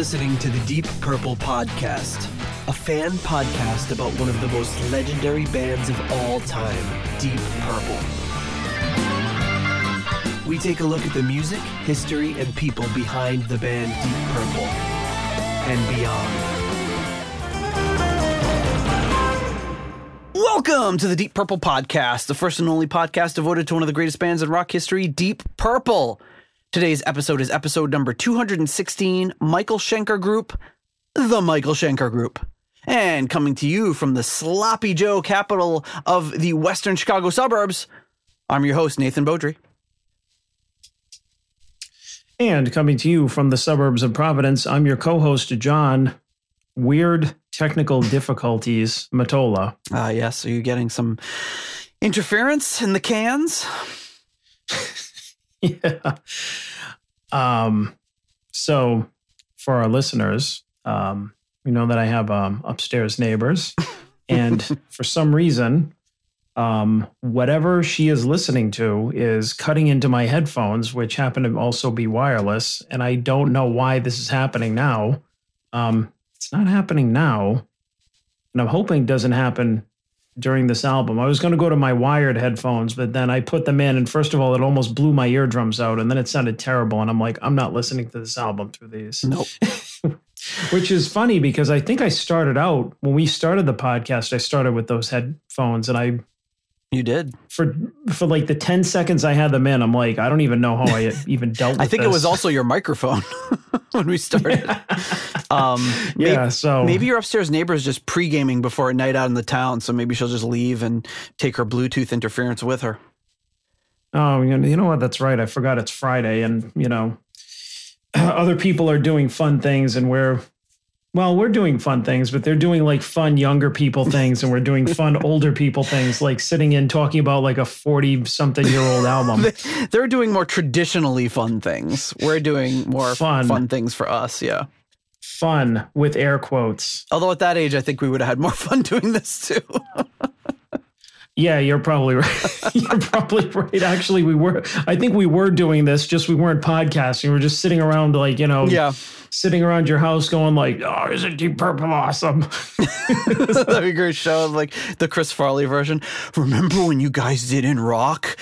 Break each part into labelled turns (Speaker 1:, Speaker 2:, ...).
Speaker 1: listening to the Deep Purple Podcast, a fan podcast about one of the most legendary bands of all time, Deep Purple. We take a look at the music, history, and people behind the band Deep Purple and beyond. Welcome to the Deep Purple Podcast, the first and only podcast devoted to one of the greatest bands in rock history, Deep Purple. Today's episode is episode number 216 Michael Schenker Group, The Michael Schenker Group. And coming to you from the Sloppy Joe capital of the Western Chicago suburbs, I'm your host, Nathan Beaudry.
Speaker 2: And coming to you from the suburbs of Providence, I'm your co host, John. Weird technical difficulties, Matola.
Speaker 1: Ah, uh, yes. Are you getting some interference in the cans?
Speaker 2: yeah. Um, so for our listeners, um, we know that I have um, upstairs neighbors, and for some reason, um, whatever she is listening to is cutting into my headphones, which happen to also be wireless, and I don't know why this is happening now. Um, it's not happening now, and I'm hoping it doesn't happen during this album. I was going to go to my wired headphones, but then I put them in, and first of all, it almost blew my eardrums out, and then it sounded terrible. And I'm like, I'm not listening to this album through these.
Speaker 1: Nope.
Speaker 2: Which is funny because I think I started out when we started the podcast. I started with those headphones, and I
Speaker 1: you did
Speaker 2: for for like the ten seconds I had them in. I'm like, I don't even know how I even dealt.
Speaker 1: I think
Speaker 2: this.
Speaker 1: it was also your microphone when we started.
Speaker 2: um, yeah, maybe, so
Speaker 1: maybe your upstairs neighbor is just pre gaming before a night out in the town, so maybe she'll just leave and take her Bluetooth interference with her.
Speaker 2: Oh, you know what? That's right. I forgot it's Friday, and you know, other people are doing fun things, and we're well, we're doing fun things, but they're doing like fun younger people things, and we're doing fun older people things, like sitting in talking about like a 40 something year old album.
Speaker 1: they're doing more traditionally fun things. We're doing more fun, fun things for us. Yeah.
Speaker 2: Fun with air quotes.
Speaker 1: Although at that age, I think we would have had more fun doing this too.
Speaker 2: Yeah, you're probably right. you're probably right. Actually, we were. I think we were doing this. Just we weren't podcasting. We were just sitting around, like you know,
Speaker 1: yeah,
Speaker 2: sitting around your house, going like, "Oh, isn't Deep Purple awesome?"
Speaker 1: That'd be a great show, like the Chris Farley version. Remember when you guys did in rock?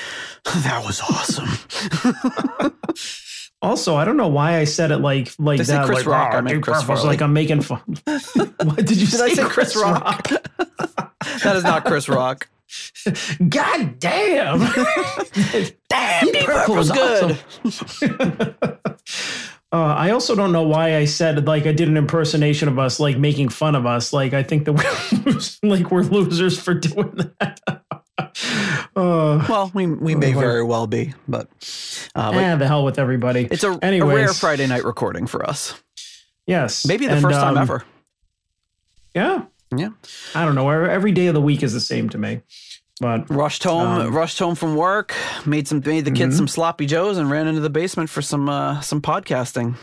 Speaker 1: That was awesome.
Speaker 2: Also, I don't know why I said it like like
Speaker 1: that. Chris
Speaker 2: like, oh,
Speaker 1: Rock.
Speaker 2: Oh,
Speaker 1: I mean Chris Farley.
Speaker 2: Like I'm making fun. what did you
Speaker 1: did
Speaker 2: say?
Speaker 1: I say Chris, Chris Rock? Rock? that is not Chris Rock.
Speaker 2: God damn!
Speaker 1: damn, Deep Purple's good.
Speaker 2: Awesome. uh, I also don't know why I said like I did an impersonation of us, like making fun of us. Like I think that we're like we're losers for doing that.
Speaker 1: Uh, well, we we may very well be, but
Speaker 2: uh, yeah, the hell with everybody.
Speaker 1: It's a, a, rare Friday night recording for us.
Speaker 2: Yes,
Speaker 1: maybe the and, first time um, ever.
Speaker 2: Yeah,
Speaker 1: yeah.
Speaker 2: I don't know. Every day of the week is the same to me. But
Speaker 1: rushed home, um, rushed home from work, made some made the kids mm-hmm. some sloppy joes, and ran into the basement for some uh, some podcasting.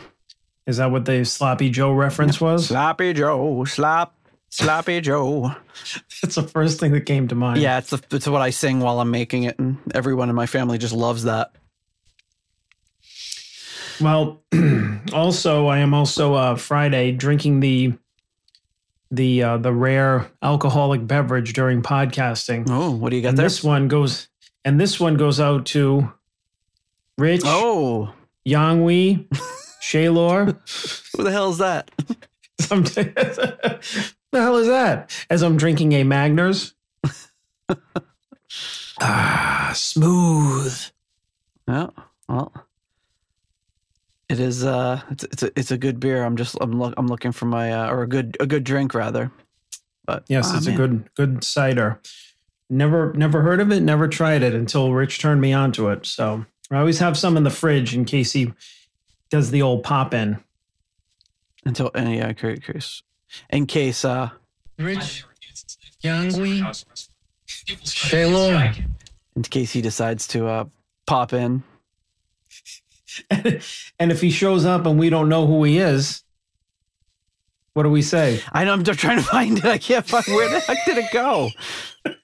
Speaker 2: Is that what the sloppy Joe reference was?
Speaker 1: Sloppy Joe, slop, sloppy Joe.
Speaker 2: That's the first thing that came to mind.
Speaker 1: Yeah, it's the, it's what I sing while I'm making it, and everyone in my family just loves that.
Speaker 2: Well, also I am also uh, Friday drinking the the uh, the rare alcoholic beverage during podcasting.
Speaker 1: Oh, what do you got
Speaker 2: and
Speaker 1: there?
Speaker 2: This one goes, and this one goes out to Rich.
Speaker 1: Oh,
Speaker 2: Yangwi, Shaylor.
Speaker 1: Who the hell is that?
Speaker 2: the hell is that? As I'm drinking a Magners. ah, smooth.
Speaker 1: Yeah. Well, it is. Uh, it's it's a it's a good beer. I'm just I'm look I'm looking for my uh, or a good a good drink rather. But
Speaker 2: yes, oh, it's man. a good good cider. Never never heard of it. Never tried it until Rich turned me onto it. So I always have some in the fridge in case he does the old pop in.
Speaker 1: Until uh, yeah, curious. In case uh,
Speaker 2: Rich, Yangwi, Shaylor.
Speaker 1: In case he decides to uh, pop in
Speaker 2: and if he shows up and we don't know who he is, what do we say?
Speaker 1: I know I'm just trying to find it. I can't find where the heck did it go?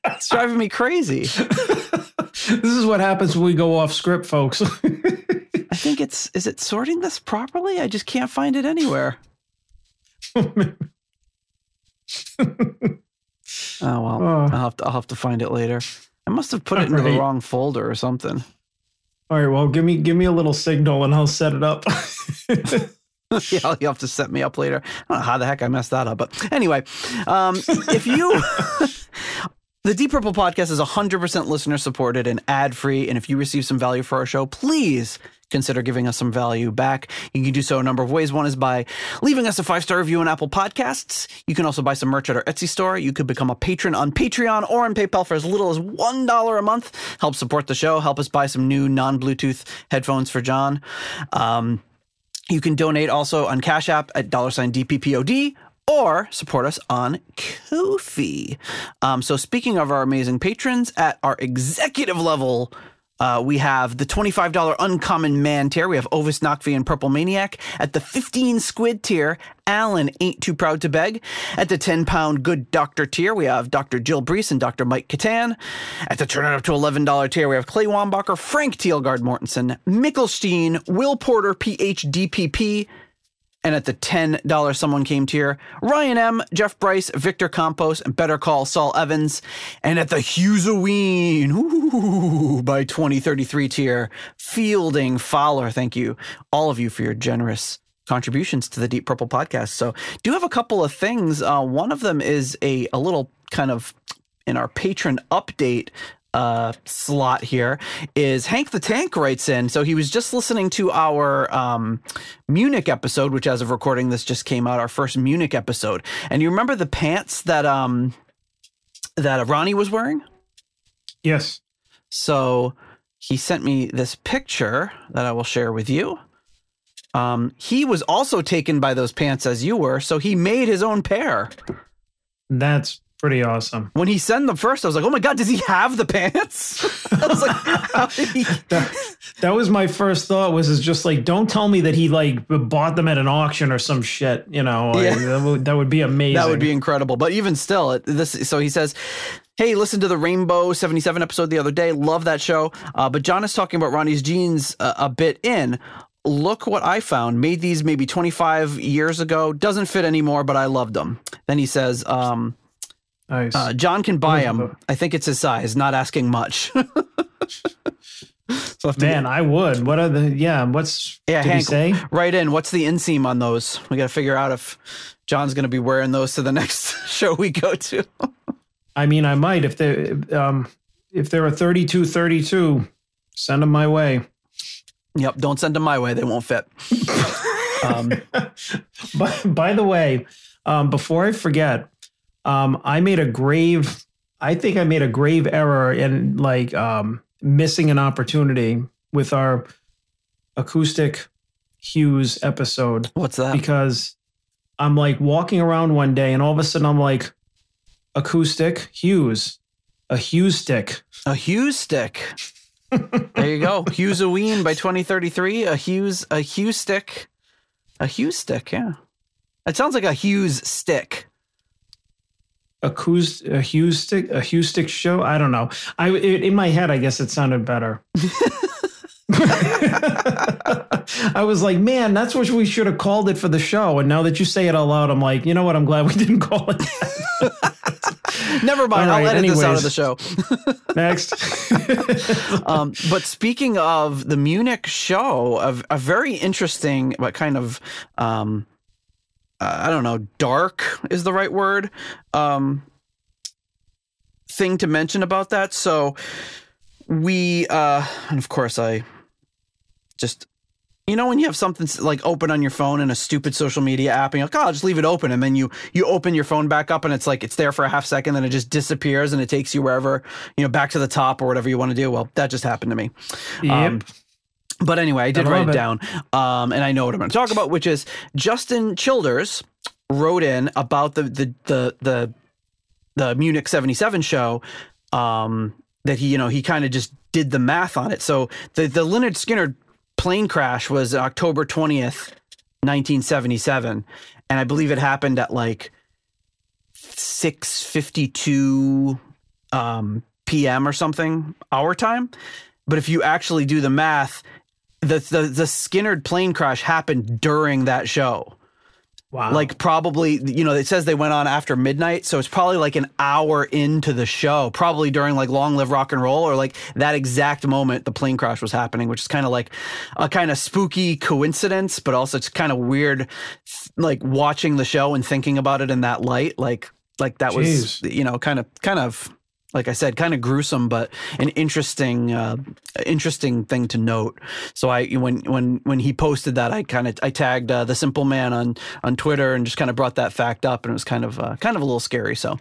Speaker 1: It's driving me crazy.
Speaker 2: this is what happens when we go off script, folks.
Speaker 1: I think it's is it sorting this properly? I just can't find it anywhere. Oh well,
Speaker 2: Oh.
Speaker 1: I'll have to I'll have to find it later. I must have put it into the wrong folder or something.
Speaker 2: All right, well, give me give me a little signal and I'll set it up.
Speaker 1: yeah, you'll have to set me up later. I don't know how the heck I messed that up, but anyway, um, if you. The Deep Purple podcast is 100% listener supported and ad free. And if you receive some value for our show, please consider giving us some value back. You can do so a number of ways. One is by leaving us a five star review on Apple Podcasts. You can also buy some merch at our Etsy store. You could become a patron on Patreon or on PayPal for as little as $1 a month. Help support the show. Help us buy some new non Bluetooth headphones for John. Um, you can donate also on Cash App at dollar sign DPPOD or support us on Ko-fi. Um, so speaking of our amazing patrons, at our executive level, uh, we have the $25 Uncommon Man tier. We have Ovis Nakvi and Purple Maniac. At the 15 Squid tier, Alan Ain't Too Proud to Beg. At the 10 pound Good Doctor tier, we have Dr. Jill Brees and Dr. Mike Catan. At the turn it up to $11 tier, we have Clay Wambacher, Frank Thielgard Mortensen, Mickelstein, Will Porter, PhDPP. And at the $10 Someone Came tier, Ryan M., Jeff Bryce, Victor Campos, and Better Call Saul Evans. And at the Hughesoween, by 2033 tier, Fielding Fowler. Thank you, all of you, for your generous contributions to the Deep Purple podcast. So, do have a couple of things. Uh, one of them is a, a little kind of in our patron update uh, slot here is Hank the Tank writes in. So he was just listening to our um, Munich episode, which as of recording this just came out, our first Munich episode. And you remember the pants that um that Ronnie was wearing?
Speaker 2: yes.
Speaker 1: So he sent me this picture that I will share with you. Um, he was also taken by those pants as you were, so he made his own pair.
Speaker 2: That's pretty awesome.
Speaker 1: When he sent them first, I was like, "Oh my god, does he have the pants?" I was like, "How did he?"
Speaker 2: That, that was my first thought was is just like don't tell me that he like bought them at an auction or some shit, you know.
Speaker 1: Yeah.
Speaker 2: Like, that, would, that would be amazing.
Speaker 1: That would be incredible. But even still, this. So he says, "Hey, listen to the Rainbow '77 episode the other day. Love that show." Uh, but John is talking about Ronnie's jeans uh, a bit in. Look what I found. Made these maybe 25 years ago. Doesn't fit anymore, but I loved them. Then he says, um,
Speaker 2: nice.
Speaker 1: uh, "John can buy them. I think it's his size. Not asking much." so I have to
Speaker 2: Man, I would. What are the yeah, what's
Speaker 1: Yeah,
Speaker 2: did
Speaker 1: Hank,
Speaker 2: he say?
Speaker 1: right in. What's the inseam on those? We got to figure out if John's going to be wearing those to the next show we go to.
Speaker 2: I mean, I might if they um if they're a 32 32, send them my way.
Speaker 1: Yep, don't send them my way; they won't fit. um,
Speaker 2: By, by the way, um, before I forget, um, I made a grave. I think I made a grave error in like um, missing an opportunity with our acoustic Hughes episode
Speaker 1: what's that?
Speaker 2: because I'm like walking around one day and all of a sudden I'm like acoustic Hughes, a Hughes stick.
Speaker 1: A Hughes stick. there you go. Hughesoween by 2033. A Hughes, a Hughes stick, a Hughes stick. Yeah, it sounds like a Hughes stick.
Speaker 2: Acoust, a Hughes stick, a Hughes stick show. I don't know. I it, in my head, I guess it sounded better. I was like, man, that's what we should have called it for the show. And now that you say it out loud, I'm like, you know what? I'm glad we didn't call it. that.
Speaker 1: Never mind.
Speaker 2: All
Speaker 1: I'll
Speaker 2: right,
Speaker 1: edit this out of the show.
Speaker 2: Next.
Speaker 1: um, but speaking of the Munich show, a, a very interesting, but kind of, um, I don't know, dark is the right word, um, thing to mention about that. So we, uh, and of course, I just. You know when you have something like open on your phone in a stupid social media app, and you're like, "Oh, I'll just leave it open," and then you you open your phone back up, and it's like it's there for a half second, then it just disappears, and it takes you wherever you know back to the top or whatever you want to do. Well, that just happened to me.
Speaker 2: yep.
Speaker 1: Um, But anyway, I did
Speaker 2: I
Speaker 1: write it
Speaker 2: it.
Speaker 1: down, um, and I know what I'm going to talk about, which is Justin Childers wrote in about the the the the, the Munich '77 show um, that he you know he kind of just did the math on it. So the the Lynyrd Skynyrd plane crash was October 20th, 1977, and I believe it happened at like 6:52 um, p.m. or something our time. But if you actually do the math, the the the Skynyrd plane crash happened during that show.
Speaker 2: Wow.
Speaker 1: Like probably, you know, it says they went on after midnight, so it's probably like an hour into the show, probably during like Long Live Rock and Roll or like that exact moment the plane crash was happening, which is kind of like a kind of spooky coincidence, but also it's kind of weird, like watching the show and thinking about it in that light, like like that
Speaker 2: Jeez.
Speaker 1: was you know kind of kind of like I said, kind of gruesome, but an interesting, uh, interesting thing to note. So I, when when when he posted that, I kind of I tagged uh, the Simple Man on on Twitter and just kind of brought that fact up, and it was kind of uh, kind of a little scary. So.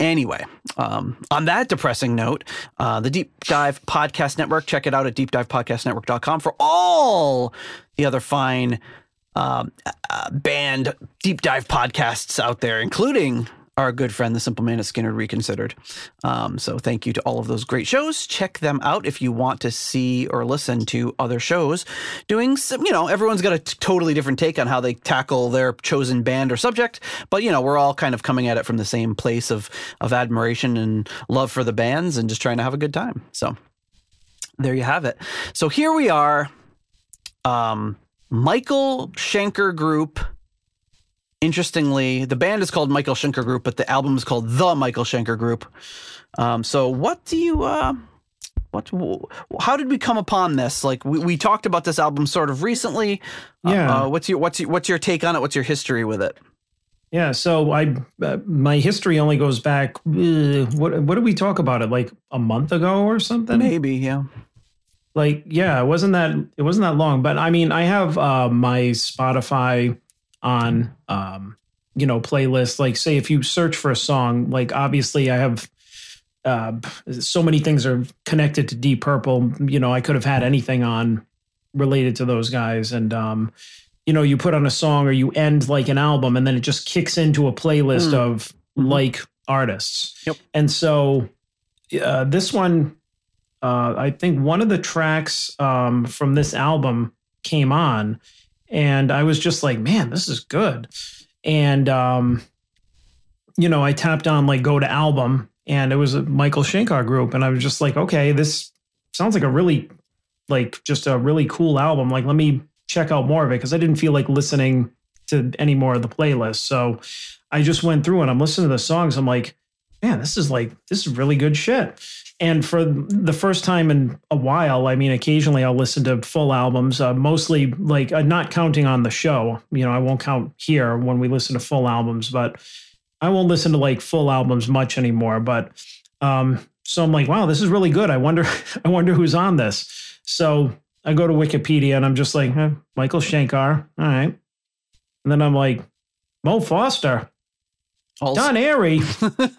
Speaker 1: Anyway, um, on that depressing note, uh, the Deep Dive Podcast Network, check it out at deepdivepodcastnetwork.com for all the other fine um, uh, band deep dive podcasts out there, including our good friend, the Simple Man of Skynyrd Reconsidered. Um, so thank you to all of those great shows. Check them out if you want to see or listen to other shows doing some, you know, everyone's got a t- totally different take on how they tackle their chosen band or subject, but you know, we're all kind of coming at it from the same place of of admiration and love for the bands and just trying to have a good time. So there you have it. So here we are. Um, Michael Schenker Group interestingly, the band is called Michael Schenker Group, but the album is called The Michael Schenker Group. Um, so, what do you, uh, what, how did we come upon this? Like, we, we talked about this album sort of recently.
Speaker 2: Yeah.
Speaker 1: Uh, what's your, what's your, what's your take on it? What's your history with it?
Speaker 2: Yeah, so I uh, my history only goes back. Uh, what what did we talk about it like a month ago or something?
Speaker 1: Maybe, yeah.
Speaker 2: Like yeah, it wasn't that it wasn't that long. But I mean, I have uh, my Spotify on um, you know playlist. Like say if you search for a song, like obviously I have uh, so many things are connected to Deep Purple. You know, I could have had anything on related to those guys, and um, you know, you put on a song or you end like an album, and then it just kicks into a playlist
Speaker 1: Mm.
Speaker 2: of
Speaker 1: Mhm.
Speaker 2: like artists.
Speaker 1: Yep.
Speaker 2: And so uh, this one, uh, I think one of the tracks um, from this album came on, and I was just like, man, this is good. And um, you know, I tapped on like go to album, and it was a Michael Schenker group, and I was just like, okay, this sounds like a really like just a really cool album. Like, let me check out more of it because I didn't feel like listening to any more of the playlist. So I just went through and I'm listening to the songs. I'm like, man, this is like this is really good shit. And for the first time in a while, I mean, occasionally I'll listen to full albums, uh, mostly like uh, not counting on the show. You know, I won't count here when we listen to full albums, but I won't listen to like full albums much anymore. But um, so I'm like, wow, this is really good. I wonder, I wonder who's on this. So I go to Wikipedia and I'm just like, eh, Michael Schenker. All right. And then I'm like, Mo Foster,
Speaker 1: Also,
Speaker 2: Don Airey,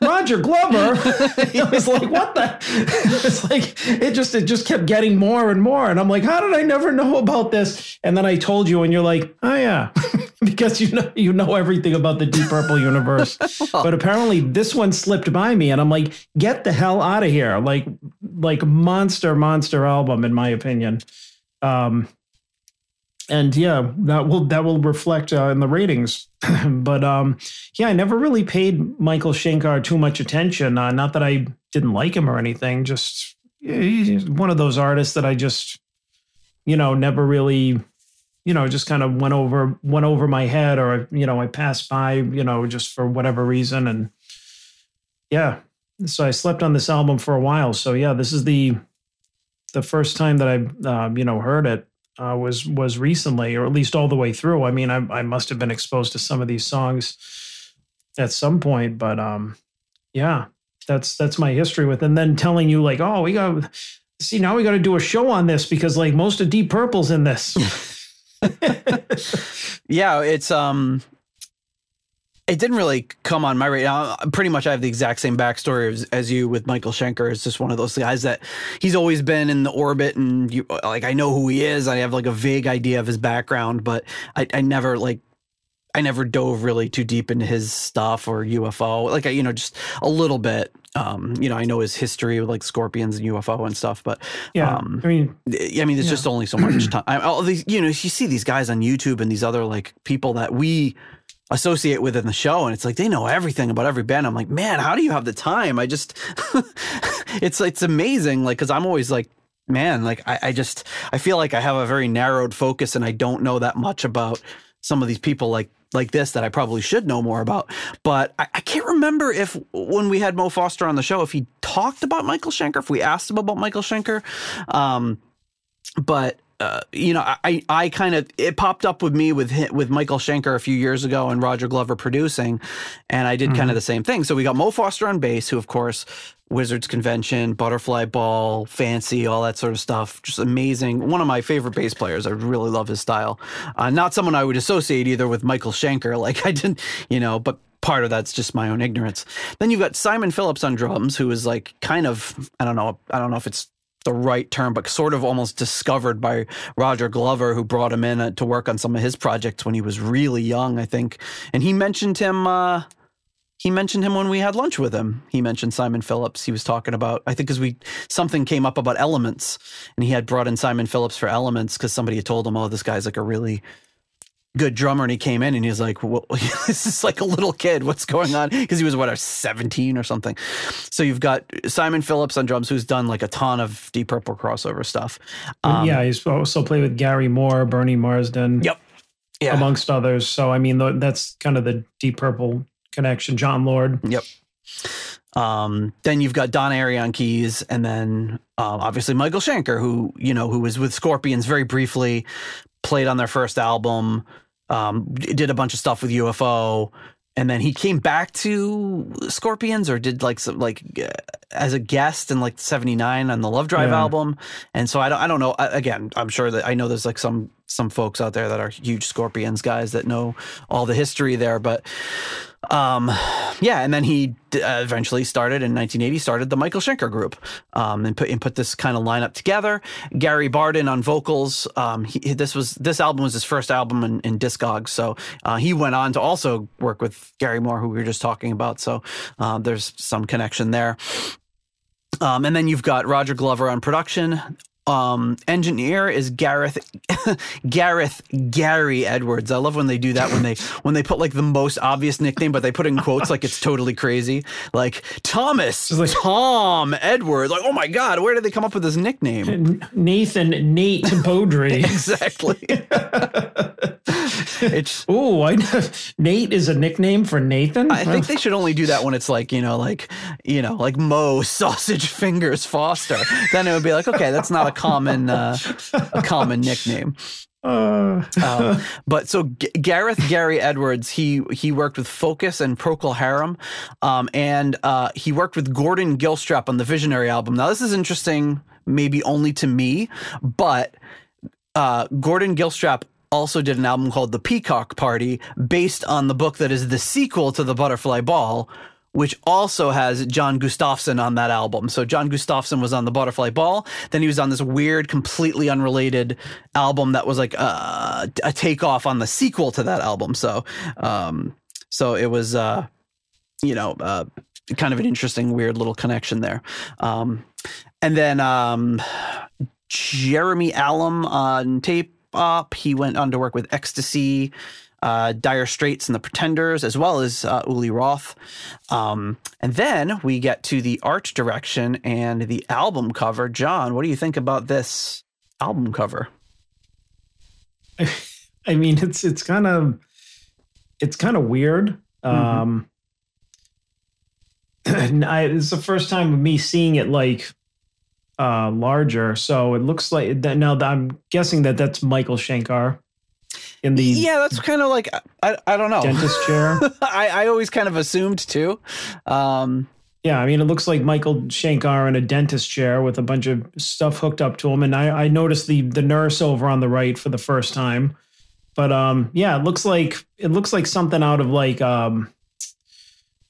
Speaker 2: Roger Glover. I was like, what the? It's like it just it just kept getting more and more, and I'm like, how did I never know about this? And then I told you, and you're like, oh yeah, because you know you know everything about the Deep Purple universe. but apparently this one slipped by me, and I'm like, get the hell out of here! Like like monster monster album in my opinion. Um, and yeah, that will that will reflect uh, in the ratings. but um, yeah, I never really paid Michael Schenker too much attention. Uh, not that I didn't like him or anything. Just he's one of those artists that I just, you know, never really, you know, just kind of went over went over my head, or you know, I passed by, you know, just for whatever reason. And yeah, so I slept on this album for a while. So yeah, this is the the first time that I, um, you know, heard it uh, was was recently, or at least all the way through. I mean, I, I must have been exposed to some of these songs at some point, but um, yeah, that's that's my history with. And then telling you like, oh, we got see now we got to do a show on this because like most of Deep Purple's in this.
Speaker 1: yeah, it's um, it didn't really come on my radar. Pretty much, I have the exact same backstory as, as you with Michael Schenker. It's just one of those guys that he's always been in the orbit, and you like I know who he is. I have like a vague idea of his background, but I, I never like I never dove really too deep into his stuff or UFO. Like I, you know, just a little bit. Um, you know, I know his history with like scorpions and UFO and stuff, but
Speaker 2: yeah,
Speaker 1: um,
Speaker 2: I mean,
Speaker 1: I mean, there's
Speaker 2: Yeah.
Speaker 1: just only so much time. I, all these, you know, you see these guys on YouTube and these other like people that we associate with in the show, and it's like they know everything about every band. I'm like, man, how do you have the time? I just, it's it's amazing. Like, because I'm always like, man, like I, I just I feel like I have a very narrowed focus, and I don't know that much about some of these people like like this that I probably should know more about. But I, I, can't remember if when we had Mo Foster on the show, if he talked about Michael Schenker, if we asked him about Michael Schenker. Um, but uh, you know, I, I kind of it popped up with me with with Michael Schenker a few years ago and Roger Glover producing, and I did mm-hmm. kind of the same thing. So we got Mo Foster on bass, who of course Wizards Convention, Butterfly Ball, Fancy, all that sort of stuff. Just amazing. One of my favorite bass players. I really love his style. Uh, not someone I would associate either with Michael Schenker. Like I didn't, you know, but part of that's just my own ignorance. Then you've got Simon Phillips on drums, who is like kind of I don't know I don't know if it's the right term, but sort of almost discovered by Roger Glover, who brought him in uh, to work on some of his projects when he was really young, I think. And he mentioned him. Uh, he mentioned him when we had lunch with him. He mentioned Simon Phillips. He was talking about, I think, because we something came up about elements, and he had brought in Simon Phillips for elements because somebody had told him, "Oh, this guy's like a really good drummer and he came in and he's like well, this is like a little kid. What's going on? Because he was what 17 or something. So you've got simon phillips on drums who's done like a ton of deep purple crossover stuff.
Speaker 2: Um, yeah he's also played with gary moore bernie marsden
Speaker 1: yep. Yeah.
Speaker 2: amongst others. So i mean that's kind of the deep purple connection. Jon Lord.
Speaker 1: Yep. Um, then you've got Don Airey on keys, and then um, obviously Michael Schenker, who you know who was with Scorpions very briefly, played on their first album, um, did a bunch of stuff with UFO, and then he came back to Scorpions or did like some like uh, as a guest in like '79 on the Love Drive yeah. album. And so I don't I don't know. Again, I'm sure that I know there's like some some folks out there that are huge Scorpions guys that know all the history there, but um, yeah, and then he uh, eventually started in 1980 started the Michael Schenker Group um, and put and put this kind of lineup together. Gary Barden on vocals. Um, he, this was this album was his first album in, in Discogs, so uh, he went on to also work with Gary Moore, who we were just talking about. So uh, there's some connection there. Um, and then you've got Roger Glover on production um, engineer is Gareth Gareth Gary Edwards. I love when they do that when they when they put like the most obvious nickname, but they put in quotes like it's totally crazy. Like Thomas, like, Tom Edwards. Like, oh my God, where did they come up with this nickname?
Speaker 2: Nathan Nate Beaudry.
Speaker 1: exactly.
Speaker 2: it's oh, I Nate is a nickname for Nathan.
Speaker 1: I think they should only do that when it's like you know, like you know, like Mo Sausage Fingers Foster. Then it would be like, okay, that's not a common uh, a common nickname. Uh. um, but so G- Gareth Gary Edwards, he he worked with Focus and Procol Harum, um, and uh, he worked with Gordon Giltrap on the Visionary album. Now this is interesting, maybe only to me, but uh, Gordon Giltrap also did an album called The Peacock Party, based on the book that is the sequel to The Butterfly Ball, which also has John Gustafson on that album. So John Gustafson was on the Butterfly Ball. Then he was on this weird, completely unrelated album that was like a, a takeoff on the sequel to that album. So, um, so it was, uh, you know, uh, kind of an interesting, weird little connection there. Um, and then um, Jeremy Allen on tape up. He went on to work with Ecstasy uh, Dire Straits and the Pretenders, as well as uh, Uli Roth. Um, and then we get to the art direction and the album cover. John, what do you think about this album cover?
Speaker 2: I mean, it's it's kind of it's kind of weird. Mm-hmm. Um, I, it's the first time of me seeing it like uh, larger, so it looks like that. Now I'm guessing that that's Michael Schenker in the
Speaker 1: yeah that's kind of like i, I don't know.
Speaker 2: dentist chair?
Speaker 1: I, I always kind of assumed too. Um,
Speaker 2: yeah i mean it looks like michael schenker in a dentist chair with a bunch of stuff hooked up to him. And i, I noticed the the nurse over on the right for the first time. But um yeah it looks like it looks like something out of like um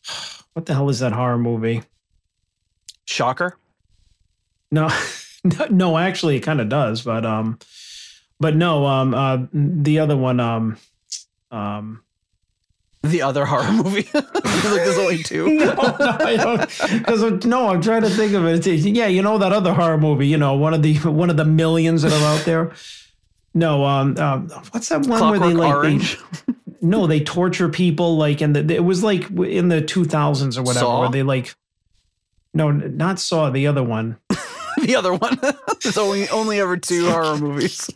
Speaker 2: what the hell is that horror movie?
Speaker 1: Shocker?
Speaker 2: No no actually it kind of does but um but no, um, uh, the other one, um, um,
Speaker 1: the other horror movie. like there's only two. no,
Speaker 2: no, no, I'm trying to think of it. Yeah, you know that other horror movie. You know, one of the one of the millions that are out there. No, um, um what's that one
Speaker 1: Clockwork
Speaker 2: where they like
Speaker 1: Orange?
Speaker 2: They, no, they torture people like in the. It was like in the 2000s or whatever,
Speaker 1: Saw?
Speaker 2: where they like. No, not Saw. The other one.
Speaker 1: the other one. There's only only ever two horror movies.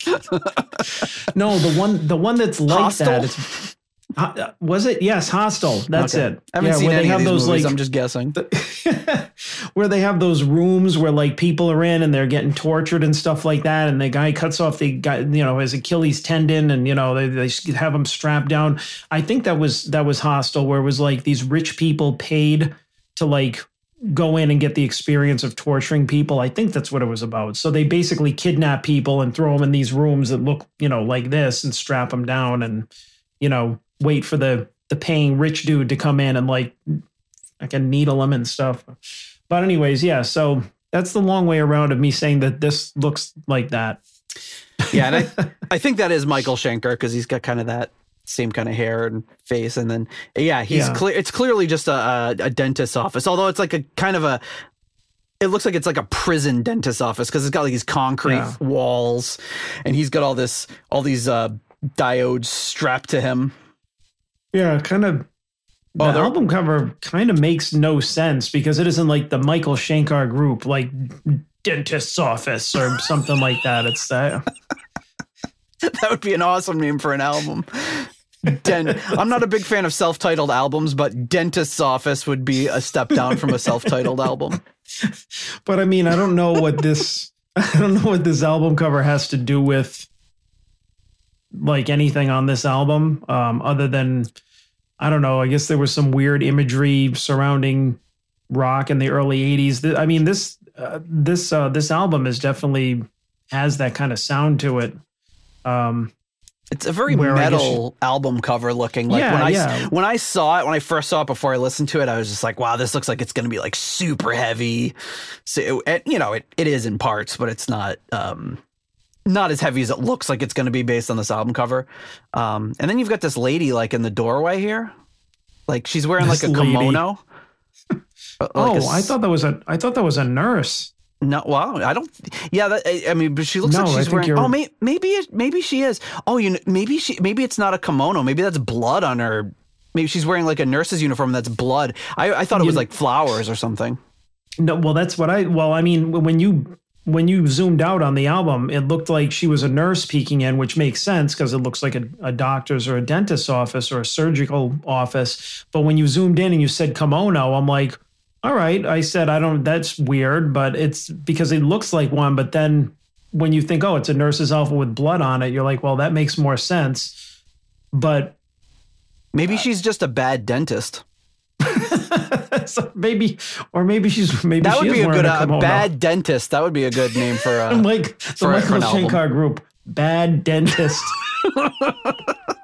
Speaker 2: No, the one the one that's like
Speaker 1: Hostel?
Speaker 2: that. It's, uh, was it? Yes, Hostel. That's
Speaker 1: Okay.
Speaker 2: it.
Speaker 1: I haven't
Speaker 2: yeah,
Speaker 1: seen
Speaker 2: where
Speaker 1: any
Speaker 2: they
Speaker 1: of
Speaker 2: have
Speaker 1: these
Speaker 2: those
Speaker 1: movies.
Speaker 2: like
Speaker 1: I'm just guessing.
Speaker 2: where they have those rooms where like people are in and they're getting tortured and stuff like that and the guy cuts off the guy you know his achilles tendon and you know they, they have him strapped down i think that was that was Hostel, where it was like these rich people paid to like go in and get the experience of torturing people i think that's what it was about so they basically kidnap people and throw them in these rooms that look you know like this and strap them down and you know wait for the the paying rich dude to come in and like I can needle them and stuff. But anyways, yeah. So that's the long way around of me saying that this looks like that.
Speaker 1: Yeah, and I, I think that is Michael Schenker because he's got kind of that same kind of hair and face, and then yeah, he's
Speaker 2: Yeah.
Speaker 1: clear. It's clearly just a, a a dentist's office, although it's like a kind of a. It looks like it's like a prison dentist's office because it's got like these concrete
Speaker 2: Yeah.
Speaker 1: walls, and he's got all this all these uh, diodes strapped to him.
Speaker 2: Yeah, kind of. The
Speaker 1: Oh,
Speaker 2: album cover kind of makes no sense because it isn't like the Michael Schenker group, like dentist's office or something like that. It's that.
Speaker 1: That would be an awesome name for an album. Den- I'm not a big fan of self-titled albums, but Dentist's Office would be a step down from a self-titled album.
Speaker 2: But I mean, I don't know what this. I don't know what this album cover has to do with like anything on this album, um, other than I don't know. I guess there was some weird imagery surrounding rock in the early '80s. I mean this uh, this uh, this album is definitely has that kind of sound to it. Um,
Speaker 1: It's a very
Speaker 2: Where I guess
Speaker 1: metal album cover looking. Like
Speaker 2: Yeah,
Speaker 1: when I
Speaker 2: yeah.
Speaker 1: when I saw it, when I first saw it before I listened to it, I was just like, "Wow, this looks like it's going to be like super heavy." So it, you know, it, it is in parts, but it's not um not as heavy as it looks like it's going to be based on this album cover. Um, and then you've got this lady like in the doorway here, like she's wearing
Speaker 2: This
Speaker 1: like a
Speaker 2: lady.
Speaker 1: kimono. Uh, like
Speaker 2: oh,
Speaker 1: a
Speaker 2: I thought that was a I thought that was a nurse.
Speaker 1: No, well, I don't. Yeah, that, I, I mean, but she looks
Speaker 2: No,
Speaker 1: like she's wearing.
Speaker 2: you're-
Speaker 1: Oh, may, maybe it, maybe she is. Oh, you know, maybe she, maybe it's not a kimono. Maybe that's blood on her. Maybe she's wearing like a nurse's uniform that's blood. I, I thought it was like flowers or something.
Speaker 2: No, well, that's what I. Well, I mean, when you when you zoomed out on the album, it looked like she was a nurse peeking in, which makes sense because it looks like a, a doctor's or a dentist's office or a surgical office. But when you zoomed in and you said kimono, I'm like, all right. I said I don't. That's weird, but it's because it looks like one. But then when you think, oh, it's a nurse's outfit with blood on it, you're like, well, that makes more sense. But
Speaker 1: Maybe she's just a bad dentist.
Speaker 2: so maybe, or maybe she's maybe
Speaker 1: That would be a good uh,
Speaker 2: kimono.
Speaker 1: bad dentist. That would be a good name for. Uh,
Speaker 2: like the
Speaker 1: for- for
Speaker 2: Michael
Speaker 1: an album.
Speaker 2: Schenker group, bad dentist.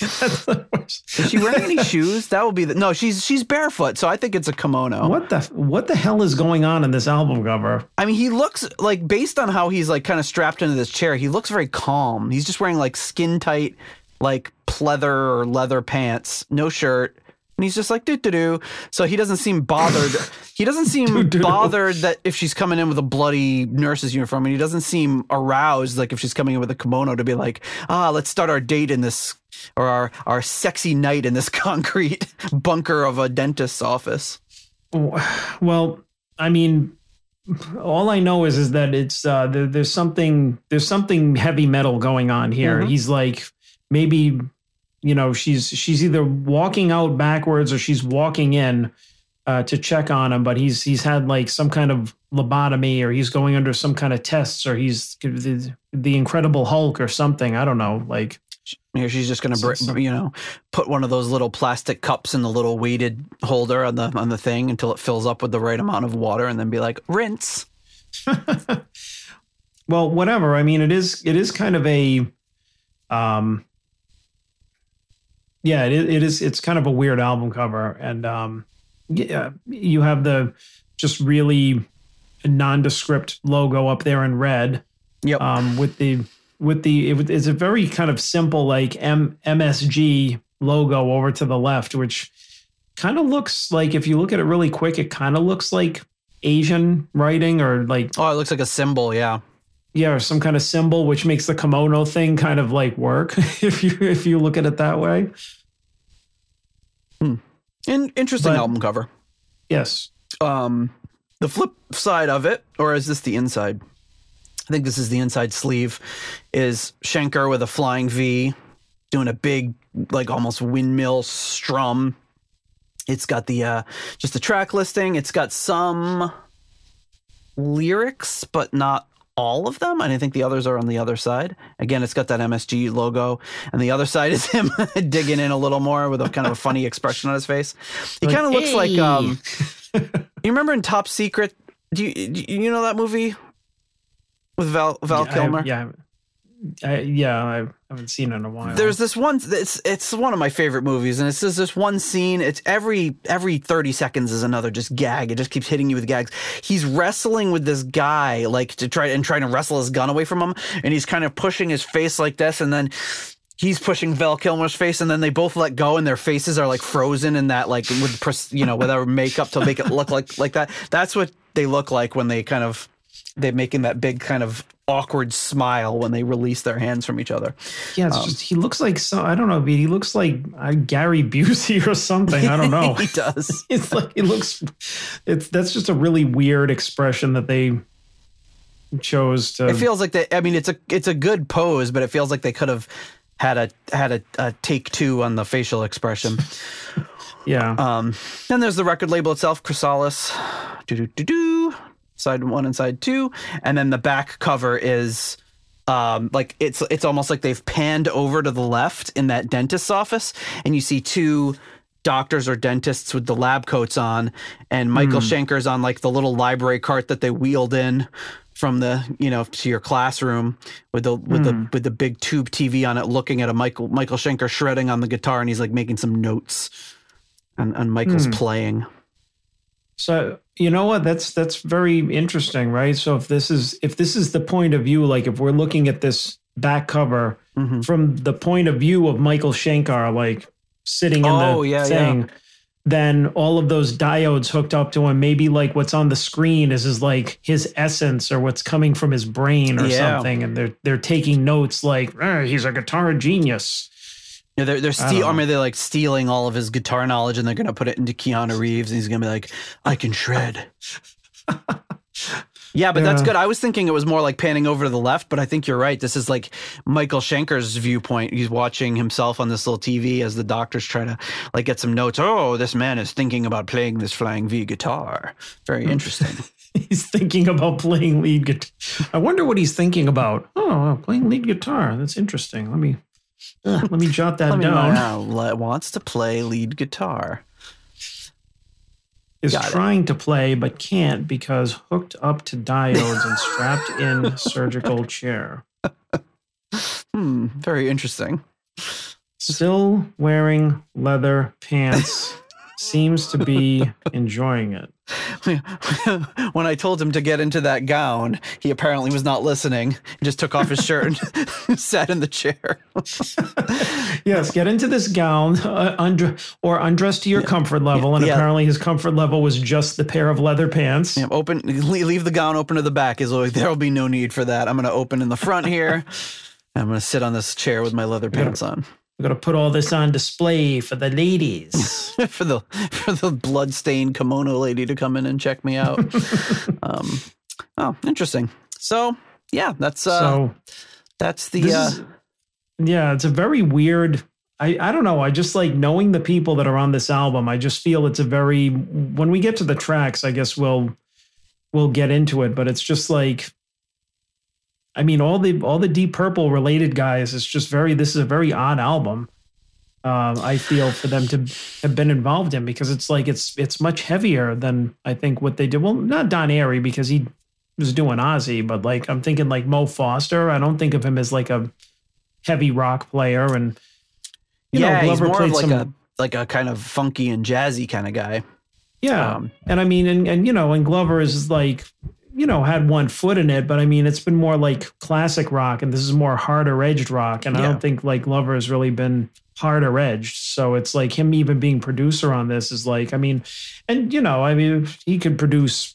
Speaker 2: That's the worst.
Speaker 1: is she wearing any shoes? That would be the. No, she's she's barefoot. So I think it's a kimono.
Speaker 2: What the what the hell is going on in this album cover?
Speaker 1: I mean, he looks like based on how he's like kind of strapped into this chair, he looks very calm. He's just wearing like skin tight, like pleather or leather pants, no shirt. And he's just like doo doo doo. So he doesn't seem bothered. he doesn't seem
Speaker 2: Doo-doo-doo.
Speaker 1: bothered that if she's coming in with a bloody nurse's uniform, and he doesn't seem aroused like if she's coming in with a kimono to be like, ah, let's start our date in this or our our sexy night in this concrete bunker of a dentist's office.
Speaker 2: Well, I mean, all I know is is that it's uh, there, there's something there's something heavy metal going on here.
Speaker 1: Mhm.
Speaker 2: He's like maybe you know she's she's either walking out backwards or she's walking in uh, to check on him, but he's he's had like some kind of lobotomy or he's going under some kind of tests or he's the, the Incredible Hulk or something. I don't know. Like
Speaker 1: Here she's just gonna, br- you know, put one of those little plastic cups in the little weighted holder on the on the thing until it fills up with the right amount of water, and then be like, rinse.
Speaker 2: well whatever i mean it is it is kind of a um yeah it, it is it's kind of a weird album cover and um yeah you have the just really nondescript logo up there in red
Speaker 1: Yep.
Speaker 2: um with the with the it, it's a very kind of simple like M, msg logo over to the left which kind of looks like if you look at it really quick it kind of looks like asian writing or like
Speaker 1: oh, it looks like a symbol. Yeah.
Speaker 2: yeah, or some kind of symbol, which makes the kimono thing kind of like work if you if you look at it that way. Hmm.
Speaker 1: In- interesting
Speaker 2: But-
Speaker 1: album cover.
Speaker 2: Yes.
Speaker 1: Um, the flip side of it, or is this the inside? I think this is the inside sleeve. Is Schenker with a flying V, doing a big, like almost windmill strum. It's got the uh, just the track listing. It's got some lyrics, but not all of them. And I think the others are on the other side. Again, it's got that MSG logo, and the other side is him digging in a little more with a kind of a funny expression on his face. He
Speaker 2: Like,
Speaker 1: kind of looks
Speaker 2: "Hey."
Speaker 1: like um, you remember in Top Secret? Do you do you know that movie with Val Val
Speaker 2: Yeah, I-
Speaker 1: Kilmer?
Speaker 2: yeah, I, yeah, I haven't seen it in a while.
Speaker 1: There's this one. It's it's one of my favorite movies, and it's just this one scene. It's every every thirty seconds is another just gag. It just keeps hitting you with gags. He's wrestling with this guy, like to try and trying to wrestle his gun away from him, and he's kind of pushing his face like this, and then he's pushing Val Kilmer's face, and then they both let go, and their faces are like frozen in that like with you know without makeup to make it look like like that. That's what they look like when they kind of they're making that big kind of awkward smile when they release their hands from each other.
Speaker 2: yeah,
Speaker 1: um,
Speaker 2: just he looks like so. I don't know, he looks like uh, Gary Busey or something. I don't know.
Speaker 1: he does.
Speaker 2: it's like it looks. It's that's just a really weird expression that they chose to.
Speaker 1: It feels like they. I mean, it's a it's a good pose, but it feels like they could have had a had a, a take two on the facial expression.
Speaker 2: yeah,
Speaker 1: Um, then there's the record label itself, Chrysalis, do do do do, side one and side two, and then the back cover is. Um, like it's it's almost like they've panned over to the left in that dentist's office, and you see two doctors or dentists with the lab coats on, and Michael hmm. Schenker's on like the little library cart that they wheeled in from the you know to your classroom with the with the hmm. with the big tube TV on it, looking at a Michael Michael Schenker shredding on the guitar, and he's like making some notes, and and Michael's hmm. playing.
Speaker 2: So you know what? That's that's very interesting, right? So if this is if this is the point of view, like if we're looking at this back cover
Speaker 1: Mhm.
Speaker 2: from the point of view of Michael Schenker, like sitting in
Speaker 1: Oh,
Speaker 2: the
Speaker 1: yeah,
Speaker 2: thing, then all of those diodes hooked up to him, maybe like what's on the screen is is like his essence or what's coming from his brain or
Speaker 1: Yeah.
Speaker 2: something, and they're they're taking notes like "Ah, he's a guitar genius.
Speaker 1: Yeah, they're they're
Speaker 2: I
Speaker 1: steal,
Speaker 2: know.
Speaker 1: maybe they're like stealing all of his guitar knowledge, and they're gonna put it into Keanu Reeves, and he's gonna be like, "I can shred." yeah, but that's good. I was thinking it was more like panning over to the left, but I think you're right. This is like Michael Schenker's viewpoint. He's watching himself on this little TV as the doctors try to like get some notes. Oh, this man is thinking about playing this flying V guitar. Very hmm. interesting.
Speaker 2: he's thinking about playing lead guitar. I wonder what he's thinking about. Oh, playing lead guitar. That's interesting. Let me uh, let me jot that down.
Speaker 1: now. Wants to play lead guitar.
Speaker 2: Is
Speaker 1: Got it.
Speaker 2: trying to play but can't because hooked up to diodes and strapped in surgical chair.
Speaker 1: Hmm. Very interesting.
Speaker 2: Still wearing leather pants. Seems to be enjoying it.
Speaker 1: when I told him to get into that gown, he apparently was not listening. He just took off his shirt and sat in the chair.
Speaker 2: Yes, get into this gown, uh, undre- or undress to your comfort level. And
Speaker 1: Yeah.
Speaker 2: apparently, his comfort level was just the pair of leather pants.
Speaker 1: Yeah, open, leave the gown open to the back. Is like there will be no need for that. I'm going to open in the front here. I'm going to sit on this chair with my leather pants on
Speaker 2: We're gonna put all this on display for the ladies.
Speaker 1: for the for the bloodstained kimono lady to come in and check me out. um, oh, interesting. So yeah, that's uh,
Speaker 2: so
Speaker 1: that's the uh,
Speaker 2: is, yeah, it's a very weird. I I don't know. I just like knowing the people that are on this album. I just feel it's a very. When we get to the tracks, I guess we'll we'll get into it. But it's just like. I mean, all the all the Deep Purple related guys. It's just very. This is a very odd album. Um, I feel for them to have been involved in because it's like it's it's much heavier than I think what they did. Well, not Don Airey because he was doing Ozzy, but like I'm thinking like Mo Foster. I don't think of him as like a heavy rock player, and you
Speaker 1: yeah,
Speaker 2: know
Speaker 1: he's
Speaker 2: Glover
Speaker 1: more
Speaker 2: played
Speaker 1: of like
Speaker 2: some.
Speaker 1: a like a kind of funky and jazzy kind of guy.
Speaker 2: yeah,
Speaker 1: um,
Speaker 2: and I mean, and and you know, and Glover is like you know had one foot in it, but I mean, it's been more like classic rock, and this is more harder edged rock, and I don't think like Glover has really been harder edged. So it's like him even being producer on this is like, I mean, and you know, I mean, he could produce.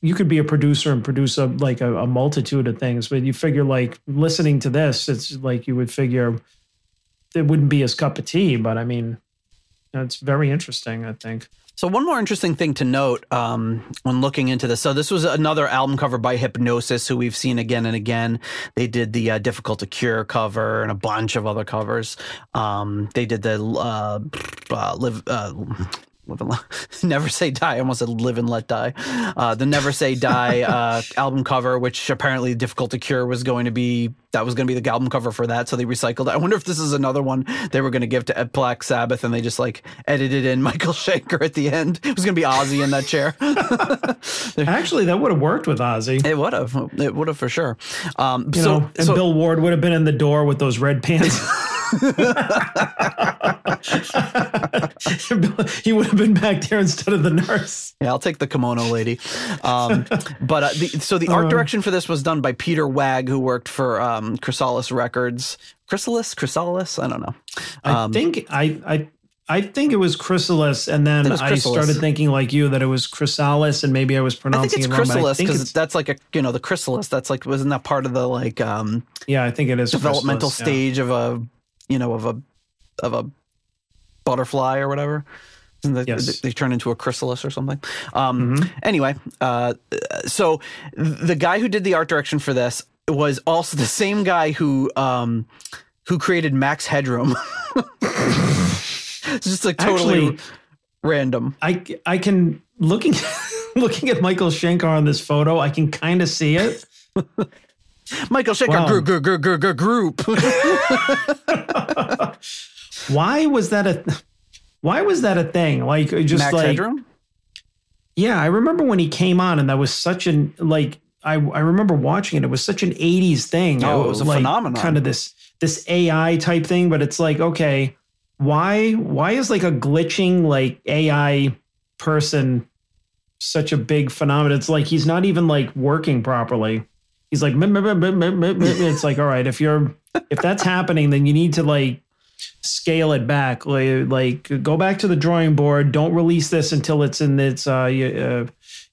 Speaker 2: You could be a producer and produce a like a, a multitude of things, but you figure like listening to this, it's like you would figure it wouldn't be his cup of tea. But I mean, it's very interesting. I think.
Speaker 1: So one more interesting thing to note um, when looking into this. So this was another album cover by Hipgnosis, who we've seen again and again. They did the uh, "Difficult to Cure" cover and a bunch of other covers. Um, they did the uh, uh, live. Live and let, Never Say Die. I almost said Live and Let Die. Uh, the Never Say Die uh, album cover, which apparently Difficult to Cure was going to be, that was going to be the album cover for that. So they recycled it. I wonder if this is another one they were going to give to Black Sabbath and they just like edited in Michael Schenker at the end. It was going to be Ozzy in that chair.
Speaker 2: Actually, that would have worked with Ozzy.
Speaker 1: It would have. It would have for sure. Um,
Speaker 2: You
Speaker 1: so,
Speaker 2: know, and
Speaker 1: so-
Speaker 2: Bill Ward would have been in the door with those red pants. he would have been back there instead of the nurse.
Speaker 1: Yeah, I'll take the kimono lady. Um, but uh, the, so the art direction for this was done by Peter Wagg, who worked for um, Chrysalis Records. Chrysalis, Chrysalis, I don't know.
Speaker 2: I think I, I I think it was Chrysalis, and then I
Speaker 1: Chrysalis.
Speaker 2: started thinking like you that it was Chrysalis, and maybe I was
Speaker 1: I think
Speaker 2: pronouncing
Speaker 1: it's
Speaker 2: it wrong.
Speaker 1: Chrysalis because that's like a you know the chrysalis. That's like wasn't that part of the like um,
Speaker 2: yeah, I think it is
Speaker 1: developmental
Speaker 2: Chrysalis, yeah.
Speaker 1: stage of a you know of a of a butterfly or whatever. Isn't
Speaker 2: Yes. Mm-hmm.
Speaker 1: They turn into a chrysalis or something. Um, Anyway, uh, so the guy who did the art direction for this was also the same guy who um, who created Max Headroom. it's just like totally
Speaker 2: Actually-
Speaker 1: random.
Speaker 2: I I can looking looking at Michael Schenker on this photo, I can kind of see it.
Speaker 1: Michael Schenker
Speaker 2: Wow.
Speaker 1: gr- gr- gr- gr- gr- group.
Speaker 2: Why was that a why was that a thing? Like just
Speaker 1: Max
Speaker 2: like
Speaker 1: Headroom.
Speaker 2: Yeah, I remember when he came on, and that was such an like I I remember watching it. It was such an '80s thing.
Speaker 1: Oh, it was a
Speaker 2: like,
Speaker 1: phenomenon.
Speaker 2: Kind of this this AI type thing, but it's like okay, why why is like a glitching like AI person such a big phenomenon? It's like he's not even like working properly. He's like it's like all right, if you're if that's happening, then you need to like scale it back. Like, like go back to the drawing board. Don't release this until it's in its uh, uh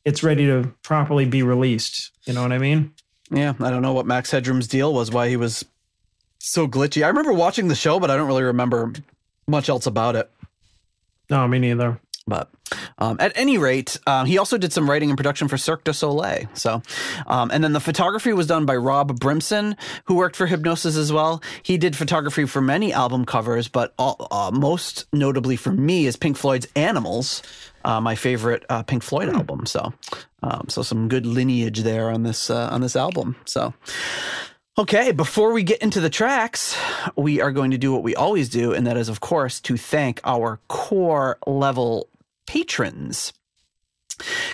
Speaker 2: it's ready to properly be released. You know what i mean?
Speaker 1: Yeah, I don't know what Max Headroom's deal was, why he was so glitchy. I remember watching the show, but I don't really remember much else about it.
Speaker 2: no me neither
Speaker 1: But um, at any rate, um, he also did some writing and production for Cirque du Soleil. So, um, and then the photography was done by Rob Brimson, who worked for Hipgnosis as well. He did photography for many album covers, but all, uh, most notably for me is Pink Floyd's Animals, uh, my favorite uh, Pink Floyd album. So, um, so some good lineage there on this uh, on this album. So. Okay, before we get into the tracks, we are going to do what we always do, and that is, of course, to thank our core level patrons.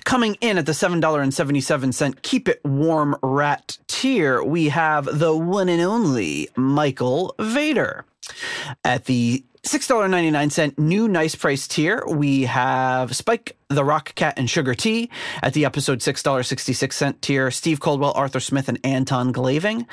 Speaker 1: Coming in at the $7.77 Keep It Warm Rat tier, we have the one and only Michael Vader. At the $6.99 new nice price tier, we have Spike the Rock Cat and Sugar Tea. At the episode $6.66 tier, Steve Coldwell, Arthur Smith, and Anton Glaving.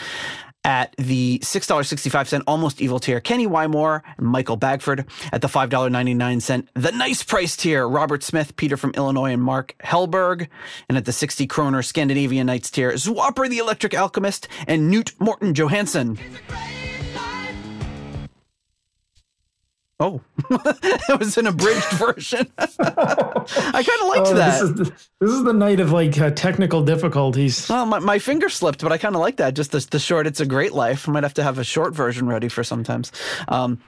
Speaker 1: At the $6.65 Almost Evil tier, Kenny Wymore and Michael Bagford. At the $5.99 The Nice Price tier, Robert Smith, Peter from Illinois, and Mark Hellberg. And at the 60 kroner Scandinavian Nights tier, Zwapper the Electric Alchemist and Newt Morton Johansson. Oh, that was an abridged version. I kind of liked that.
Speaker 2: Oh, this is the, this is the night of like uh, technical difficulties
Speaker 1: Well, my, my finger slipped, but I kind of like that. Just the, the short, it's a great life. I might have to have a short version ready for sometimes. Um,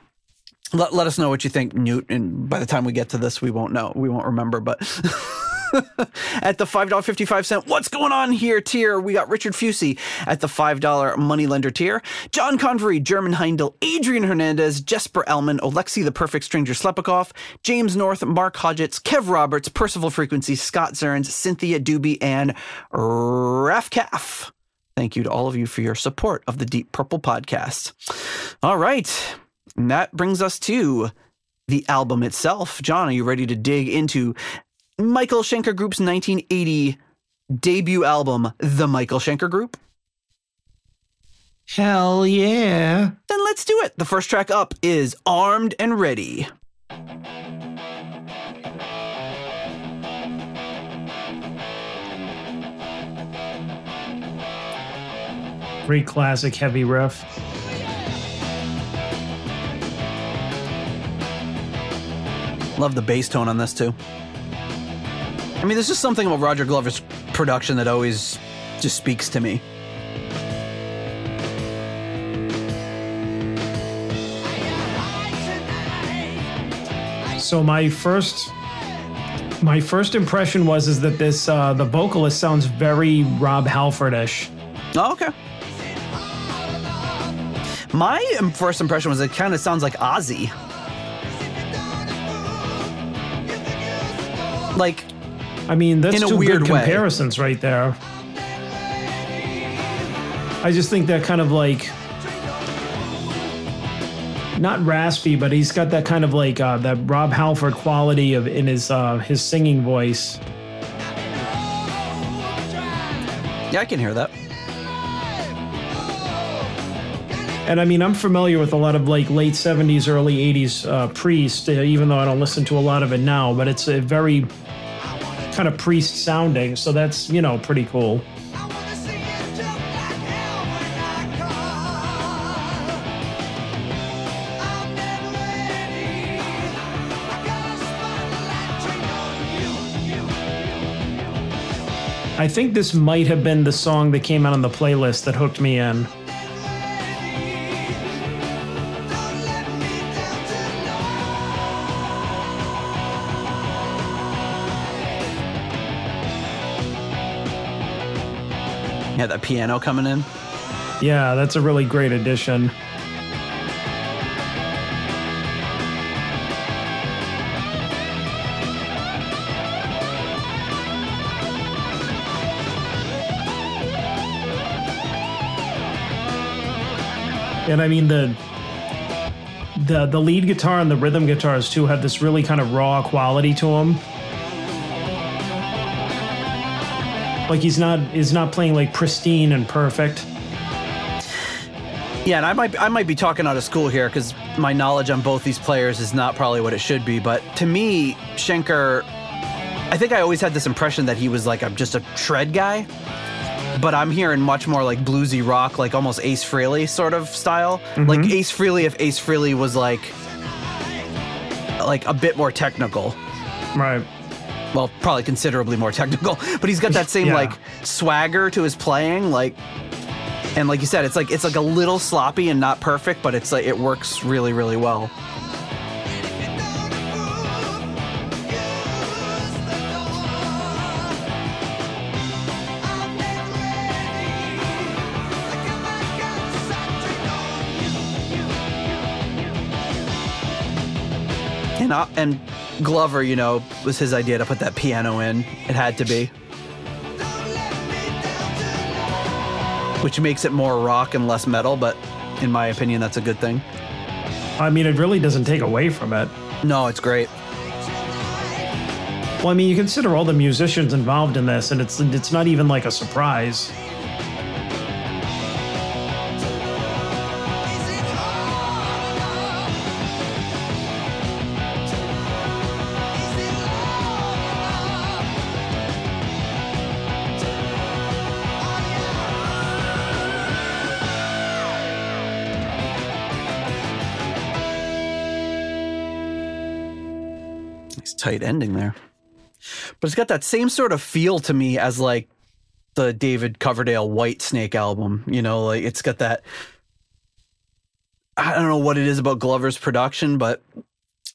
Speaker 1: let, let us know what you think, Newt. And by the time we get to this, we won't know. We won't remember. But at the $5.55, what's going on here tier, we got Richard Fusey at the $5 moneylender tier, John Convery, German Heindel, Adrian Hernandez, Jesper Elman, Alexi the Perfect Stranger Slepikoff, James North, Mark Hodgetts, Kev Roberts, Percival Frequency, Scott Zerns, Cynthia Doobie, and Rafcaf. Thank you to all of you for your support of the Deep Purple podcast. All right. And that brings us to the album itself. John, are you ready to dig into Michael Schenker Group's 1980 debut album, The Michael Schenker Group?
Speaker 2: hell yeah
Speaker 1: Then let's do it. The first track up is Armed and Ready.
Speaker 2: great classic heavy riff
Speaker 1: Love the bass tone on this too. I mean, there's just something about Roger Glover's production that always just speaks to me.
Speaker 2: So my first my first impression was is that this uh, the vocalist sounds very Rob Halfordish.
Speaker 1: Oh, okay. My first impression was it kind of sounds like Ozzy. Like,
Speaker 2: I mean, that's two
Speaker 1: weird
Speaker 2: good
Speaker 1: way.
Speaker 2: comparisons right there. I just think that kind of like not raspy, but he's got that kind of like uh, that Rob Halford quality of in his uh, his singing voice.
Speaker 1: yeah, I can hear that.
Speaker 2: And I mean, I'm familiar with a lot of like late 70s, early 80s uh, Priest, uh, even though I don't listen to a lot of it now, but it's a very kind of Priest sounding. So that's, you know, pretty cool. I think this might have been the song that came out on the playlist that hooked me in.
Speaker 1: Piano coming in.
Speaker 2: Yeah, that's a really great addition. And I mean the the the lead guitar and the rhythm guitars too have this really kind of raw quality to them. Like he's not he's not playing like pristine and perfect.
Speaker 1: Yeah, and I might I might be talking out of school here because my knowledge on both these players is not probably what it should be. But to me, Schenker, I think I always had this impression that he was like a, just a shred guy. But I'm hearing much more like bluesy rock, like almost Ace Frehley sort of style. Mm-hmm. Like Ace Frehley, if Ace Frehley was like like a bit more technical.
Speaker 2: Right.
Speaker 1: Well, probably considerably more technical, but he's got that same
Speaker 2: Yeah.
Speaker 1: like swagger to his playing, like and like you said, it's like it's like a little sloppy and not perfect, but it's like it works really, really well. And uh, and Glover, you know, was his idea to put that piano in. It had to be. Which makes it more rock and less metal, but in my opinion, that's a good thing.
Speaker 2: I mean, it really doesn't take away from it.
Speaker 1: No, it's great.
Speaker 2: Well, I mean, you consider all the musicians involved in this, and it's it's not even like a surprise.
Speaker 1: Tight ending there. But it's got that same sort of feel to me as like the David Coverdale Whitesnake album. You know, like it's got that. I don't know what it is about Glover's production, but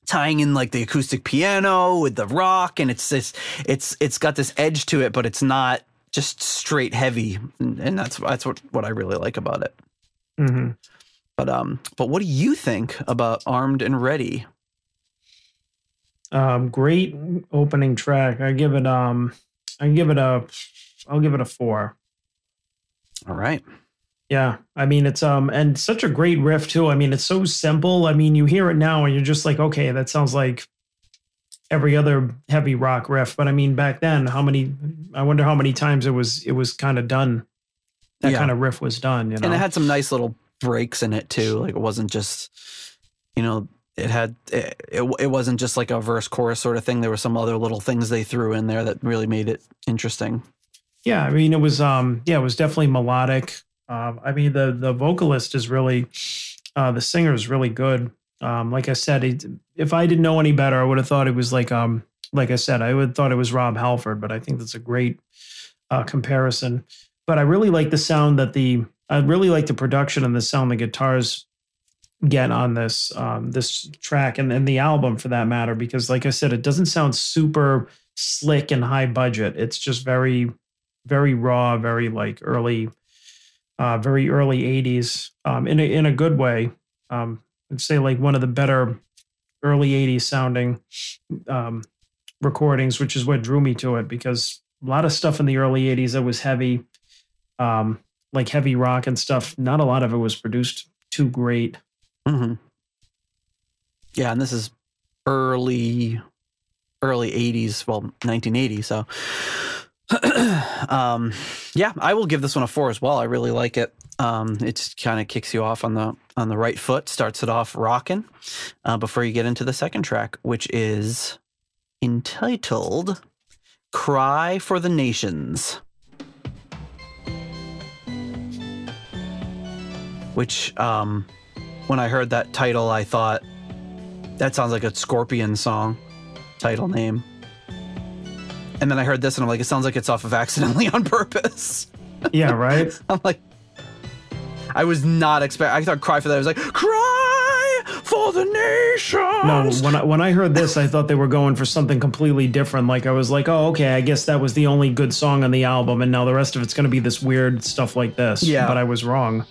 Speaker 1: tying in like the acoustic piano with the rock, and it's this, it's it's got this edge to it, but it's not just straight heavy, and, and that's that's what what I really like about it.
Speaker 2: hmm
Speaker 1: But um, but what do you think about Armed and Ready?
Speaker 2: Um, great opening track. I give it um, I give it a, I'll give it a four.
Speaker 1: All right.
Speaker 2: Yeah, I mean it's um and such a great riff too. I mean it's so simple. I mean you hear it now and you're just like, okay, that sounds like every other heavy rock riff. But I mean back then, how many? I wonder how many times it was it was kind of done. That
Speaker 1: Yeah.
Speaker 2: kind of riff was done. You know,
Speaker 1: and it had some nice little breaks in it too like it wasn't just you know it had it, it, it wasn't just like a verse chorus sort of thing there were some other little things they threw in there that really made it interesting
Speaker 2: Yeah, I mean it was um yeah, it was definitely melodic. Um I mean the the vocalist is really uh the singer is really good. Um like I said, it, if I didn't know any better, I would have thought it was like um like I said, I would have thought it was Rob Halford, but I think that's a great uh, comparison. But I really like the sound that the I really like the production and the sound the guitars get on this um, this track and, and the album for that matter, because like I said, it doesn't sound super slick and high budget. It's just very, very raw, very like early, uh, very early '80s um, in a, in a good way. Um, I'd say like one of the better early '80s sounding um, recordings, which is what drew me to it because a lot of stuff in the early '80s that was heavy, um, like heavy rock and stuff. Not a lot of it was produced too great.
Speaker 1: Mm-hmm. Yeah, and this is early, early '80s, well, 1980. So, um, yeah, I will give this one a four as well. I really like it. Um, it kind of kicks you off on the on the right foot, starts it off rocking uh, before you get into the second track, which is entitled "Cry for the Nations." Which, um, when I heard that title, I thought that sounds like a Scorpion song title name. And then I heard this and I'm like, it sounds like it's off of Accidentally on Purpose.
Speaker 2: Yeah, right.
Speaker 1: I'm like, I was not expect. I thought "Cry for that." I was like, "Cry for the nations."
Speaker 2: No, when I when I heard this, I thought they were going for something completely different. Like I was like, oh, okay, I guess that was the only good song on the album, and now the rest of it's going to be this weird stuff like this.
Speaker 1: Yeah.
Speaker 2: but I was wrong.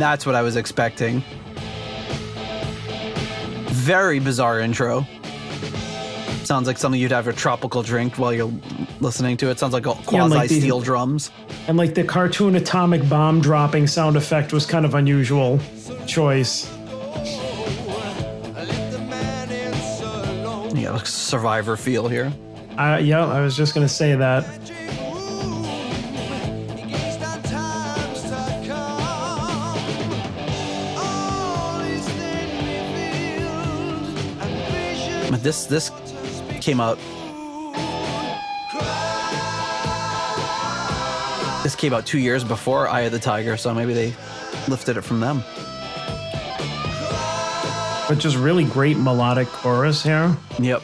Speaker 1: That's what I was expecting. Very bizarre intro. Sounds like something you'd have a tropical drink while you're listening to it. Sounds like
Speaker 2: Yeah,
Speaker 1: quasi
Speaker 2: like the-
Speaker 1: steel drums.
Speaker 2: And like the cartoon atomic bomb dropping sound effect was kind of unusual choice.
Speaker 1: Yeah, like survivor feel here.
Speaker 2: Uh, yeah, I was just gonna say that.
Speaker 1: This this came out. This came out two years before Eye of the Tiger, so maybe they lifted it from them.
Speaker 2: But just really great melodic chorus here.
Speaker 1: Yep.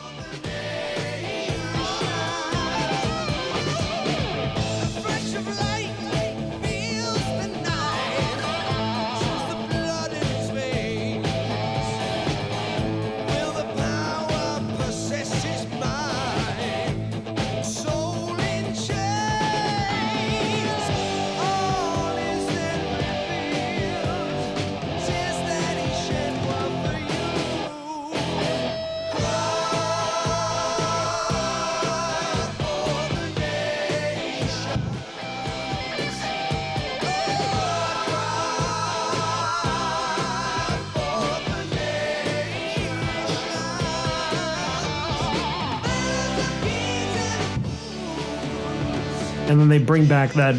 Speaker 2: Bring back that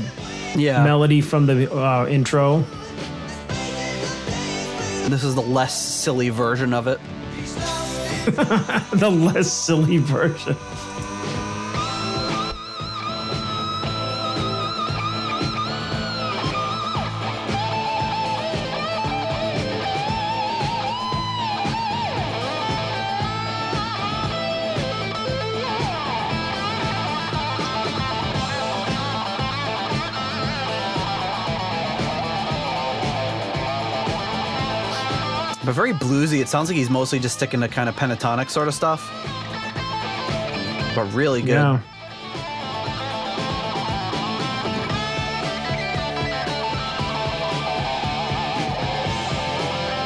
Speaker 1: Yeah.
Speaker 2: melody from the uh, intro.
Speaker 1: This is the less silly version of it.
Speaker 2: the less silly version.
Speaker 1: Very bluesy. It sounds like he's mostly just sticking to kind of pentatonic sort of stuff. But really good.
Speaker 2: Yeah.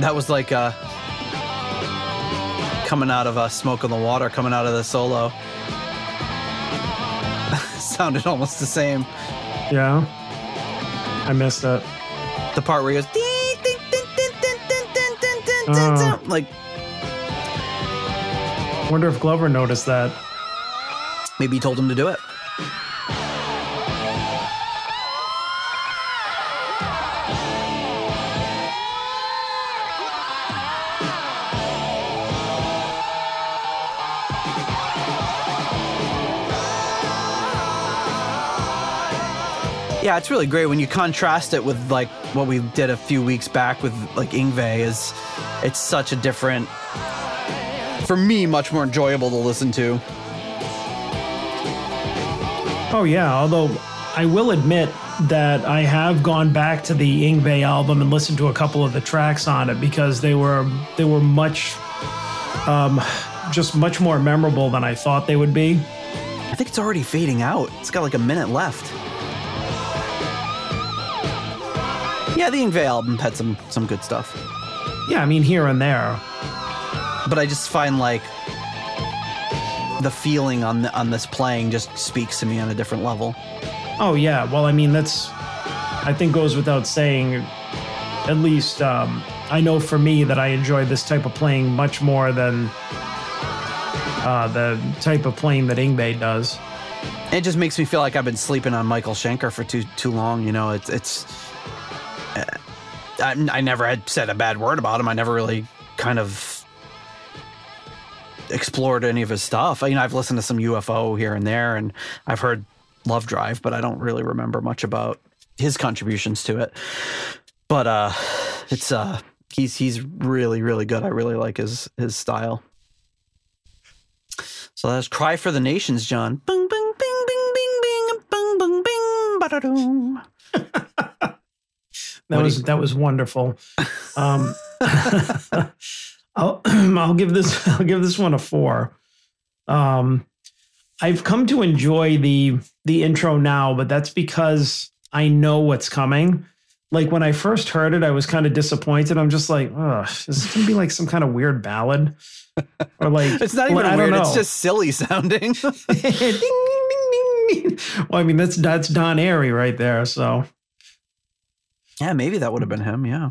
Speaker 1: That was like uh coming out of uh, smoke on the water, coming out of the solo. Sounded almost the same.
Speaker 2: Yeah. I missed it.
Speaker 1: The part where he goes "Ding,
Speaker 2: Oh.
Speaker 1: like
Speaker 2: Wonder if Glover noticed that.
Speaker 1: maybe he told him to do it. Yeah, it's really great when you contrast it with like what we did a few weeks back with like Yngwie is it's such a different for me much more enjoyable to listen to.
Speaker 2: Oh yeah, although I will admit that I have gone back to the Yngwie album and listened to a couple of the tracks on it because they were they were much um just much more memorable than I thought they would be.
Speaker 1: I think it's already fading out. It's got like a minute left. Yeah, the Yngwie album had some some good stuff.
Speaker 2: Yeah, I mean here and there.
Speaker 1: But I just find like the feeling on the, on this playing just speaks to me on a different level.
Speaker 2: Oh yeah, well I mean that's I think goes without saying. At least um, I know for me that I enjoy this type of playing much more than uh, the type of playing that Yngwie does.
Speaker 1: It just makes me feel like I've been sleeping on Michael Schenker for too too long. You know, it's it's. I, I never had said a bad word about him. I never really kind of explored any of his stuff. You know, I've listened to some UFO here and there, and I've heard Love Drive, but I don't really remember much about his contributions to it. But uh, it's uh, he's he's really really good. I really like his his style. So that's "Cry for the Nations," John. Bing bing bing bing bing bing bing bing bing ba-da-doom.
Speaker 2: That was that was wonderful. Um, I'll I'll give this I'll give this one a four. Um, I've come to enjoy the the intro now, but that's because I know what's coming. Like when I first heard it, I was kind of disappointed. I'm just like, oh, is this gonna be like some kind of weird ballad? Or like
Speaker 1: It's not even
Speaker 2: well,
Speaker 1: weird. It's just silly sounding.
Speaker 2: ding, ding, ding, ding. Well, I mean that's that's Don Airey right there. So
Speaker 1: yeah, maybe that would have been him. Yeah.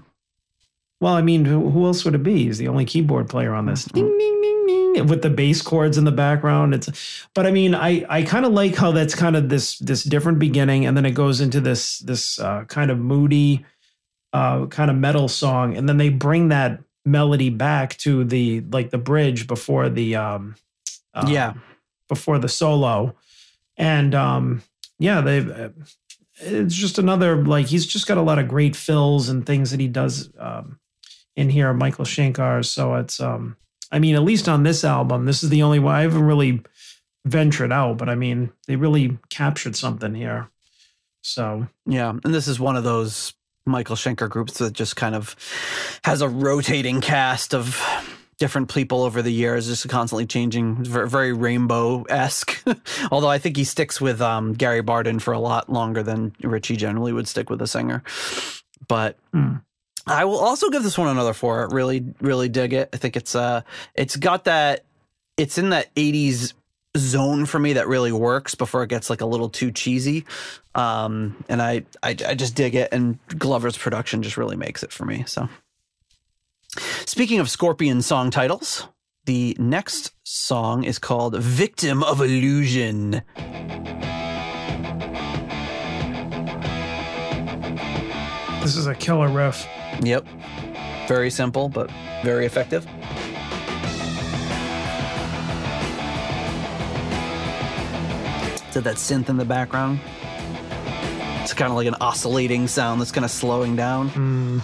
Speaker 2: Well, I mean, who, who else would it be? He's the only keyboard player on this. Ding, ding, ding, ding, with the bass chords in the background. It's, but I mean, I I kind of like how that's kind of this this different beginning, and then it goes into this this uh, kind of moody, uh, kind of metal song, and then they bring that melody back to the like the bridge before the um, uh,
Speaker 1: Yeah.
Speaker 2: before the solo, and um, yeah, they. It's just another like he's just got a lot of great fills and things that he does um, in here, Michael Schenker. So it's um, I mean, at least on this album, this is the only one I haven't really ventured out, but I mean, they really captured something here. So
Speaker 1: Yeah, and this is one of those Michael Schenker groups that just kind of has a rotating cast of different people over the years, just constantly changing, very, rainbow esque. Although I think he sticks with um, Gary Barden for a lot longer than Ritchie generally would stick with a singer. But
Speaker 2: Hmm.
Speaker 1: I will also give this one another four. Really, really dig it. I think it's uh, it's got that, it's in that '80s zone for me that really works before it gets like a little too cheesy. Um, and I, I, I just dig it. And Glover's production just really makes it for me. So, speaking of Scorpion song titles, the next song is called Victim of Illusion.
Speaker 2: this is a killer riff.
Speaker 1: Yep. Very simple, but very effective. So that synth in the background. It's kind of like an oscillating sound that's kind of slowing down.
Speaker 2: Mm.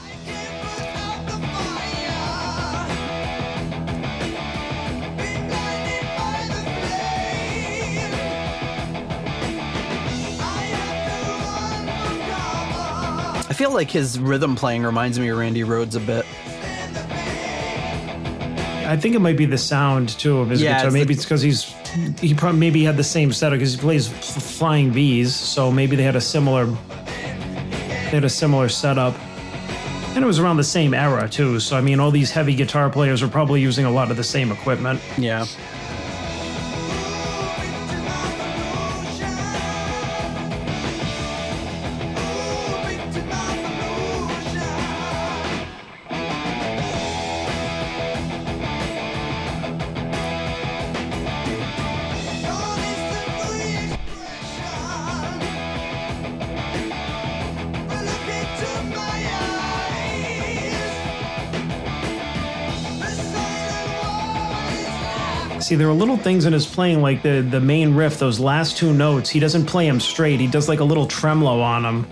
Speaker 1: I feel like his rhythm playing reminds me of Randy Rhoads a bit.
Speaker 2: I think it might be the sound too of his
Speaker 1: Yeah,
Speaker 2: guitar.
Speaker 1: it's
Speaker 2: Maybe
Speaker 1: the-
Speaker 2: it's because he's he probably maybe had the same setup because he plays f- Flying V's, so maybe they had a similar they had a similar setup. And it was around the same era too. So I mean, all these heavy guitar players were probably using a lot of the same equipment.
Speaker 1: Yeah.
Speaker 2: See, there are little things in his playing, like the the main riff, those last two notes. He doesn't play them straight. He does like a little tremolo on them.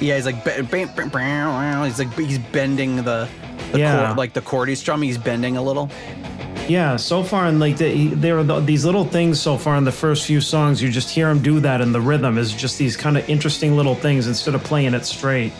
Speaker 1: Yeah, he's like he's like he's bending the, the
Speaker 2: Yeah.
Speaker 1: chord, like the chord he's strumming. He's bending a little.
Speaker 2: Yeah, so far in like the, there are the, these little things so far in the first few songs. You just hear him do that, and the rhythm is just these kind of interesting little things instead of playing it straight.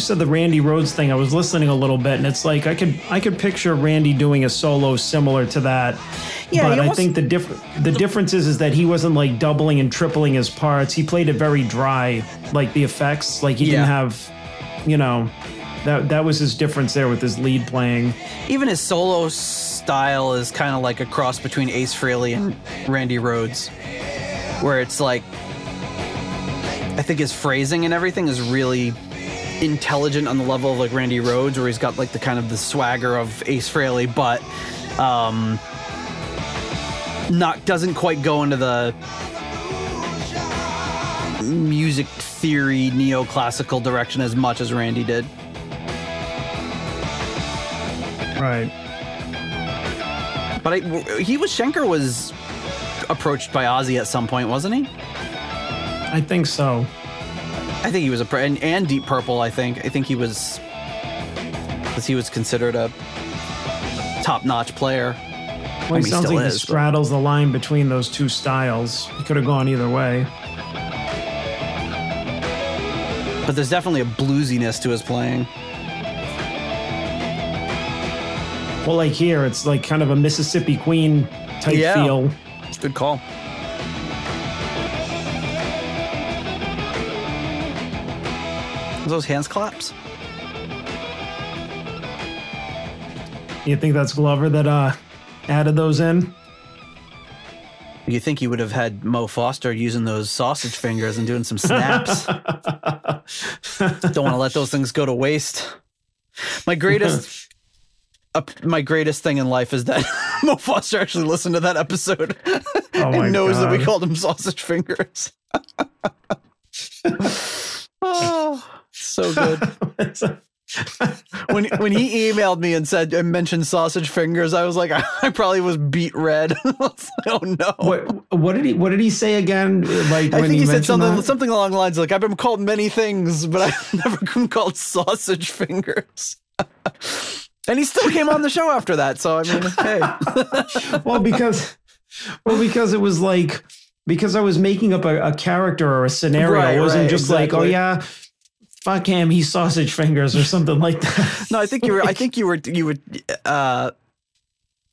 Speaker 2: Said the Randy Rhoads thing, I was listening a little bit, and it's like I could I could picture Randy doing a solo similar to that.
Speaker 1: Yeah,
Speaker 2: but
Speaker 1: he
Speaker 2: I think the diff- the difference is is that he wasn't like doubling and tripling his parts. He played it very dry, like the effects. Like he
Speaker 1: Yeah.
Speaker 2: didn't have, you know, that that was his difference there with his lead playing.
Speaker 1: Even his solo style is kind of like a cross between Ace Frehley and Randy Rhoads, where it's like I think his phrasing and everything is really intelligent on the level of like Randy Rhoads, where he's got like the kind of the swagger of Ace Frehley, but um, not doesn't quite go into the music theory neoclassical direction as much as Randy did.
Speaker 2: Right.
Speaker 1: But I, he was Schenker was approached by Ozzy at some point, wasn't he?
Speaker 2: I think so.
Speaker 1: I think he was a and, and Deep Purple. I think I think he was because he was considered a top-notch player.
Speaker 2: Well,
Speaker 1: mean,
Speaker 2: he sounds
Speaker 1: still
Speaker 2: like he
Speaker 1: is, but-
Speaker 2: straddles the line between those two styles. He could have gone either way.
Speaker 1: But there's definitely a bluesiness to his playing.
Speaker 2: Well, like here, it's like kind of a Mississippi Queen type feel.
Speaker 1: Yeah.
Speaker 2: feel.
Speaker 1: Good call. Those hands claps.
Speaker 2: You think that's Glover that uh, added those in?
Speaker 1: You think you would have had Mo Foster using those sausage fingers and doing some snaps? Don't want to let those things go to waste. My greatest, uh, my greatest thing in life is that Mo Foster actually listened to that episode
Speaker 2: Oh
Speaker 1: and knows that we
Speaker 2: God.
Speaker 1: called him sausage fingers. oh, so good. When when he emailed me and said and mentioned sausage fingers, I was like, I, probably was beat red. I was like, oh no.
Speaker 2: what what did he what did he say again? Like
Speaker 1: I think he, said something
Speaker 2: that?
Speaker 1: something along the lines like I've been called many things, but I've never been called sausage fingers. and he still came on the show after that. So I mean, hey,
Speaker 2: well because well because it was like because I was making up a, a character or a scenario.
Speaker 1: Right,
Speaker 2: it wasn't
Speaker 1: right,
Speaker 2: just like oh yeah. Fuck him, he's sausage fingers or something like that.
Speaker 1: no, I think you were. I think you were. You would. Uh,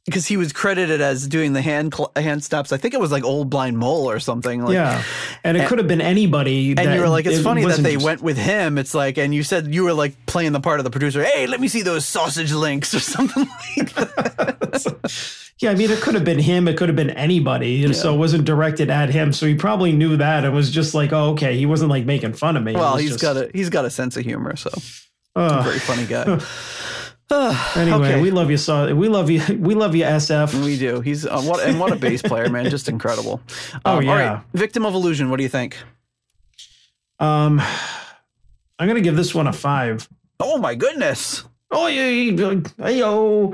Speaker 1: because he was credited as doing the hand cl- hand steps. I think it was like Old Blind Mole or something. Like,
Speaker 2: yeah, and it could have been anybody.
Speaker 1: And you were like, it's
Speaker 2: it
Speaker 1: funny that they
Speaker 2: just-
Speaker 1: went with him. It's like, and you said you were like playing the part of the producer. Hey, let me see those sausage links or something like that.
Speaker 2: Yeah, I mean, it could have been him. It could have been anybody. And so it wasn't directed at him. So he probably knew that. It was just like, oh, okay. He wasn't like making fun of me.
Speaker 1: Well, he's
Speaker 2: just-
Speaker 1: got a he's got a sense of humor, so
Speaker 2: Ugh.
Speaker 1: very funny guy.
Speaker 2: Anyway,
Speaker 1: okay.
Speaker 2: we love you. So we love you. We love you, SF.
Speaker 1: We do. He's uh, what and what a bass player, man! Just incredible.
Speaker 2: Oh,
Speaker 1: Um, All
Speaker 2: yeah.
Speaker 1: right, victim of illusion. What do you think?
Speaker 2: Um, I'm gonna give this one a five.
Speaker 1: Oh my goodness!
Speaker 2: Oh yeah, hey yo,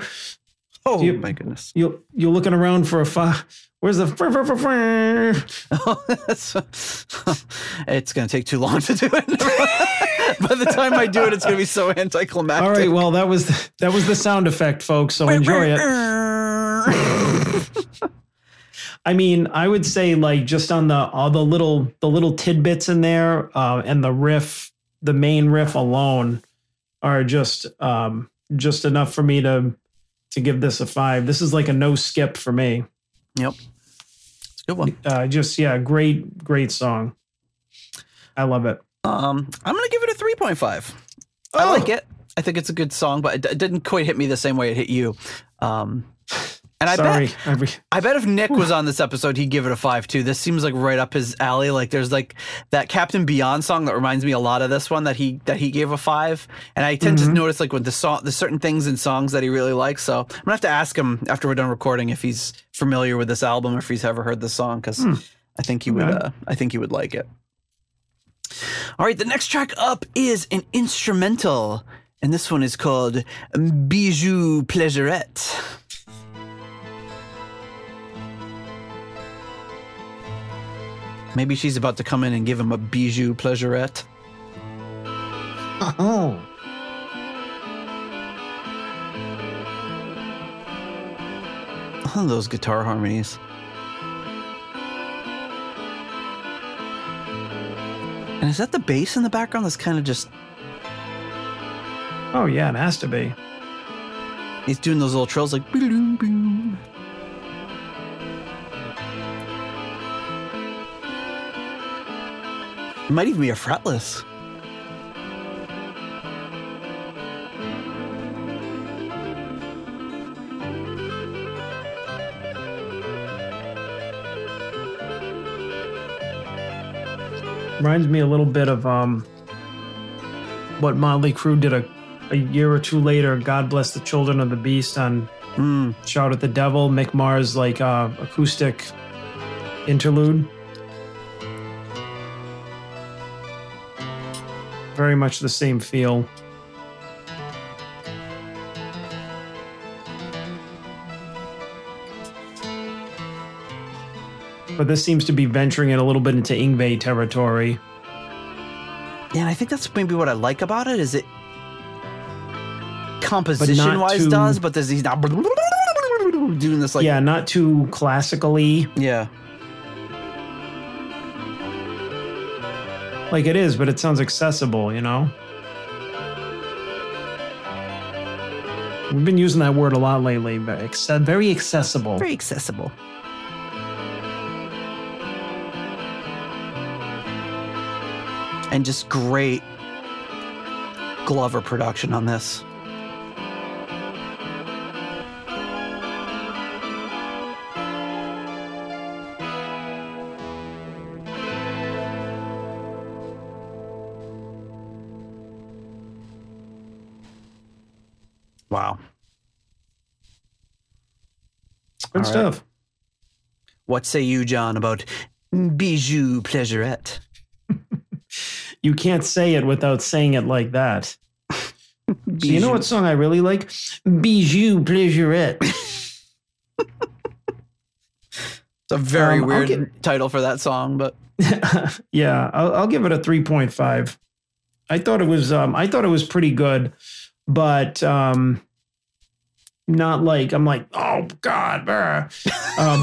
Speaker 1: Oh
Speaker 2: You-
Speaker 1: my goodness!
Speaker 2: you you're looking around for a five. Where's the? fr- fr- fr- fr-
Speaker 1: That's- it's going to take too long to do it. By the time I do it, it's going to be so anticlimactic.
Speaker 2: All right, well that was the, that was the sound effect, folks. So enjoy it. I mean, I would say like just on the all the little the little tidbits in there uh, and the riff, the main riff alone are just um, just enough for me to to give this a five. This is like a no skip for me.
Speaker 1: Yep. It's a good one.
Speaker 2: Uh, just yeah, great great song. I love it.
Speaker 1: Um, I'm going to give it a 3.5. I
Speaker 2: Oh.
Speaker 1: like it. I think it's a good song, but it, it didn't quite hit me the same way it hit you. Um, and I
Speaker 2: Sorry,
Speaker 1: bet
Speaker 2: I
Speaker 1: I bet if Nick was on this episode, he'd give it a five too. This seems like right up his alley. Like there's like that Captain Beyond song that reminds me a lot of this one that he that he gave a five. And I tend to notice like with the song, the certain things in songs that he really likes. So I'm gonna have to ask him after we're done recording if he's familiar with this album if he's ever heard this song because I think he would.
Speaker 2: Okay.
Speaker 1: Uh, I think he would like it. All right, the next track up is an instrumental, and this one is called Bijou Pleasurette. Maybe she's about to come in and give him a bijou pleasurette.
Speaker 2: oh.
Speaker 1: Oh, those guitar harmonies. And is that the bass in the background that's kind of just
Speaker 2: Oh yeah, it has to be.
Speaker 1: he's doing those little trills like boom boom. It might even be a fretless.
Speaker 2: Reminds me a little bit of um, what Motley Crue did a, a year or two later. God bless the children of the beast on
Speaker 1: Mm,
Speaker 2: Shout at the Devil. Mick Mars like uh, acoustic interlude. Very much the same feel. But this seems to be venturing it a little bit into Yngwie territory.
Speaker 1: yeah, and I think that's maybe what I like about it is it composition wise
Speaker 2: too-
Speaker 1: does, but does he's not doing this like
Speaker 2: yeah, not too classically
Speaker 1: yeah.
Speaker 2: like it is, but it sounds accessible, you know? We've been using that word a lot lately, very accessible.
Speaker 1: very accessible. And just great Glover production on this. Wow.
Speaker 2: Good
Speaker 1: All right.
Speaker 2: stuff.
Speaker 1: What say you, John, about Bijou Pleasurette?
Speaker 2: You can't say it without saying it like that. So you know what song I really like? Bijou Pleasurette.
Speaker 1: It's a very
Speaker 2: Um,
Speaker 1: weird
Speaker 2: get-
Speaker 1: title for that song, but
Speaker 2: yeah, I'll, I'll give it a 3.5. I thought it was um, I thought it was pretty good, but um, not like I'm like oh god, uh,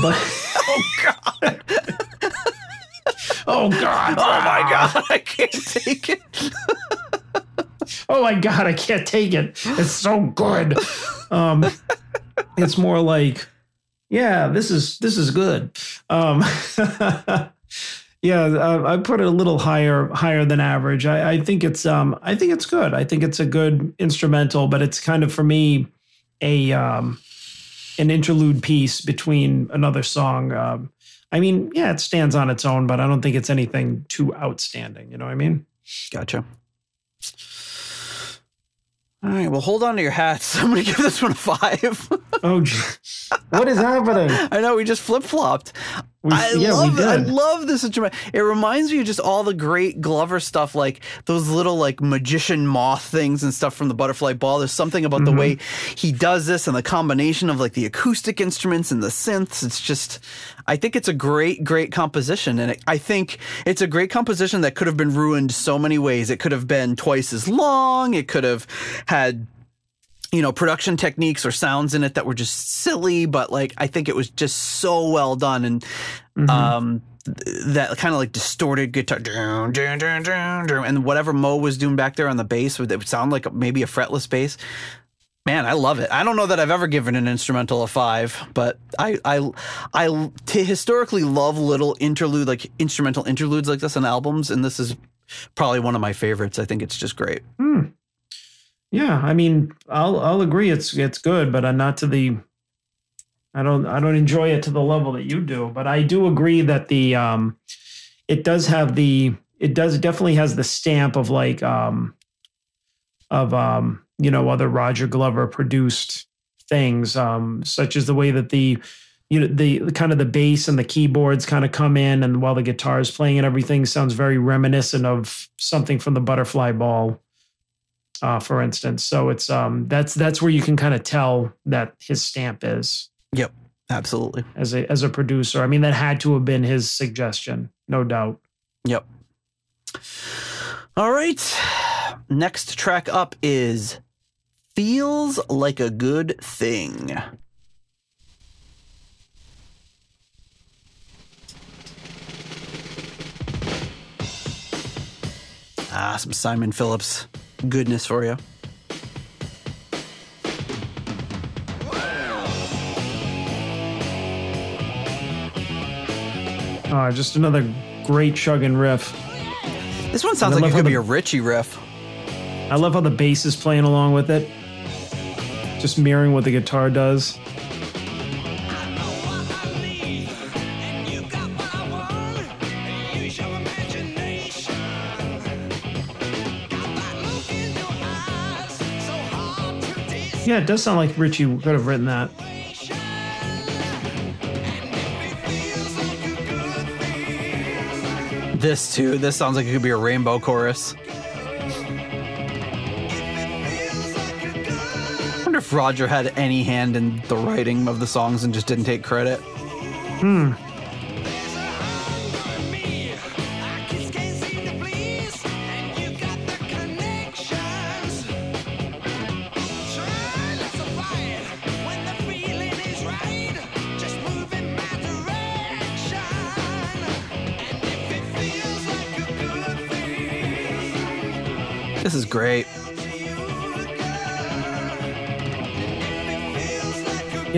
Speaker 2: but
Speaker 1: oh god,
Speaker 2: oh god,
Speaker 1: oh my god, I can't take it.
Speaker 2: oh my god, I can't take it. It's so good. Um, it's more like, yeah, this is this is good. Um, yeah, I, I put it a little higher higher than average. I, I think it's um I think it's good. I think it's a good instrumental, but it's kind of for me a um an interlude piece between another song. Um, I mean, yeah, it stands on its own, but I don't think it's anything too outstanding. You know what I mean?
Speaker 1: Gotcha. All right, well, hold on to your hats. I'm going to give this one a five.
Speaker 2: Oh, what is happening?
Speaker 1: I know we just flip flopped.
Speaker 2: We,
Speaker 1: I
Speaker 2: yeah,
Speaker 1: love. I love this instrument. It reminds me of just all the great Glover stuff, like those little like magician moth things and stuff from the Butterfly Ball. There's something about the mm-hmm. way he does this and the combination of like the acoustic instruments and the synths. It's just, I think it's a great, great composition, and it, I think it's a great composition that could have been ruined so many ways. It could have been twice as long. It could have had you know, production techniques or sounds in it that were just silly, but like I think it was just so well done and um that kind of like distorted guitar and whatever Mo was doing back there on the bass would it would sound like maybe a fretless bass. Man, I love it. I don't know that I've ever given an instrumental a five, but I I I t- historically love little interlude like instrumental interludes like this on albums, and this is probably one of my favorites. I think it's just great.
Speaker 2: Hmm. Yeah, I mean, I'll I'll agree. It's it's good, but I'm not to the. I don't I don't enjoy it to the level that you do, but I do agree that the um, it does have the it does definitely has the stamp of like um, of um, you know other Roger Glover produced things, um, such as the way that the you know the, kind of the bass and the keyboards kind of come in, and while the guitar is playing and everything sounds very reminiscent of something from the Butterfly Ball uh, for instance. So it's um that's that's where you can kind of tell that his stamp is
Speaker 1: Yep, absolutely.
Speaker 2: as a as a producer. I mean, that had to have been his suggestion, no doubt.
Speaker 1: Yep. All right. Next track up is Feels Like a Good Thing. Ah, some Simon Phillips goodness for you.
Speaker 2: Uh, just another great chugging riff.
Speaker 1: This one sounds
Speaker 2: I
Speaker 1: like it could be
Speaker 2: the-
Speaker 1: a Ritchie riff.
Speaker 2: I love how the bass is playing along with it, just mirroring what the guitar does. Yeah, it does sound like Ritchie could have written that.
Speaker 1: This too. This sounds like it could be a rainbow chorus. Roger had any hand in the writing of the songs and just didn't take credit.
Speaker 2: Hmm.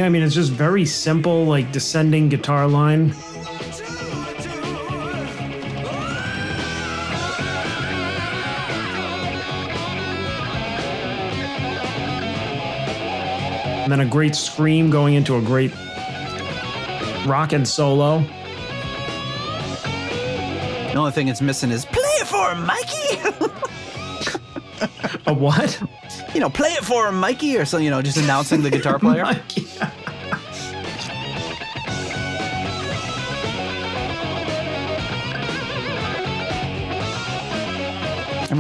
Speaker 2: Yeah, I mean, it's just very simple, like descending guitar line. And then a great scream going into a great rockin' solo.
Speaker 1: The only thing it's missing is play it for him, Mikey.
Speaker 2: A what?
Speaker 1: you know, play it for him, Mikey, or something. You know, just announcing the guitar player.
Speaker 2: Yeah.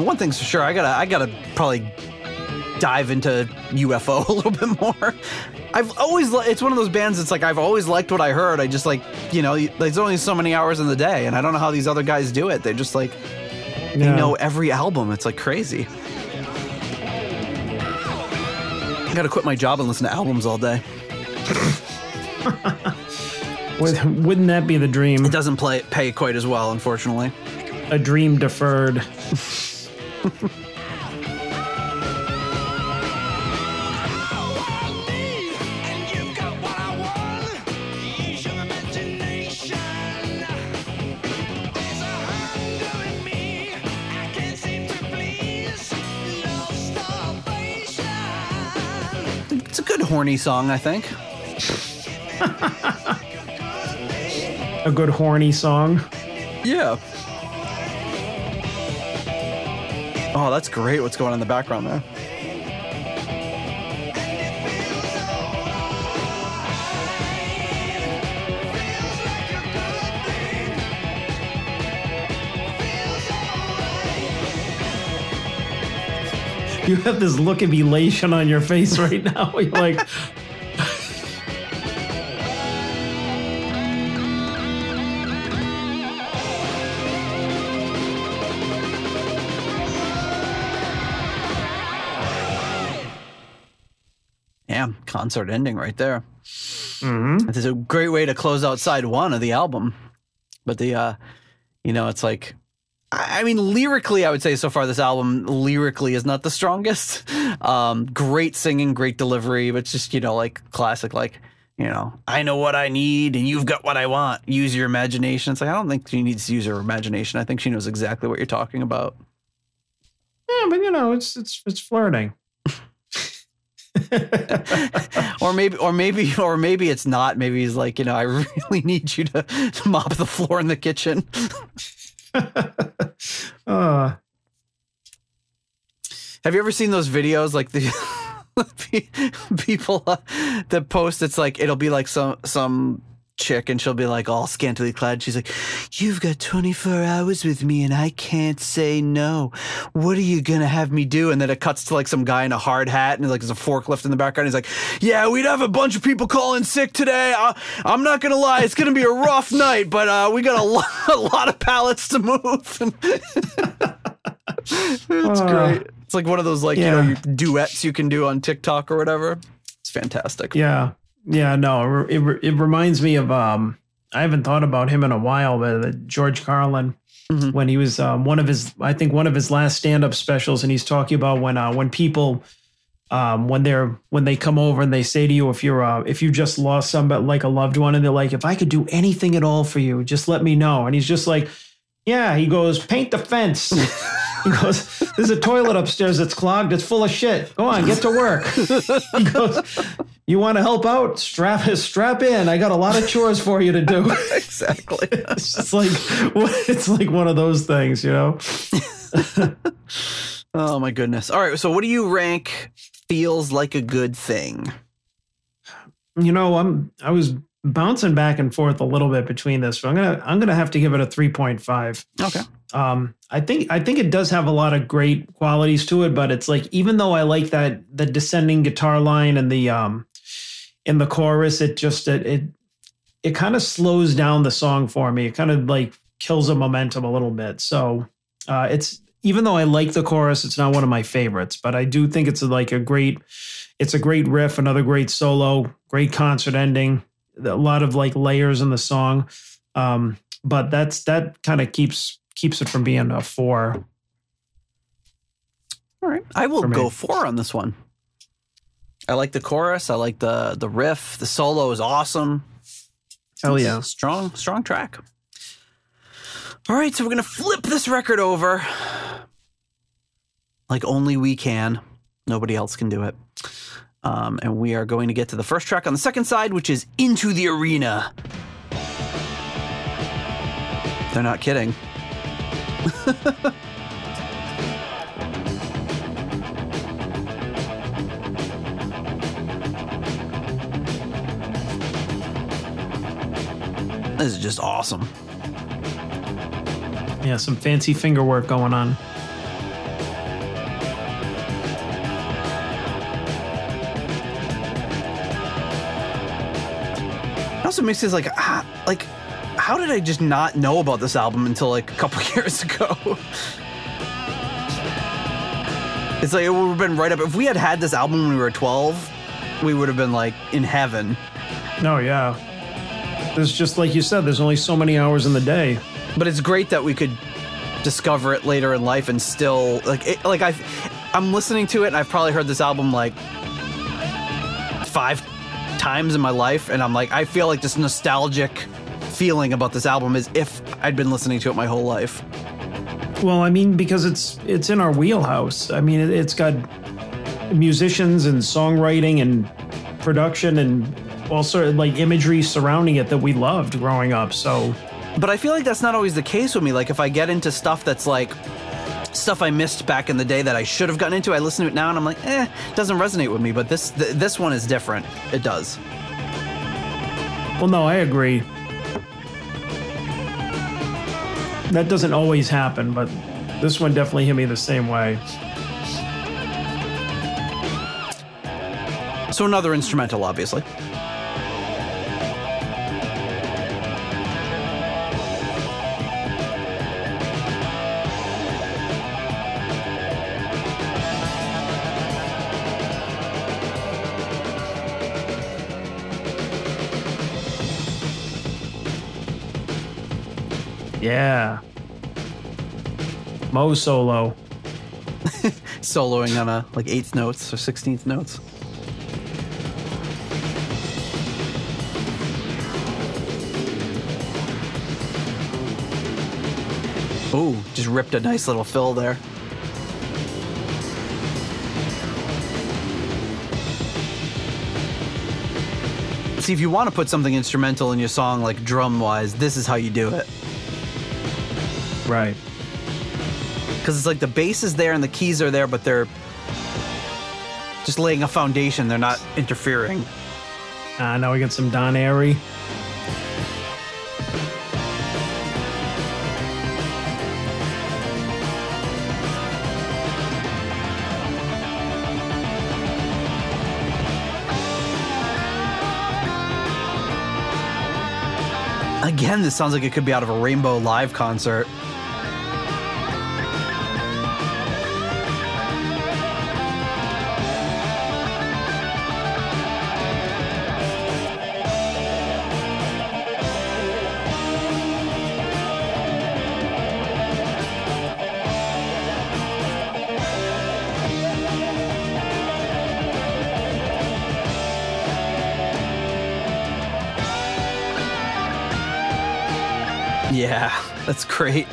Speaker 1: Mean, one thing's for sure. I gotta, I gotta probably dive into UFO a little bit more. I've always, li- it's one of those bands. It's like I've always liked what I heard. I just like, you know, there's only so many hours in the day, and I don't know how these other guys do it. They're just like, they
Speaker 2: Yeah.
Speaker 1: know every album. It's like crazy. I gotta quit my job and listen to albums all day.
Speaker 2: Would- Wouldn't that be the dream?
Speaker 1: It doesn't play pay quite as well, unfortunately.
Speaker 2: A dream deferred.
Speaker 1: It's a good horny song, I think.
Speaker 2: A good horny song.
Speaker 1: Yeah. Oh, that's great what's going on in the background there.
Speaker 2: You have this look of elation on your face right now. You're like,
Speaker 1: concert ending right there.
Speaker 2: mm-hmm.
Speaker 1: Is a great way to close out side one of the album. But the, uh, you know, it's like, I I mean, lyrically, I would say so far this album lyrically is not the strongest. Um, great singing, great delivery, but just you know, like classic, like you know, I know what I need and you've got what I want. Use your imagination. It's like I don't think she needs to use her imagination. I think she knows exactly what you're talking about.
Speaker 2: yeah, but you know, it's it's it's flirting.
Speaker 1: Or maybe or maybe or maybe it's not. Maybe he's like you know i really need you to, to mop the floor in the kitchen.
Speaker 2: Uh,
Speaker 1: have you ever seen those videos like the people uh, that post it's like it'll be like some some chick and she'll be like all scantily clad. She's like you've got 24 hours with me and i can't say no. What are you gonna have me do? And then it cuts to like some guy in a hard hat and like there's a forklift in the background. He's like yeah we'd have a bunch of people calling sick today. I'm not gonna lie it's gonna be a rough night but uh, we got a lot, a lot of pallets to move. It's
Speaker 2: Uh,
Speaker 1: great. It's like one of those like
Speaker 2: yeah.
Speaker 1: you know duets you can do on tiktok or whatever. It's fantastic.
Speaker 2: Yeah, yeah. No, it it, reminds me of um. I haven't thought about him in a while, but uh, George Carlin.
Speaker 1: Mhm.
Speaker 2: When he was um, one of his, I think one of his last stand-up specials, and he's talking about when uh, when people um, when they're when they come over and they say to you if you're uh, if you just lost somebody like a loved one and they're like if I could do anything at all for you just let me know and he's just like yeah he goes paint the fence he goes there's a toilet upstairs that's clogged it's full of shit go on get to work he goes you want to help out? Strap strap in. I got a lot of chores for you to do.
Speaker 1: Exactly.
Speaker 2: It's just like it's like one of those things you know?
Speaker 1: Oh my goodness. All right so what do you rank feels like a good thing?
Speaker 2: You know i'm i was bouncing back and forth a little bit between this but i'm gonna i'm gonna have to give it a 3.5
Speaker 1: okay.
Speaker 2: Um i think i think it does have a lot of great qualities to it but it's like even though i like that the descending guitar line and the um in the chorus it just it it, it kind of slows down the song for me. It kind of like kills the momentum a little bit. So uh it's even though i like the chorus it's not one of my favorites but i do think it's like a great it's a great riff another great solo great concert ending a lot of like layers in the song. Um but that's that kind of keeps keeps it from being a four.
Speaker 1: All right. I will go four on this one i like the chorus. I like the the riff. The solo is awesome. It's
Speaker 2: yeah.
Speaker 1: strong strong track. All right so we're gonna flip this record over. Like only we can. Nobody else can do it. Um, and we are going to get to the first track on the second side which is into the arena. They're not kidding this is just awesome
Speaker 2: yeah some fancy finger work going on
Speaker 1: It also makes it like, ah, like, how did I just not know about this album until like a couple years ago? it's like it would have been right up. If we had had this album when we were 12, we would have been like in heaven.
Speaker 2: no yeah there's just like you said there's only so many hours in the day
Speaker 1: But it's great that we could discover it later in life and still like, it, like I, I'm listening to it and I've probably heard this album like five times in my life, and I'm like, I feel like this nostalgic feeling about this album is if I'd been listening to it my whole life.
Speaker 2: Well, I mean, because it's it's in our wheelhouse. I mean, it, it's got musicians and songwriting and production and all sort of like imagery surrounding it that we loved growing up. So
Speaker 1: But I feel like that's not always the case with me. Like if I get into stuff that's like stuff I missed back in the day that I should have gotten into, I listen to it now and I'm like, eh, it doesn't resonate with me. But this th- this one is different. It does.
Speaker 2: Well, no, I agree. That doesn't always happen, but this one definitely hit me the same way.
Speaker 1: So another instrumental, obviously.
Speaker 2: Yeah. Mo solo.
Speaker 1: Soloing on a like eighth notes or sixteenth notes. Ooh, just ripped a nice little fill there. See, if you want to put something instrumental in your song, like drum wise, this is how you do it.
Speaker 2: Right.
Speaker 1: Because it's like the bass is there and the keys are there, but they're just laying a foundation. They're not interfering.
Speaker 2: Uh, now we got some Don Airey.
Speaker 1: Again, this sounds like it could be out of a Rainbow Live concert. Yeah, that's great.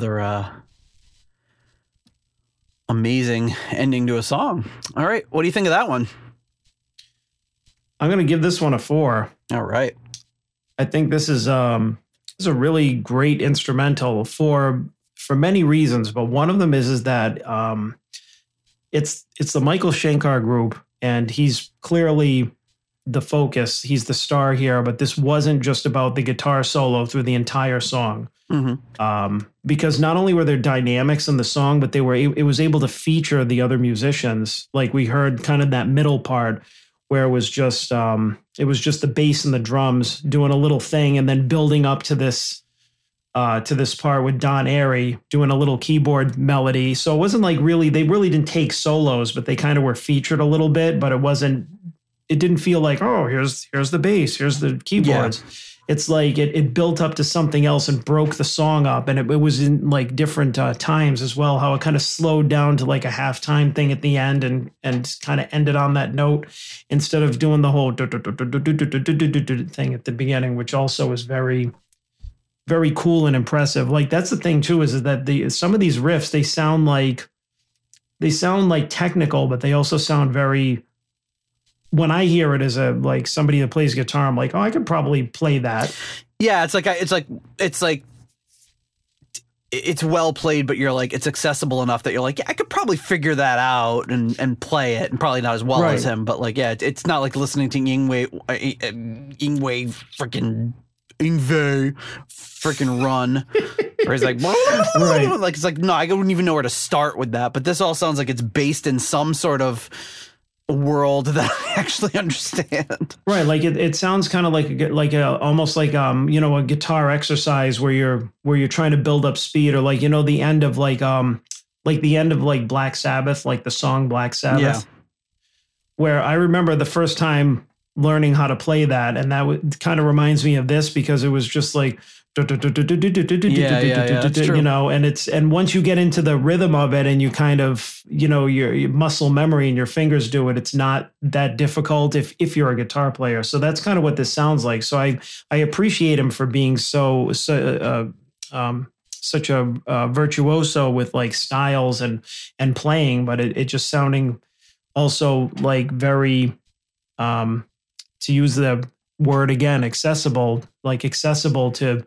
Speaker 1: Another uh amazing ending to a song. All right, what do you think of that one?
Speaker 2: I'm going to give this one a four.
Speaker 1: All right.
Speaker 2: I think this is um this is a really great instrumental for for many reasons, but one of them is is that um it's it's the Michael Schenker group and he's clearly the focus. He's the star here, but this wasn't just about the guitar solo through the entire song.
Speaker 1: hmm
Speaker 2: Um, because not only were there dynamics in the song, but they were it was able to feature the other musicians. Like we heard kind of that middle part where it was just um, it was just the bass and the drums doing a little thing, and then building up to this uh, to this part with Don Airey doing a little keyboard melody. So it wasn't like really they really didn't take solos, but they kind of were featured a little bit. But it wasn't. It didn't feel like oh here's here's the bass, here's the keyboards. It's like it, it built up to something else and broke the song up, and it, it was in like different uh, times as well. How it kind of slowed down to like a halftime thing at the end, and and kind of ended on that note instead of doing the whole thing at the beginning, which also was very very cool and impressive. Like that's the thing too is that the some of these riffs they sound like they sound like technical, but they also sound very. When I hear it as a like somebody that plays guitar, I'm like, oh, I could probably play that.
Speaker 1: Yeah, it's like it's like it's like it's well played, but you're like it's accessible enough that you're like, yeah, I could probably figure that out and and play it, and probably not as well as him, but like, yeah, it's not like listening to Yngwie uh, Yngwie freaking Yngwie freaking run, where he's like,
Speaker 2: Right.
Speaker 1: like it's like no, I wouldn't even know where to start with that. But this all sounds like it's based in some sort of world that I actually understand.
Speaker 2: Right, like it, it sounds kind of like a, like a almost like um you know a guitar exercise where you're where you're trying to build up speed or like you know the end of like um like the end of like Black Sabbath like the song Black Sabbath
Speaker 1: Yeah.
Speaker 2: where I remember the first time learning how to play that, and that w- kind of reminds me of this because it was just like.
Speaker 1: Yeah, yeah.
Speaker 2: You know, and it's and once you get into the rhythm of it, and you kind of you know your, your muscle memory and your fingers do it, it's not that difficult if if you're a guitar player. So that's kind of what this sounds like. So I I appreciate him for being so so uh, um, such a uh, virtuoso with like styles and and playing, but it, it just sounding also like very um to use the word again accessible like accessible to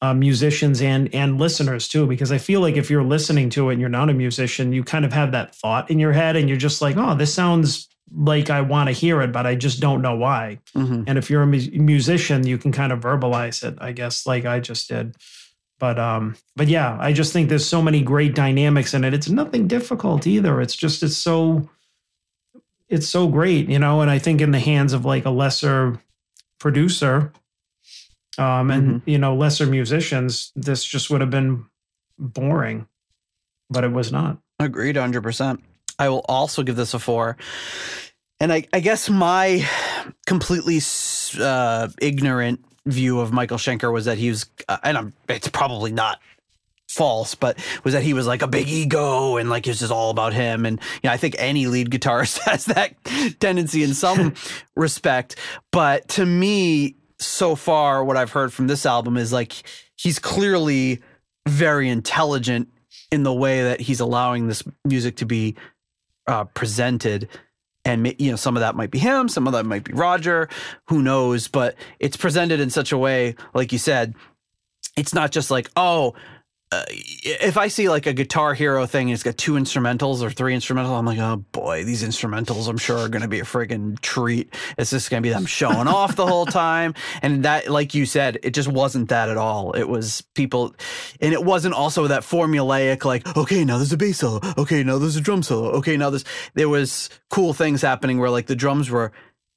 Speaker 2: uh, musicians and and listeners too because i feel like if you're listening to it and you're not a musician you kind of have that thought in your head and you're just like oh this sounds like i want to hear it but i just don't know why.
Speaker 1: Mhm.
Speaker 2: and if you're a mu- musician you can kind of verbalize it i guess like i just did. But um but yeah i just think there's so many great dynamics in it. It's nothing difficult either. It's just it's so it's so great you know and i think in the hands of like a lesser producer um and you know lesser musicians this just would have been boring but it was not
Speaker 1: Agreed, 100%. I will also give this a four. And I, I guess my completely uh, ignorant view of Michael Schenker was that he was, uh, and I'm, it's probably not false, but was that he was like a big ego and like it's just all about him. And you know, I think any lead guitarist has that tendency in some respect. But to me, so far, what I've heard from this album is like he's clearly very intelligent in the way that he's allowing this music to be uh, presented. And you know, some of that might be him, some of that might be Roger, who knows? But it's presented in such a way, like you said, it's not just like, oh, uh, if I see like a Guitar Hero thing and it's got two instrumentals or three instrumentals, I'm like, oh boy, these instrumentals I'm sure are going to be a friggin' treat. It's just going to be them showing off the whole time. And that, like you said, it just wasn't that at all. It was people, and it wasn't also that formulaic, like, okay, now there's a bass solo. Okay, now there's a drum solo. Okay, now there's, there was cool things happening where like the drums were,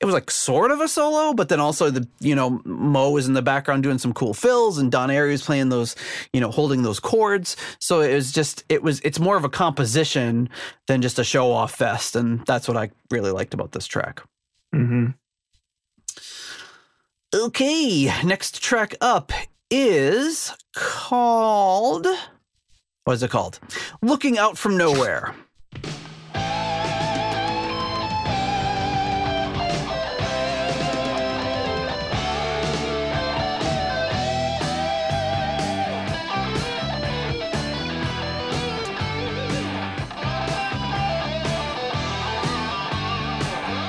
Speaker 1: it was like sort of a solo, but then also the you know Mo was in the background doing some cool fills, and Don Airey was playing those you know holding those chords. So it was just it was it's more of a composition than just a show off fest, and that's what I really liked about this track.
Speaker 2: mm-hmm.
Speaker 1: Okay, next track up is called what is it called? Looking Out from Nowhere.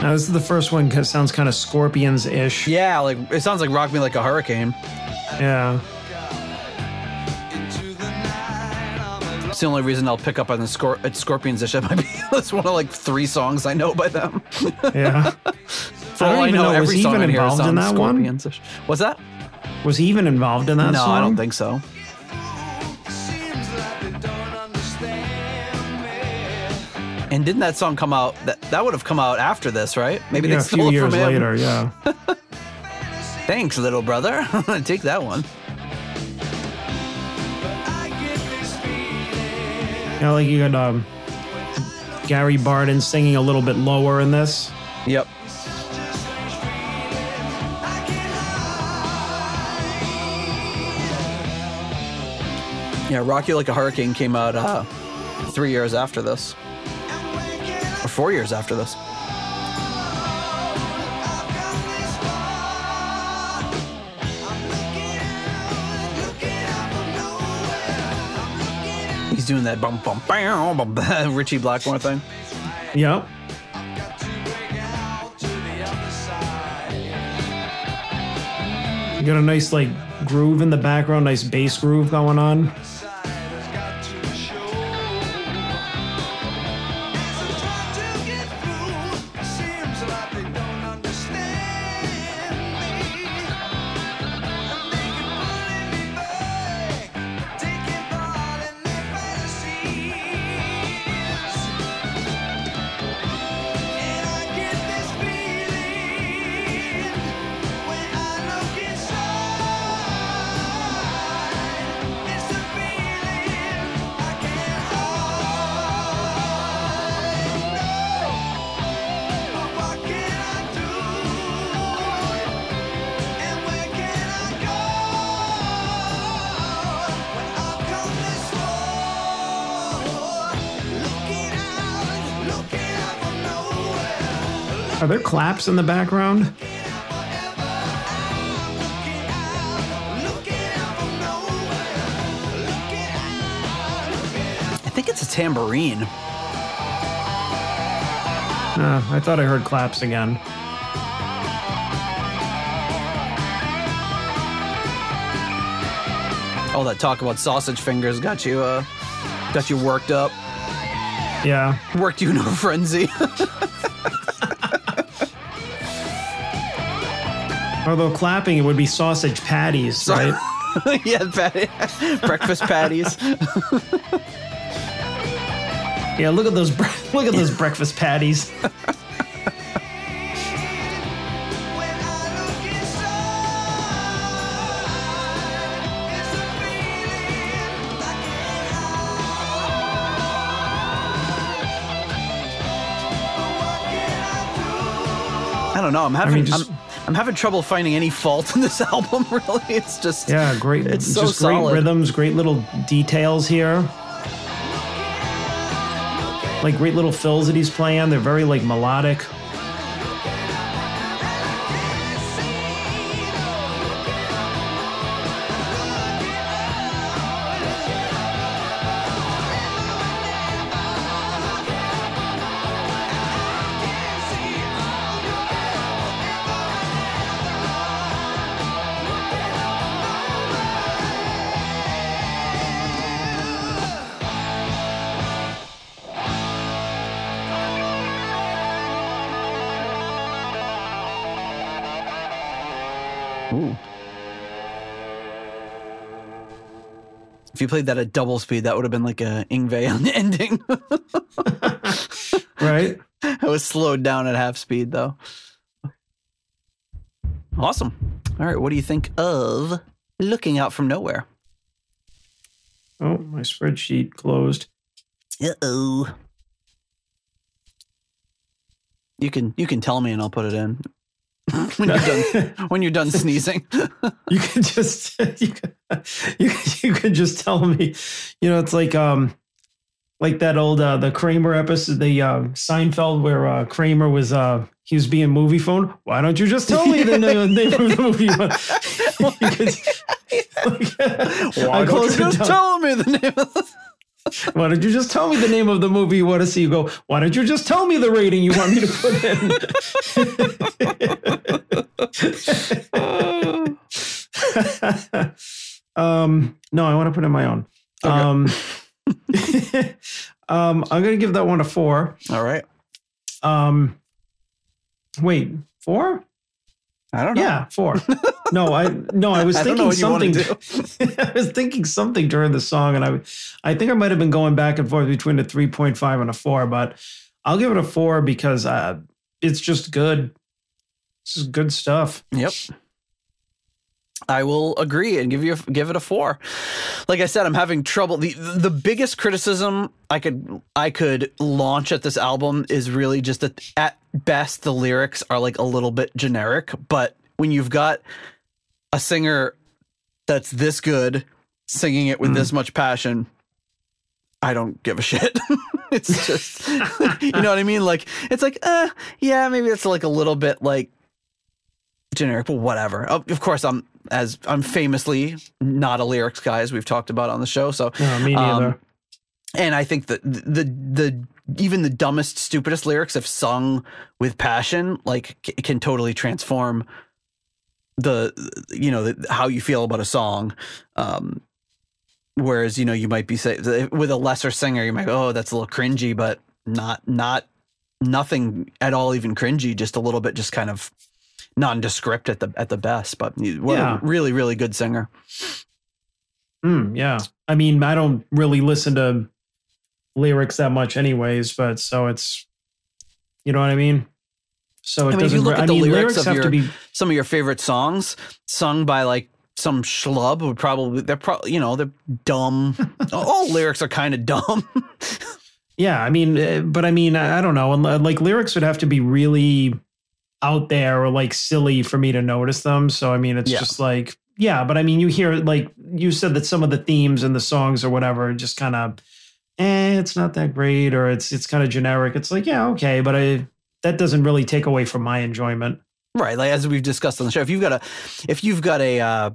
Speaker 2: Now this is the first one 'cause it sounds kind of scorpions ish
Speaker 1: Yeah, like it sounds like Rock Me Like a Hurricane.
Speaker 2: yeah
Speaker 1: It's the only reason I'll pick up on the Scor- it's Scorpions ish. That might be that's one of like three songs I know by them.
Speaker 2: yeah
Speaker 1: For
Speaker 2: I don't
Speaker 1: all I
Speaker 2: even
Speaker 1: know,
Speaker 2: know, was
Speaker 1: every
Speaker 2: he
Speaker 1: song
Speaker 2: even
Speaker 1: here
Speaker 2: involved in that one?
Speaker 1: Scorpions-ish. What's that?
Speaker 2: was he even involved in that
Speaker 1: no,
Speaker 2: song
Speaker 1: I don't think so. And didn't that song come out? That that would have come out after this, right? Maybe
Speaker 2: yeah,
Speaker 1: they
Speaker 2: a
Speaker 1: stole
Speaker 2: few
Speaker 1: it from
Speaker 2: years
Speaker 1: him.
Speaker 2: later yeah
Speaker 1: Thanks, little brother. Take that one.
Speaker 2: Yeah, like you got um, Gary Barden singing a little bit lower in this.
Speaker 1: Yep. Yeah, Rocky Like a Hurricane came out uh, three years after this, or four years after this. He's doing that bum bum bam, bum, Ritchie Blackmore thing.
Speaker 2: Yep. You got a nice like groove in the background, nice bass groove going on. Are there claps in the background?
Speaker 1: I think it's a tambourine.
Speaker 2: Uh, I thought I heard claps again.
Speaker 1: All that talk about sausage fingers got you uh got you worked up.
Speaker 2: Yeah.
Speaker 1: Worked you into a frenzy.
Speaker 2: Although clapping, it would be sausage patties, right?
Speaker 1: yeah, patty. breakfast patties.
Speaker 2: Yeah, look at those bre- look at those breakfast patties.
Speaker 1: I don't know. I'm having
Speaker 2: mean, just-
Speaker 1: I'm, I'm having trouble finding any fault in this album. Really, it's just
Speaker 2: Yeah, great.
Speaker 1: It's so
Speaker 2: just great
Speaker 1: solid.
Speaker 2: rhythms, great little details here. Like great little fills that he's playing. They're very like melodic.
Speaker 1: You played that at double speed, that would have been like a Yngwie on the ending.
Speaker 2: Right?
Speaker 1: I was slowed down at half speed though. Awesome. All right, what do you think of looking out from nowhere?
Speaker 2: Oh, my spreadsheet closed.
Speaker 1: Uh oh. You can you can tell me and I'll put it in when you're done when you're done sneezing.
Speaker 2: you can just you can, you can, you can just tell me you know it's like um like that old uh the kramer episode the uh seinfeld where uh kramer was uh he was being movie phone why don't you just tell me the name, name of the movie You could-
Speaker 1: Why
Speaker 2: I
Speaker 1: don't you just
Speaker 2: down.
Speaker 1: tell me the name of the
Speaker 2: why don't you just tell me the name of the movie you want to see? You go why don't you just tell me the rating you want me to put in? Um no i want to put in my own. Um um i'm gonna give that one a four.
Speaker 1: All right.
Speaker 2: um wait four
Speaker 1: I don't know.
Speaker 2: yeah. Four. No i no i was
Speaker 1: I
Speaker 2: thinking
Speaker 1: what you wanna
Speaker 2: something i was thinking something during the song and i i think i might have been going back and forth between a 3.5 and a four but i'll give it a four because uh it's just good. This is good stuff.
Speaker 1: Yep. I will agree and give you a, give it a four. Like I said, I'm having trouble. the The biggest criticism I could I could launch at this album is really just that at best the lyrics are like a little bit generic. But when you've got a singer that's this good singing it with this much passion, I don't give a shit. it's just you know what I mean. Like it's like, uh, yeah, maybe it's like a little bit like generic, but whatever. Of of course, I'm as I'm famously not a lyrics guy, as we've talked about on the show. So,
Speaker 2: no me
Speaker 1: Um,
Speaker 2: neither
Speaker 1: and I think that the the even the dumbest, stupidest lyrics, if sung with passion, like c- can totally transform the you know the, how you feel about a song. Um, whereas you know you might be say with a lesser singer, you might go, oh that's a little cringy, but not not nothing at all even cringy, just a little bit, just kind of nondescript at the at the best. But what
Speaker 2: Yeah.
Speaker 1: a really really good singer.
Speaker 2: Mm, yeah i mean i don't really listen to lyrics that much anyways but so it's you know what i mean so it
Speaker 1: I mean, if you
Speaker 2: doesn't
Speaker 1: look at
Speaker 2: i
Speaker 1: the
Speaker 2: mean
Speaker 1: lyrics
Speaker 2: lyrics
Speaker 1: of
Speaker 2: have
Speaker 1: your-
Speaker 2: to be
Speaker 1: some of your favorite songs sung by like some schlub would probably they're probably you know they're dumb. All lyrics are kind of dumb.
Speaker 2: Yeah, I mean, uh, but I mean, I I don't know. Like lyrics would have to be really out there or like silly for me to notice them. So I mean, it's
Speaker 1: Yeah.
Speaker 2: just like, yeah. But I mean, you hear like you said that some of the themes and the songs or whatever just kind of, eh, it's not that great, or it's it's kind of generic. It's like, yeah, okay, but I, that doesn't really take away from my enjoyment.
Speaker 1: Right, like as we've discussed on the show, if you've got a if you've got a uh,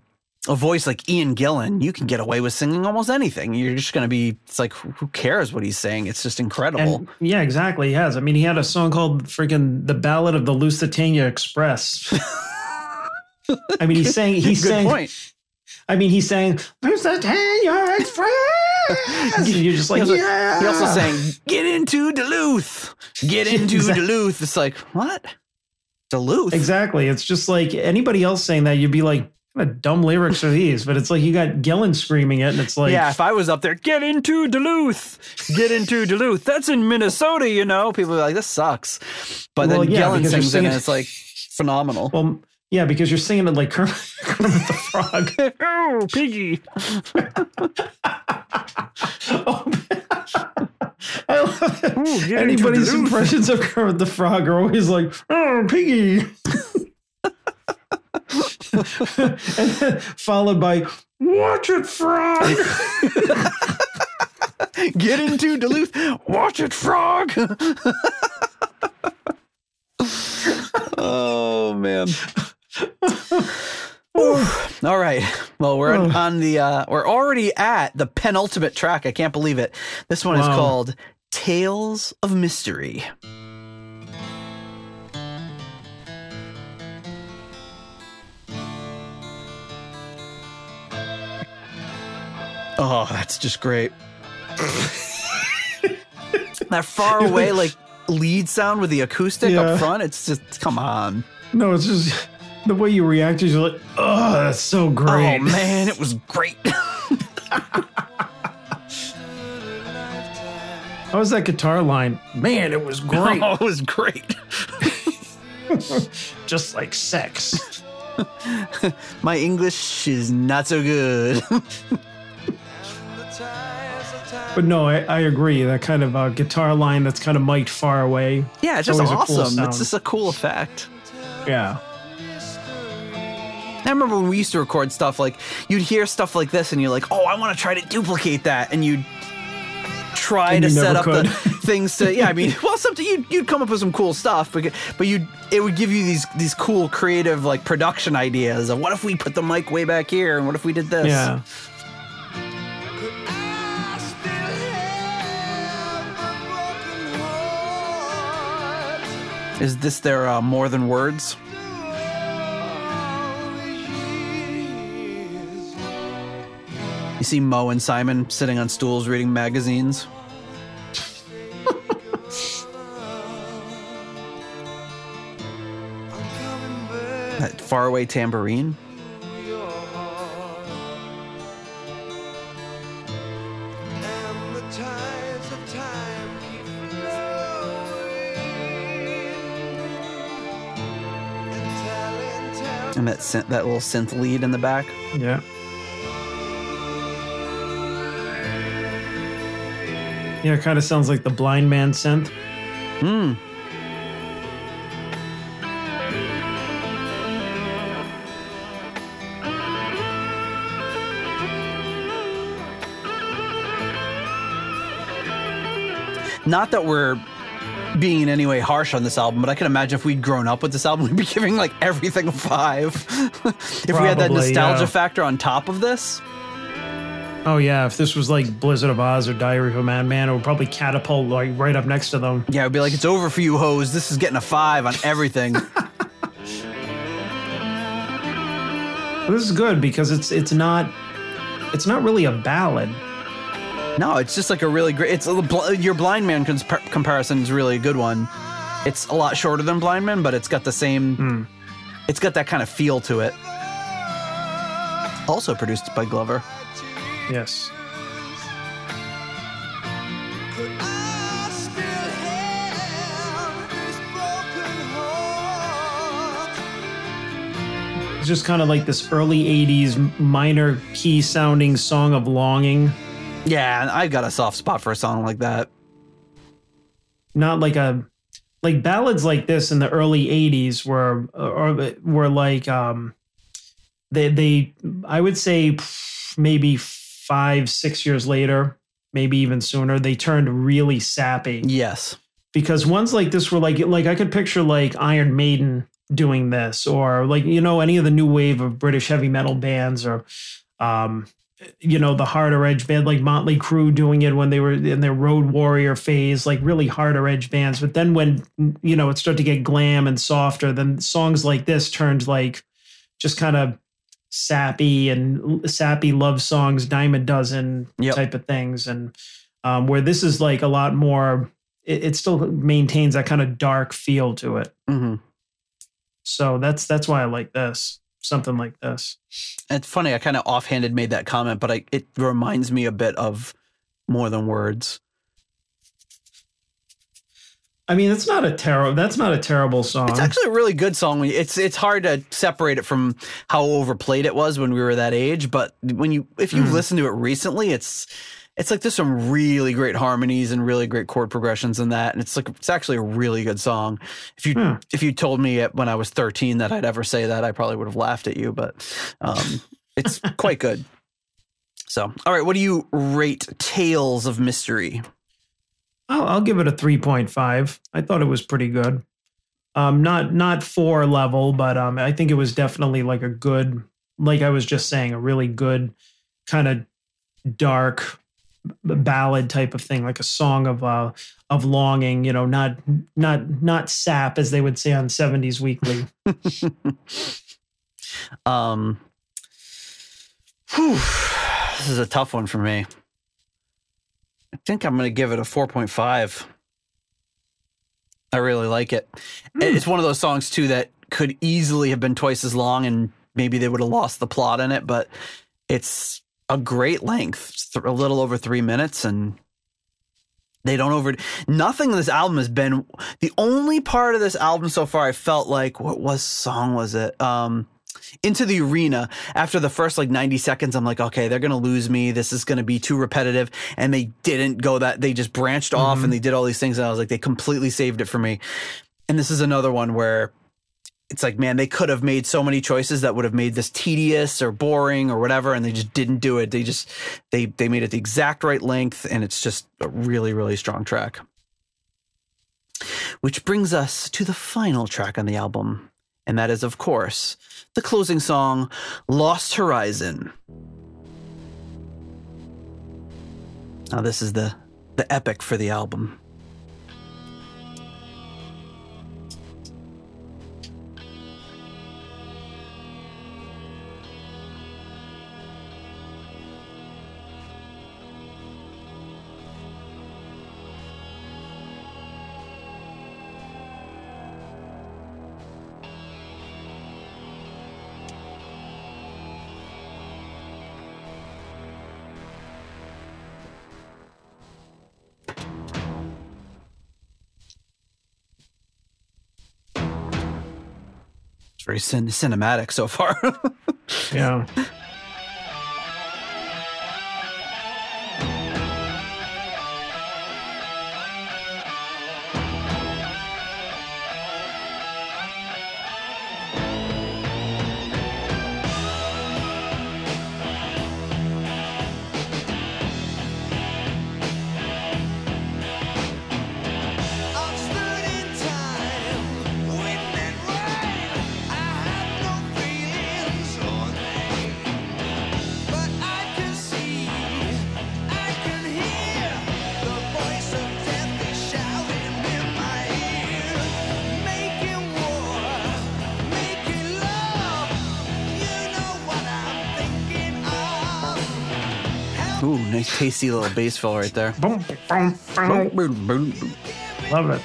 Speaker 1: a voice like Ian Gillan, you can get away with singing almost anything. You're just going to be. It's like who cares what he's saying? It's just incredible.
Speaker 2: And yeah, exactly. He has. I mean, he had a song called freaking "The Ballad of the Lusitania Express." I mean, he's saying he's saying.
Speaker 1: point.
Speaker 2: I mean, he's saying Lusitania Express. you're just like,
Speaker 1: he also,
Speaker 2: yeah.
Speaker 1: he also saying, "Get into Duluth, get into
Speaker 2: Exactly.
Speaker 1: Duluth." It's like what? Duluth.
Speaker 2: Exactly. It's just like anybody else saying that, you'd be like, what dumb lyrics are these? But it's like you got Gillan screaming it, and it's like,
Speaker 1: yeah, if I was up there, get into Duluth, get into Duluth. That's in Minnesota, you know. People are like, this sucks. But
Speaker 2: Well,
Speaker 1: then
Speaker 2: yeah, Gillan
Speaker 1: sings it, and it's like phenomenal.
Speaker 2: well, yeah, because you're singing it like Kermit, Kermit the Frog.
Speaker 1: oh, piggy.
Speaker 2: Oh, I love it.
Speaker 1: Ooh,
Speaker 2: Anybody's impressions of Kermit the Frog are always like, oh, piggy. And then followed by, watch it, frog.
Speaker 1: Get into Duluth. Watch it, frog. oh man. All right. Well, we're
Speaker 2: Oh.
Speaker 1: on the uh we're already at the penultimate track. I can't believe it. This one is called Tales of Mystery. Oh, that's just great. that far away like lead sound with the acoustic
Speaker 2: Yeah.
Speaker 1: up front, it's just come on.
Speaker 2: No, it's just the way you react is you're like, oh, that's so great.
Speaker 1: Oh man, it was great.
Speaker 2: How was that guitar line? Man, it was great.
Speaker 1: Oh, it was great.
Speaker 2: Just like sex.
Speaker 1: My English is not so good.
Speaker 2: But no, I, I agree. That kind of uh, guitar line that's kind of mic'd far away.
Speaker 1: yeah, it's just
Speaker 2: always a cool
Speaker 1: awesome. it's just a cool effect.
Speaker 2: Yeah.
Speaker 1: I remember when we used to record stuff like you'd hear stuff like this and you're like, "Oh, I want to try to duplicate that." And you'd try
Speaker 2: And
Speaker 1: to set up the things to yeah, I mean, well, something you'd, you'd come up with some cool stuff, but but you it would give you these these cool creative like production ideas of what if we put the mic way back here and what if we did this?
Speaker 2: Yeah.
Speaker 1: Is this their uh, more than words? You see Mo and Simon sitting on stools reading magazines. that faraway tambourine. That synth, that little synth lead in the back.
Speaker 2: Yeah. Yeah, it kind of sounds like the blind man synth.
Speaker 1: Hmm. Not that we're being in any way harsh on this album, but I can imagine if we'd grown up with this album, we'd be giving like everything a five. if we had that nostalgia
Speaker 2: yeah.
Speaker 1: factor on top of this.
Speaker 2: Oh yeah, if this was like Blizzard of Ozz or Diary of a Madman, it would probably catapult like right up next to them.
Speaker 1: Yeah, it'd be like, it's over for you, hoes. This is getting a five on everything.
Speaker 2: This is good because it's it's not it's not really a ballad.
Speaker 1: No, it's just like a really great. It's a, your Blind Man cons- comparison is really a good one. It's a lot shorter than Blind Man, but it's got the same. Hmm. It's got that kind of feel to it. Also produced by Glover.
Speaker 2: Yes.
Speaker 3: Could I still have this broken heart?
Speaker 2: It's just kind of like this early 80s minor key sounding song of longing.
Speaker 1: Yeah, I got a soft spot for a song like that.
Speaker 2: Not like a like ballads like this in the early 80s were or were like um they they I would say maybe 5 6 years later, maybe even sooner, they turned really sappy.
Speaker 1: Yes.
Speaker 2: because ones like this were like like I could picture like Iron Maiden doing this or like you know any of the new wave of British heavy metal bands or um you know the harder edge band like Motley Crue doing it when they were in their Road Warrior phase like really harder edge bands. But then when you know it started to get glam and softer then songs like this turned like just kind of sappy and sappy love songs dime a dozen
Speaker 1: Yep.
Speaker 2: type of things. And um, where this is like a lot more it, it still maintains that kind of dark feel to it.
Speaker 1: Hmm
Speaker 2: so that's that's why i like this something like this
Speaker 1: It's funny. I kind of offhanded made that comment, but I, it reminds me a bit of more than words.
Speaker 2: i mean it's not a terrible that's not a terrible song
Speaker 1: It's actually a really good song. It's it's hard to separate it from how overplayed it was when we were that age. But when you if you
Speaker 2: Mm.
Speaker 1: listen to it recently, it's it's like there's some really great harmonies and really great chord progressions in that, and it's like it's actually a really good song. If you
Speaker 2: Hmm.
Speaker 1: if you told me it when I was 13 that I'd ever say that, I probably would have laughed at you. But um, it's quite good. So, all right, what do you rate Tales of Mystery?
Speaker 2: I'll, I'll give it a 3.5 i thought it was pretty good um not not four level but um i think it was definitely like a good like i was just saying a really good kind of dark ballad type of thing like a song of uh of longing you know not not not sap as they would say on 70s weekly
Speaker 1: Um, whew, this is a tough one for me. I think I'm going to give it a 4.5. I really like it. It's one of those songs too that could easily have been twice as long, and maybe they would have lost the plot in it. But it's a great length, a little over three minutes, and they don't over. Nothing in this album has been the only part of this album so far. I felt like what was song was it? Um, into the arena after the first like 90 seconds i'm like okay they're gonna lose me this is gonna be too repetitive and they didn't go that they just branched off and they did all these things and i was like they completely saved it for me and this is another one where it's like man they could have made so many choices that would have made this tedious or boring or whatever and they just didn't do it. They just they they made it the exact right length and it's just a really really strong track. Which brings us to the final track on the album and that is of course the closing song lost horizon. Now this is the the epic for the album very cin- cinematic so far.
Speaker 2: Yeah
Speaker 1: tasty little bass fill right there
Speaker 2: Boom, boom, boom. love it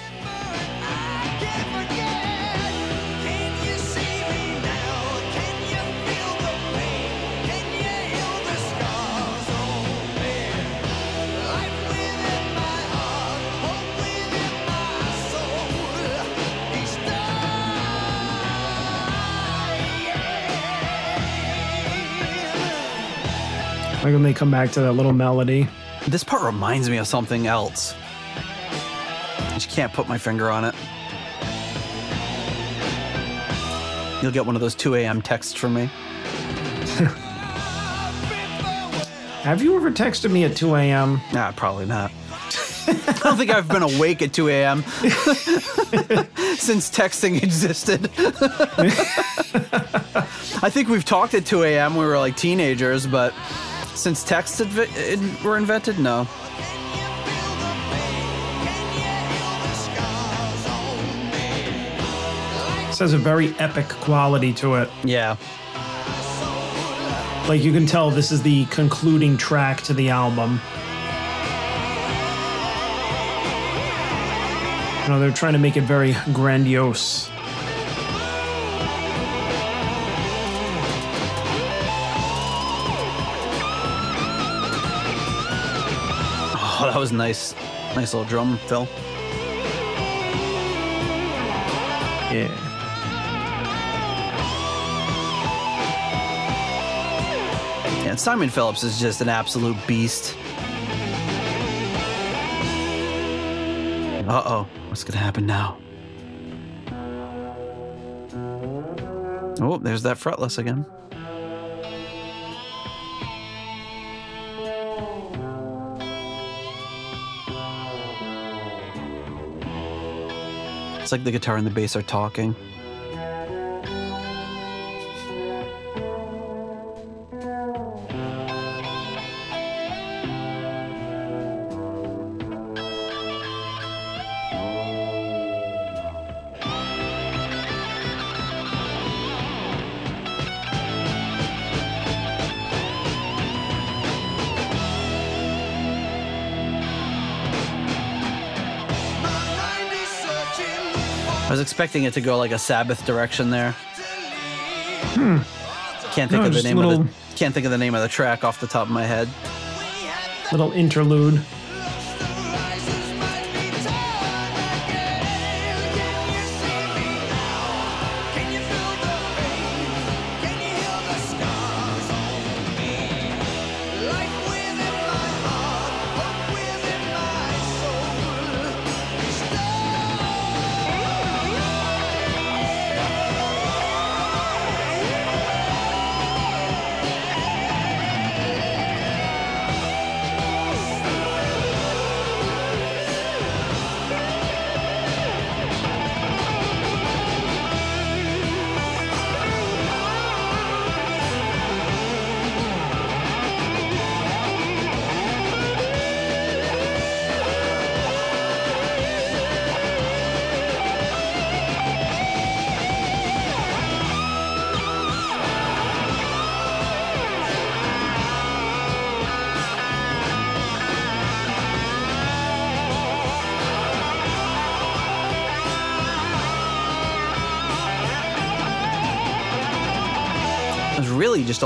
Speaker 2: like when they come back to that little melody
Speaker 1: This part reminds me of something else. I just can't put my finger on it. You'll get one of those 2 a.m. texts from me.
Speaker 2: have you ever texted me at 2 a.m
Speaker 1: Nah, probably not. I don't think I've been awake at 2 a.m. since texting existed. I think we've talked at 2 a.m. We were like teenagers, but since texts adv- were invented, no.
Speaker 2: This has a very epic quality to it.
Speaker 1: Yeah.
Speaker 2: Like you can tell this is the concluding track to the album. You know, they're trying to make it very grandiose.
Speaker 1: That was nice. Nice little drum fill.
Speaker 2: Yeah.
Speaker 1: Yeah, Simon Phillips is just an absolute beast. Uh oh, what's gonna happen now? Oh, there's that fretless again. It's like the guitar and the bass are talking. Expecting it to go like a Sabbath direction there. Hmm. Can't think
Speaker 2: No,
Speaker 1: of the name of the can't think of the name of the track off the top of my head.
Speaker 2: Little interlude.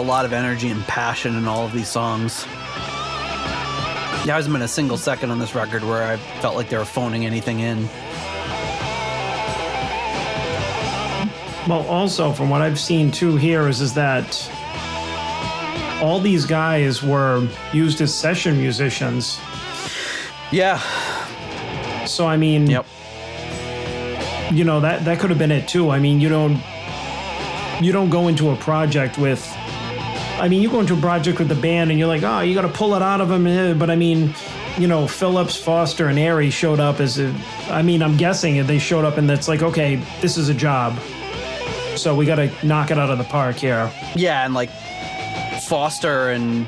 Speaker 1: A lot of energy and passion in all of these songs. There hasn't been a single second on this record where I felt like they were phoning anything in.
Speaker 2: Well, also from what I've seen too here is is that all these guys were used as session musicians.
Speaker 1: Yeah.
Speaker 2: So I mean,
Speaker 1: Yep.
Speaker 2: you know that that could have been it too. I mean, you don't you don't go into a project with. I mean, you go into a project with the band and you're like, oh, you got to pull it out of them. eh, But I mean, you know, Phillips, Foster, and Airey showed up as a. I mean, I'm guessing they showed up and that's like, okay, this is a job. So we got to knock it out of the park here.
Speaker 1: Yeah, and like Foster and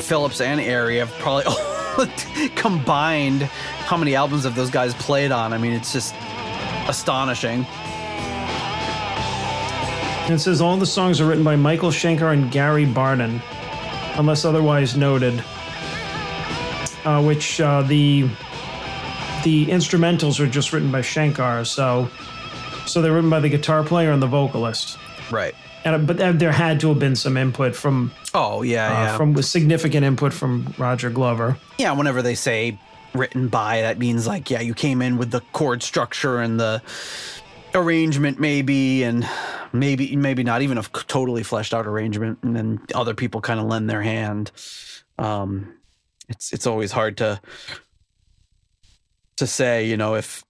Speaker 1: Phillips and Airey have probably combined how many albums have those guys played on. I mean, it's just astonishing.
Speaker 2: And it says all the songs are written by Michael Schenker and Gary Barden, unless otherwise noted. Uh, which uh, the the instrumentals are just written by Schenker, so so they're written by the guitar player and the vocalist.
Speaker 1: Right.
Speaker 2: And but there- had to have been some input from
Speaker 1: Oh, yeah,
Speaker 2: uh,
Speaker 1: yeah.
Speaker 2: from significant input from Roger Glover.
Speaker 1: yeah, whenever they say written by, that means like, yeah, you came in with the chord structure and the arrangement maybe and maybe maybe not even a totally fleshed out arrangement and then other people kind of lend their hand. Um it's it's always hard to to say you know if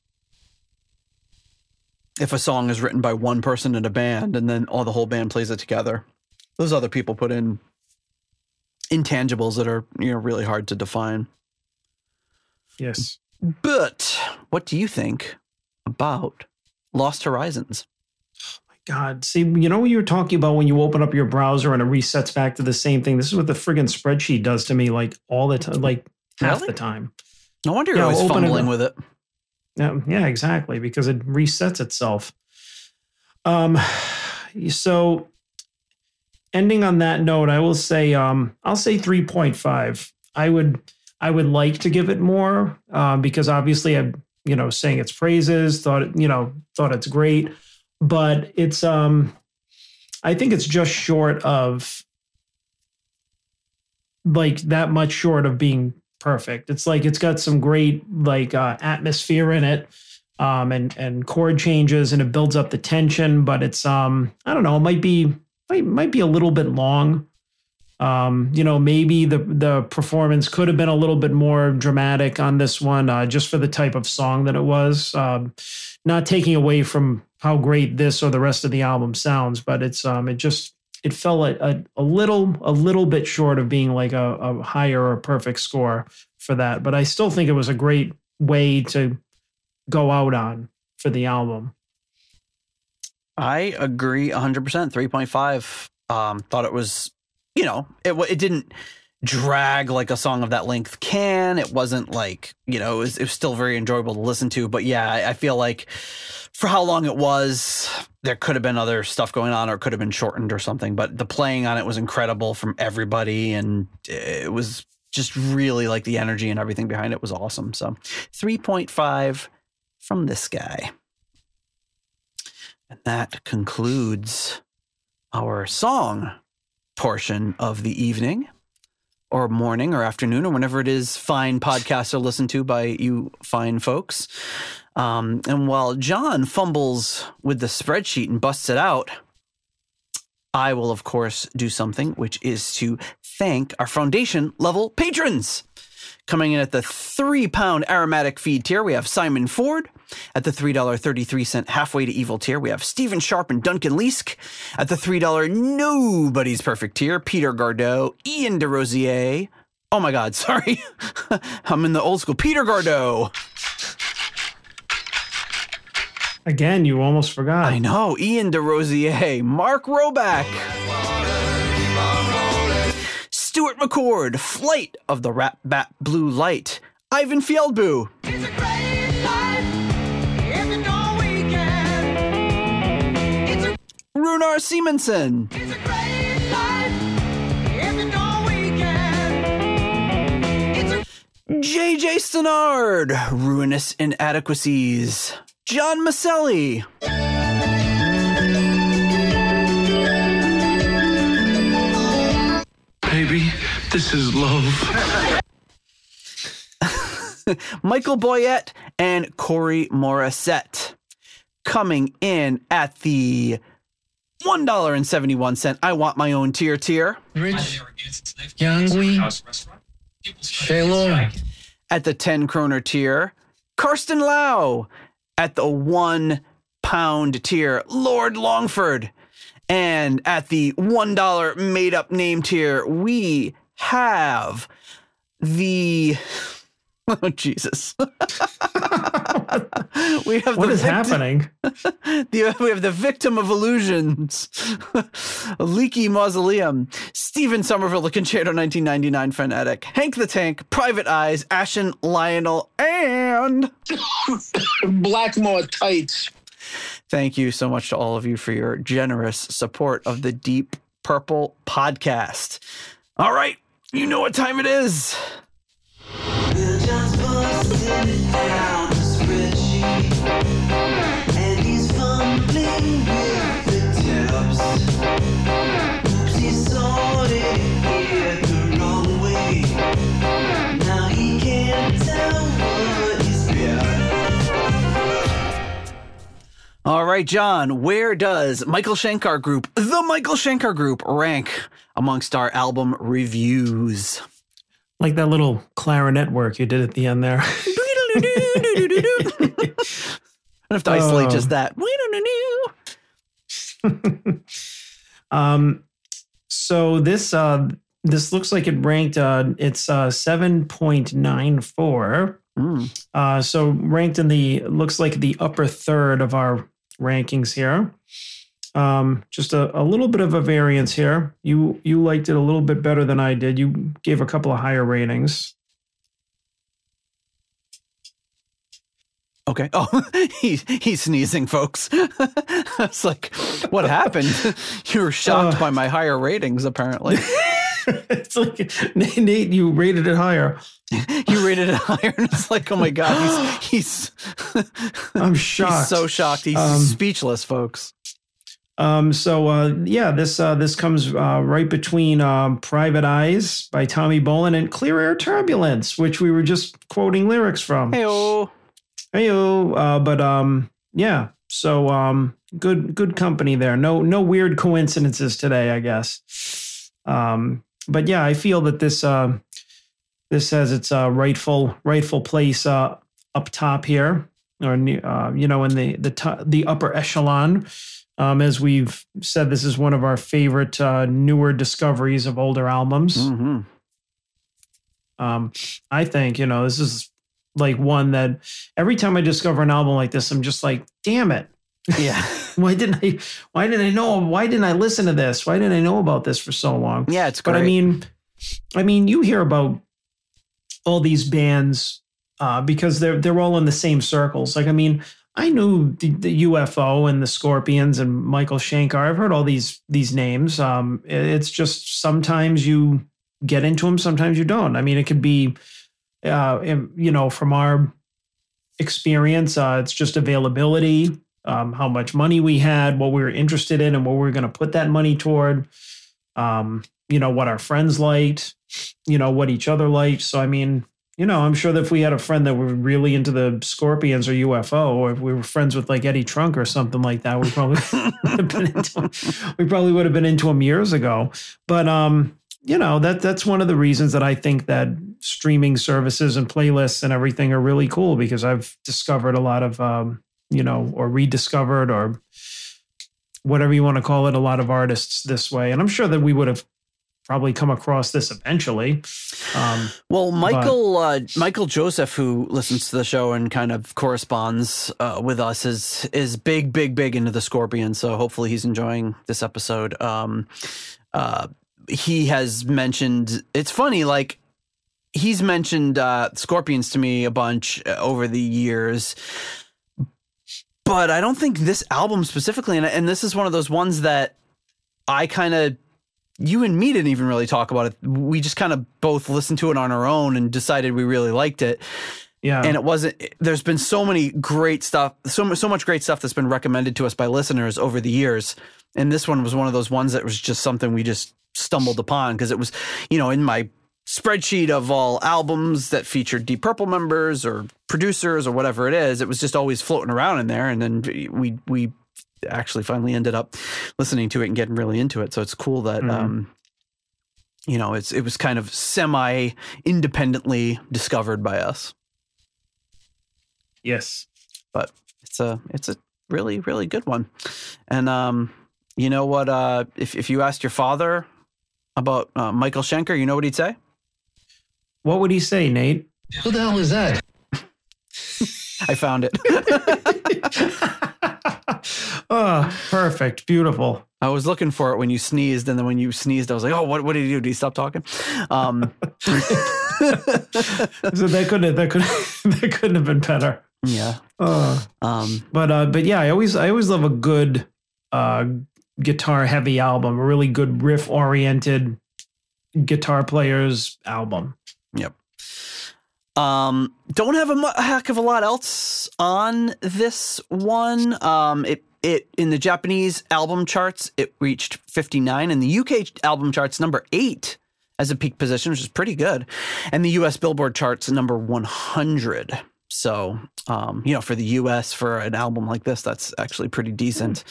Speaker 1: if a song is written by one person in a band and then all the whole band plays it together. Those other people put in intangibles that are you know really hard to define.
Speaker 2: Yes.
Speaker 1: But what do you think about Lost Horizons?
Speaker 2: Oh my god, see, you know what you were talking about when you open up your browser and it resets back to the same thing. This is what the friggin' spreadsheet does to me, like all the time, like half
Speaker 1: Really?
Speaker 2: the time.
Speaker 1: No wonder you're
Speaker 2: Yeah,
Speaker 1: always
Speaker 2: open it
Speaker 1: fumbling with it.
Speaker 2: Yeah, yeah, exactly, because it resets itself. Um, so ending on that note, I will say, um, I'll say three point five. I would, I would like to give it more, uh, because obviously I'm, you know, saying its praises, thought you know, thought it's great, but it's, um, I think it's just short of like that much short of being perfect. It's like it's got some great like uh, atmosphere in it, um, and and chord changes, and it builds up the tension. But it's um, I don't know, it might be might might be a little bit long. Um, you know, maybe the the performance could have been a little bit more dramatic on this one, uh, just for the type of song that it was. Um, not taking away from how great this or the rest of the album sounds, but it's um, it just it fell a, a, a little a little bit short of being like a, a higher or perfect score for that. But I still think it was a great way to go out on for the album.
Speaker 1: I agree 100%. 3.5. Um, thought it was, you know, it, it didn't drag like a song of that length can. It wasn't like, you know, it was, it was still very enjoyable to listen to. But yeah, I, I feel like for how long it was, there could have been other stuff going on or it could have been shortened or something. But the playing on it was incredible from everybody. And it was just really like the energy and everything behind it was awesome. So 3.5 from this guy. And that concludes our song portion of the evening or morning or afternoon or whenever it is fine podcasts are listened to by you fine folks. Um, and while John fumbles with the spreadsheet and busts it out, I will, of course, do something, which is to thank our foundation level patrons. Coming in at the three pound aromatic feed tier, we have Simon Ford. At the $3.33 halfway to evil tier, we have Stephen Sharp and Duncan Leask. At the $3 nobody's perfect tier, Peter Gardot, Ian DeRosier. Oh my God, sorry. I'm in the old school. Peter Gardot.
Speaker 2: Again, you almost forgot.
Speaker 1: I know. Ian DeRosier, Mark Roback, Stuart McCord, Flight of the Rat Bat Blue Light, Ivan Fieldboo,
Speaker 3: a great life if you know we can. It's a,
Speaker 1: Runar Simonson,
Speaker 3: it's a great life if you know we can. It's a
Speaker 1: JJ Stannard, Ruinous Inadequacies, John Maselli,
Speaker 4: Baby, this is love.
Speaker 1: Michael Boyette, and Corey Morissette. Coming in at the $1.71 I want my own tier tier.
Speaker 5: Rich, Yangui, Shaylor,
Speaker 1: at the 10 kroner tier, Karsten Lau at the one pound tier, Lord Longford. And at the $1 made up name tier, we have the. Oh, Jesus. we have
Speaker 2: what
Speaker 1: the
Speaker 2: is
Speaker 1: victim-
Speaker 2: happening?
Speaker 1: the, we have the victim of illusions, a leaky mausoleum, Stephen Somerville, the Concerto 1999 Frenetic, Hank the Tank, Private Eyes, Ashen Lionel, and
Speaker 5: Blackmore tights.
Speaker 1: Thank you so much to all of you for your generous support of the Deep Purple podcast. All right, you know what time it is. All right, John, where does Michael Schenker Group, the Michael Schenker Group, rank amongst our album reviews?
Speaker 2: Like that little clarinet work you did at the end there.
Speaker 1: I have to isolate
Speaker 2: Oh.
Speaker 1: just that.
Speaker 2: Um, so this uh, this looks like it ranked. Uh, it's uh, seven point nine four.
Speaker 1: Mm.
Speaker 2: Uh, so ranked in the looks like the upper third of our rankings here. Um, just a, a little bit of a variance here. You you liked it a little bit better than I did. You gave a couple of higher ratings.
Speaker 1: Okay. Oh, he, he's sneezing, folks. it's like, what happened? you were shocked
Speaker 2: Uh.
Speaker 1: by my higher ratings, apparently.
Speaker 2: it's like Nate, Nate, you rated it higher.
Speaker 1: you rated it higher, and it's like, oh my god, he's he's
Speaker 2: I'm
Speaker 1: he's
Speaker 2: shocked.
Speaker 1: so shocked. He's
Speaker 2: Um,
Speaker 1: speechless, folks.
Speaker 2: Um, so uh, yeah, this uh, this comes uh, right between um, "Private Eyes" by Tommy Bolin and "Clear Air Turbulence," which we were just quoting lyrics from.
Speaker 1: Hey, oh,
Speaker 2: Heyo, uh, but um, yeah. So um, good good company there. No no weird coincidences today, I guess. Um, but yeah, I feel that this uh, this has its uh, rightful rightful place uh, up top here, or uh, you know, in the the to- the upper echelon. Um, as we've said, this is one of our favorite uh, newer discoveries of older albums.
Speaker 1: hmm
Speaker 2: Um, I think you know this is like one that every time I discover an album like this, I'm just like, damn it,
Speaker 1: yeah,
Speaker 2: why didn't I? Why didn't I know? Why didn't I listen to this? Why didn't I know about this for so long?
Speaker 1: yeah. It's great.
Speaker 2: But I mean, I mean, you hear about all these bands uh, because they're they're all in the same circles. Like, I mean, I knew the, the UFO and the Scorpions and Michael Schenker. I've heard all these these names. Um, it- it's just sometimes you get into them, sometimes you don't. I mean, it could be, uh, you know, from our experience, uh, it's just availability, um, how much money we had, what we were interested in, and what we were going to put that money toward. Um, you know what our friends liked, you know what each other liked. So I mean, you know, I'm sure that if we had a friend that were really into the Scorpions or UFO, or if we were friends with like Eddie Trunk or something like that, we probably would have been into we probably would have been into him years ago. But um, you know, that that's one of the reasons that I think that streaming services and playlists and everything are really cool because I've discovered a lot of um, you know, or rediscovered or whatever you want to call it, a lot of artists this way. And I'm sure that we would have probably come across this eventually. Um,
Speaker 1: Well, Michael uh, Michael Joseph, who listens to the show and kind of corresponds uh, with us, is is big, big, big into the Scorpion. So hopefully he's enjoying this episode. Um, uh, he has mentioned. It's funny, like he's mentioned uh, Scorpions to me a bunch uh, over the years. But I don't think this album specifically, and, and this is one of those ones that I kind of you and me didn't even really talk about it. We just kind of both listened to it on our own and decided we really liked it.
Speaker 2: yeah.
Speaker 1: And it wasn't. There's been so many great stuff, so so much great stuff that's been recommended to us by listeners over the years. And this one was one of those ones that was just something we just stumbled upon because it was, you know, in my spreadsheet of all albums that featured Deep Purple members or producers or whatever it is. It was just always floating around in there, and then we we actually finally ended up listening to it and getting really into it. So it's cool that
Speaker 2: Mhm.
Speaker 1: um, you know it's it was kind of semi independently discovered by us,
Speaker 2: yes.
Speaker 1: but it's a it's a really really good one. And um, you know what? Uh, if if you asked your father about uh, Michael Schenker, you know what he'd say.
Speaker 2: What would he say, Nate?
Speaker 5: Who the hell is that?
Speaker 1: I found it.
Speaker 2: oh, perfect. Beautiful.
Speaker 1: I was looking for it when you sneezed, and then when you sneezed, I was like, "Oh, what? What did he do? Did he stop talking?" Um,
Speaker 2: So that couldn't that could that couldn't have been better.
Speaker 1: yeah.
Speaker 2: Uh,
Speaker 1: Um,
Speaker 2: but uh, but yeah, I always I always love a good uh, guitar heavy album, a really good riff oriented guitar players album.
Speaker 1: Um, don't have a, mu- a heck of a lot else on this one. Um, it it in the Japanese album charts, it reached 59. In the UK album charts, number eight as a peak position, which is pretty good, and the US Billboard charts, number 100. So, um, you know, for the US for an album like this, that's actually pretty decent.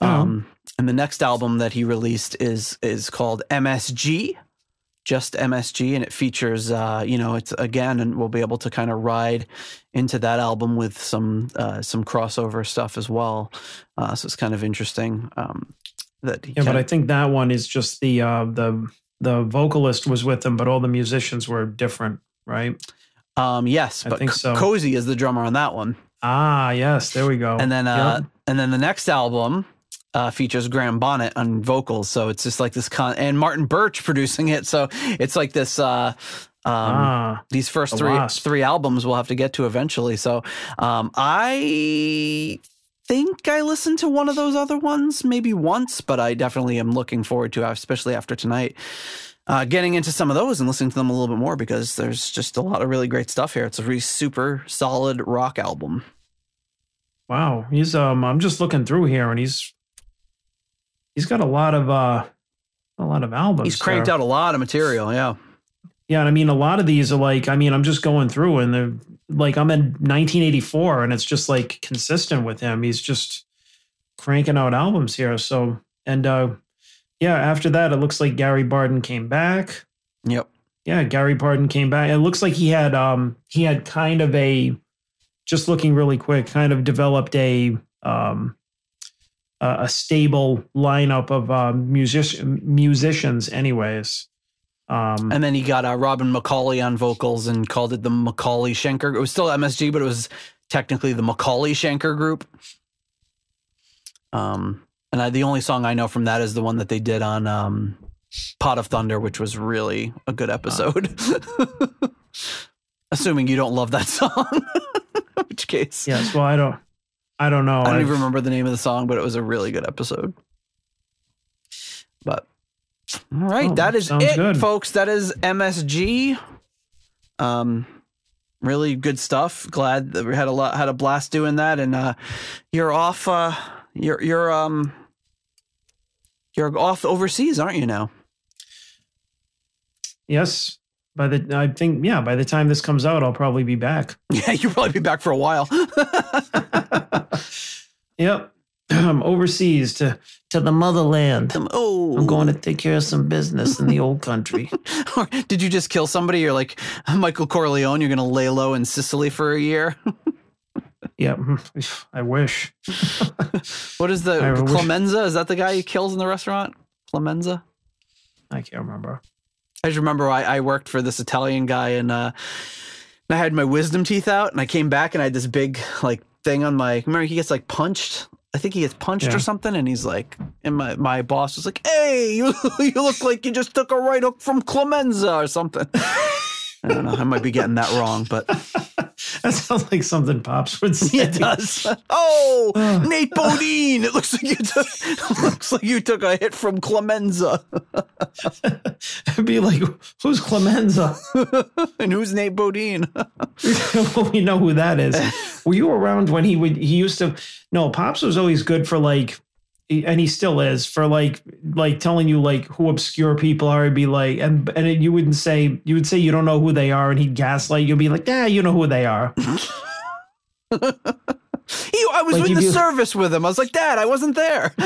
Speaker 1: Um, and the next album that he released is is called MSG, just MSG, and it features, uh, you know, it's again, and we'll be able to kind of ride into that album with some uh, some crossover stuff as well. Uh, so it's kind of interesting um, that he
Speaker 2: Yeah, but I think that one is just the uh, the the vocalist was with them, but all the musicians were different, right?
Speaker 1: Um, yes,
Speaker 2: I
Speaker 1: but
Speaker 2: think so.
Speaker 1: Cozy is the drummer on that one.
Speaker 2: Ah, yes, there we go.
Speaker 1: And then, uh,
Speaker 2: Yep.
Speaker 1: and then the next album uh, features Graham Bonnet on vocals. So it's just like this con, and Martin Birch producing it. So it's like this. Uh, um,
Speaker 2: ah,
Speaker 1: these first three
Speaker 2: Wasp.
Speaker 1: three albums we'll have to get to eventually. So um, I think I listened to one of those other ones maybe once, but I definitely am looking forward to, especially after tonight, uh, getting into some of those and listening to them a little bit more because there's just a lot of really great stuff here. It's a really super solid rock album.
Speaker 2: wow. He's um. I'm just looking through here, and he's he's got a lot of uh, a lot of albums.
Speaker 1: He's cranked out a lot of material. Yeah.
Speaker 2: Yeah, and I mean, a lot of these are like, I mean, I'm just going through, and they're like, I'm in 1984, and it's just like consistent with him. He's just cranking out albums here. So, and uh, yeah, after that, it looks like Gary Barden came back.
Speaker 1: Yep.
Speaker 2: Yeah, Gary Barden came back. It looks like he had um he had kind of a just looking really quick, kind of developed a um a, a stable lineup of um music musicians anyways. Um
Speaker 1: And then he got uh, Robin McAuley on vocals and called it the McAuley Schenker. It was still MSG, but it was technically the McAuley Schenker group. Um, and I, the only song I know from that is the one that they did on um, Pot of Thunder, which was really a good episode. Assuming you don't love that song, in which case,
Speaker 2: yes, well I don't I don't know.
Speaker 1: I don't
Speaker 2: I've-
Speaker 1: even remember the name of the song, but it was a really good episode. But all right,
Speaker 2: Oh,
Speaker 1: that is it,
Speaker 2: good.
Speaker 1: folks. That is MSG. Um, really good stuff. Glad that we had a lot, had a blast doing that. And uh, you're off. Uh, you're you're um, you're off overseas, aren't you now?
Speaker 2: Yes. By the I think yeah, by the time this comes out, I'll probably be back.
Speaker 1: Yeah, you'll probably be back for a while.
Speaker 2: Yep. I'm overseas to to the motherland.
Speaker 1: oh,
Speaker 2: I'm going to take care of some business in the old country.
Speaker 1: Did you just kill somebody? You're like Michael Corleone. You're gonna lay low in Sicily for a year.
Speaker 2: Yep. I wish.
Speaker 1: What is the
Speaker 2: I wish-
Speaker 1: Clemenza? Is that the guy he kills in the restaurant? Clemenza?
Speaker 2: I can't remember.
Speaker 1: I just remember I, I worked for this Italian guy and uh, I had my wisdom teeth out and I came back and I had this big like thing on my. Remember he gets like punched. I think he gets punched
Speaker 2: Yeah.
Speaker 1: or something, and he's like, and my, my boss was like, "Hey, you you look like you just took a right hook from Clemenza or something." I don't know. I might be getting that wrong, but
Speaker 2: That sounds like something Pops would say.
Speaker 1: it does. Oh, ah. Nate Bodine! It looks like you took. Looks like you took a hit from Clemenza.
Speaker 2: It'd be like, who's Clemenza?
Speaker 1: and who's Nate Bodine?
Speaker 2: well, we know who that is. Were you around when he would? He used to. No, Pops was always good for like, and he still is for like, like telling you like who obscure people are. He'd be like, and and you wouldn't say you would say you don't know who they are, and he'd gaslight you'd Be like, yeah, you know who they are.
Speaker 1: He, I was
Speaker 2: Like
Speaker 1: in the
Speaker 2: do-
Speaker 1: service with him. I was like, Dad, I wasn't there.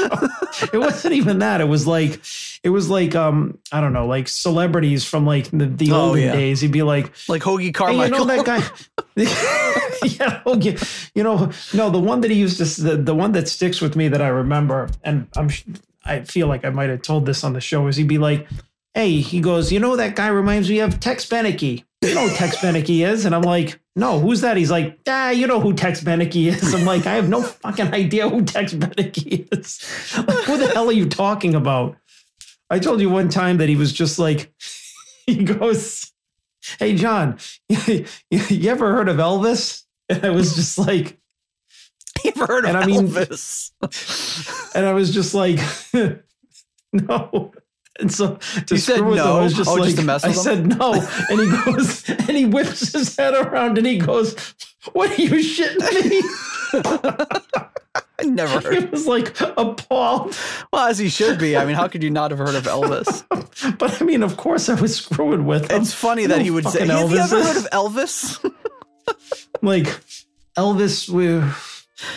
Speaker 2: it wasn't even that. It was like, it was like, um, I don't know, like celebrities from like the, the
Speaker 1: Oh,
Speaker 2: olden
Speaker 1: yeah.
Speaker 2: days. He'd be like,
Speaker 1: like Hoagie
Speaker 2: Hey, you know that guy? yeah, okay. You know, no, the one that he used to, the, the one that sticks with me that I remember, and I'm, I feel like I might have told this on the show, is he'd be like, "Hey," he goes, "You know that guy reminds me of Tex Beneke. You know who Tex Beneke is?" And I'm like, "No, who's that?" He's like, "Ah, you know who Tex Beneke is." I'm like, "I have no fucking idea who Tex Beneke is. Like, who the hell are you talking about?" I told you one time that he was just like, he goes. Hey John, you, you ever heard of Elvis? And I was just like,
Speaker 1: you ever heard of
Speaker 2: and I mean-
Speaker 1: Elvis?
Speaker 2: and I was just like, no. And so to
Speaker 1: You said
Speaker 2: screw with him,
Speaker 1: no?
Speaker 2: I was just
Speaker 1: Oh,
Speaker 2: like,
Speaker 1: just
Speaker 2: I said no, and he goes, and he whips his head around, and he goes, "What are you shitting me?"
Speaker 1: I never heard.
Speaker 2: He was like appalled.
Speaker 1: Well, as he should be. I mean, how could you not have heard of Elvis?
Speaker 2: But I mean, of course, I was screwing with him.
Speaker 1: It's funny
Speaker 2: You
Speaker 1: that he would say,
Speaker 2: fucking
Speaker 1: "Have you
Speaker 2: Elvis
Speaker 1: ever
Speaker 2: is."
Speaker 1: heard of Elvis?"
Speaker 2: like Elvis. We,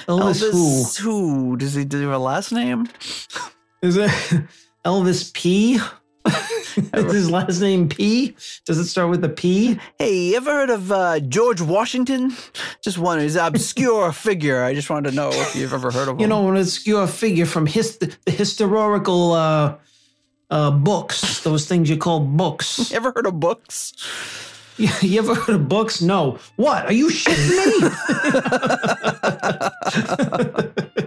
Speaker 2: Elvis,
Speaker 1: Elvis who? Does he do a last name?
Speaker 2: Is it? Elvis P. is his last name P? Does it start with a P?
Speaker 1: Hey, you ever heard of uh, George Washington? Just one. He's an obscure figure. I just wanted to know if you've ever heard of him.
Speaker 2: you know, an obscure figure from his, the historical uh, uh, books, those things you call books.
Speaker 1: ever heard of books?
Speaker 2: You ever heard of books? No. What? Are you shitting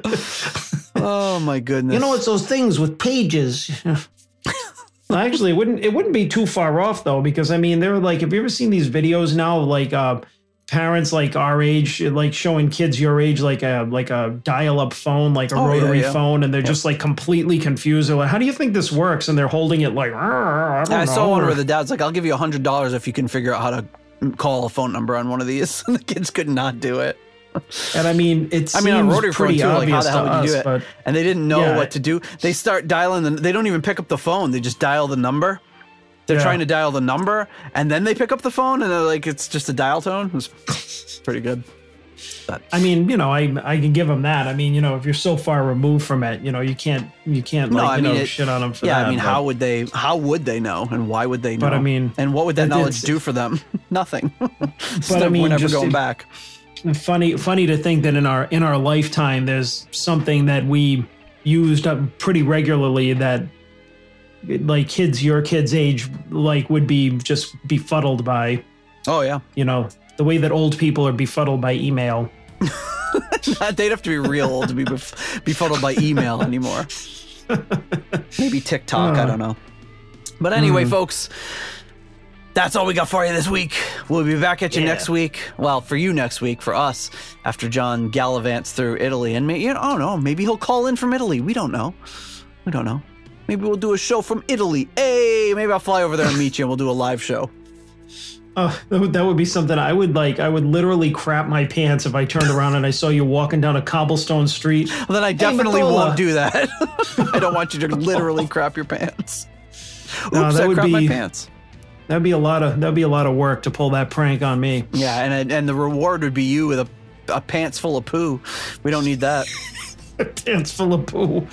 Speaker 2: me?
Speaker 1: Oh my goodness.
Speaker 2: you know, it's those things with pages. Actually, it wouldn't it wouldn't be too far off though, because I mean, they're like, have you ever seen these videos now, of, like uh, parents like our age, like showing kids your age, like a like a dial up phone, like a
Speaker 1: Oh,
Speaker 2: rotary
Speaker 1: yeah.
Speaker 2: phone, and they're just like completely confused. They're like, how do you think this works? And they're holding it like, I, don't
Speaker 1: I saw one where the dad's like, "I'll give you a hundred dollars if you can figure out how to call a phone number on one of these." And the kids could not do it.
Speaker 2: And I mean, it
Speaker 1: I mean, on
Speaker 2: seems
Speaker 1: rotary phone
Speaker 2: pretty
Speaker 1: too. Like, how
Speaker 2: obvious
Speaker 1: the hell
Speaker 2: to
Speaker 1: would you do
Speaker 2: us,
Speaker 1: it?
Speaker 2: but
Speaker 1: And they didn't know
Speaker 2: Yeah.
Speaker 1: what to do. They start dialing. The, they don't even pick up the phone. They just dial the number. They're
Speaker 2: Yeah.
Speaker 1: trying to dial the number, and then they pick up the phone, and they're like, "It's just a dial tone." It's pretty good. But.
Speaker 2: I mean, you know, I I can give them that. I mean, you know, if you're so far removed from it, you know, you can't you can't
Speaker 1: No,
Speaker 2: like
Speaker 1: I
Speaker 2: you
Speaker 1: mean,
Speaker 2: know
Speaker 1: it-
Speaker 2: shit on them for
Speaker 1: yeah,
Speaker 2: that.
Speaker 1: I mean,
Speaker 2: but-
Speaker 1: how would they? How would they know, and why would they know?
Speaker 2: But I mean,
Speaker 1: and what would that knowledge do for them? Nothing.
Speaker 2: But I mean,
Speaker 1: we're never
Speaker 2: just
Speaker 1: going
Speaker 2: in-
Speaker 1: back.
Speaker 2: Funny funny to think that in our in our lifetime there's something that we used up pretty regularly that like kids your kids age like would be just befuddled by
Speaker 1: Oh yeah,
Speaker 2: you know the way that old people are befuddled by email
Speaker 1: they'd have to be real old to be bef- befuddled by email anymore. Maybe TikTok. I
Speaker 2: Uh.
Speaker 1: don't know. But anyway,
Speaker 2: Hmm.
Speaker 1: folks, that's all we got for you this week. We'll be back at you
Speaker 2: Yeah.
Speaker 1: next week. Well, for you next week. For us, after John gallivants through Italy, and maybe, you know, I don't know. Maybe he'll call in from Italy. We don't know. We don't know. Maybe we'll do a show from Italy. Hey, maybe I'll fly over there and meet you, and we'll do a live show.
Speaker 2: oh that would, that would be something i would like i would literally crap my pants if i turned around and i saw you walking down a cobblestone street
Speaker 1: Well, then I definitely
Speaker 2: Matola.
Speaker 1: won't do that. I don't want you to literally crap your pants. Oops,
Speaker 2: No, that
Speaker 1: I
Speaker 2: would
Speaker 1: crap my pants.
Speaker 2: That'd be a lot of that'd be a lot of work to pull that prank on me
Speaker 1: Yeah, and and the reward would be you with a, a pants full of poo. We don't need that.
Speaker 2: pants full of poo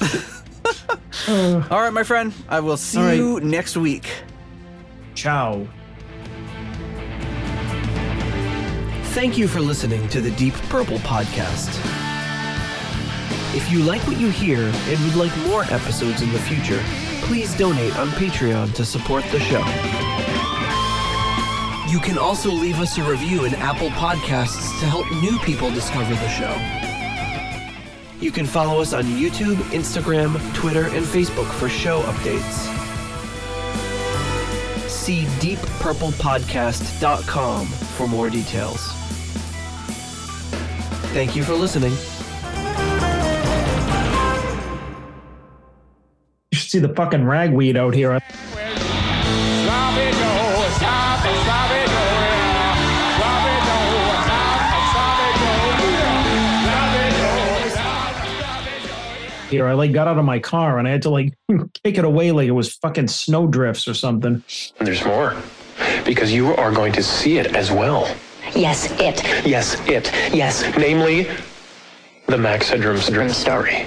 Speaker 1: All right, my friend. I will see
Speaker 2: All right.
Speaker 1: you next week.
Speaker 2: ciao
Speaker 6: Thank you for listening to the Deep Purple Podcast. If you like what you hear and would like more episodes in the future, please donate on Patreon to support the show. You can also leave us a review in Apple Podcasts to help new people discover the show. You can follow us on YouTube, Instagram, Twitter, and Facebook for show updates. See deeppurplepodcast.com for more details. Thank you for listening.
Speaker 2: you should see the fucking ragweed out here here. I like got out of my car and I had to like take it away like it was fucking snow drifts or something.
Speaker 7: And there's more. Because you are going to see it as well.
Speaker 8: Yes, it.
Speaker 7: Yes, it. Yes, namely, the Max Headroom Dream story.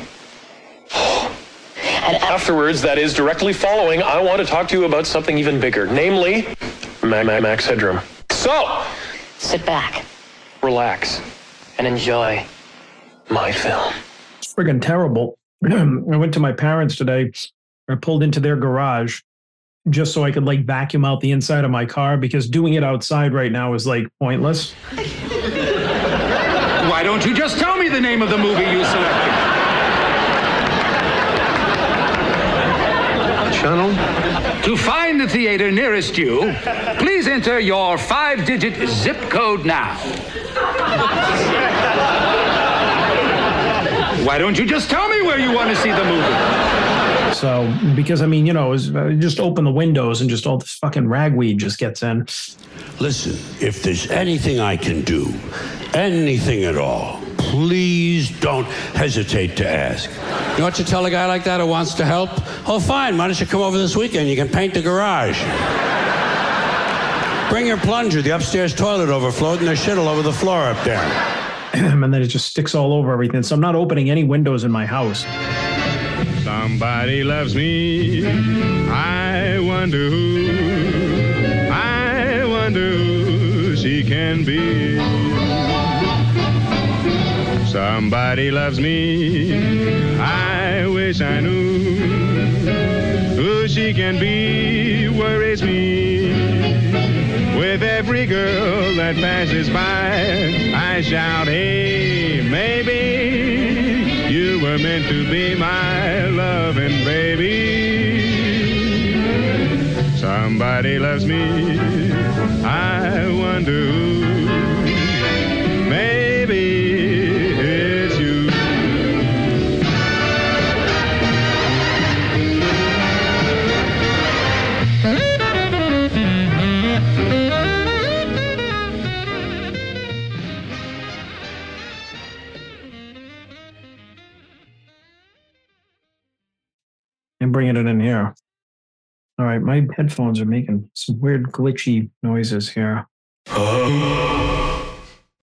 Speaker 8: And
Speaker 7: Afterwards, that is directly following, I want to talk to you about something even bigger, namely, Ma- Ma- Max Headroom. So,
Speaker 8: sit back.
Speaker 7: relax and enjoy my film.
Speaker 2: It's friggin' terrible. I went to my parents today. I pulled into their garage just so I could like vacuum out the inside of my car because doing it outside right now is like pointless.
Speaker 9: Why don't you just tell me the name of the movie you selected?
Speaker 4: Channel?
Speaker 9: To find the theater nearest you, please enter your five digit zip code now. Why don't you just tell me where you want to see the movie?
Speaker 2: So because I mean, you know, it was, uh, just open the windows and just all this fucking ragweed just gets in.
Speaker 10: Listen, if there's anything I can do, anything at all, please don't hesitate to ask. You know what you tell a guy like that who wants to help? Oh, fine. Why don't you come over this weekend? You can paint the garage. Bring your plunger. The upstairs toilet overflowed and there's shit all over the floor up there.
Speaker 2: and then it just sticks all over everything. So I'm not opening any windows in my house.
Speaker 11: Somebody loves me. I wonder who. I wonder who she can be. Somebody loves me. I wish I knew who she can be. Worries me. With every girl that passes by. I shout, hey, maybe you were meant to be my loving baby. Somebody loves me. I wonder who.
Speaker 2: And bringing it in here. All right, my headphones are making some weird glitchy noises here.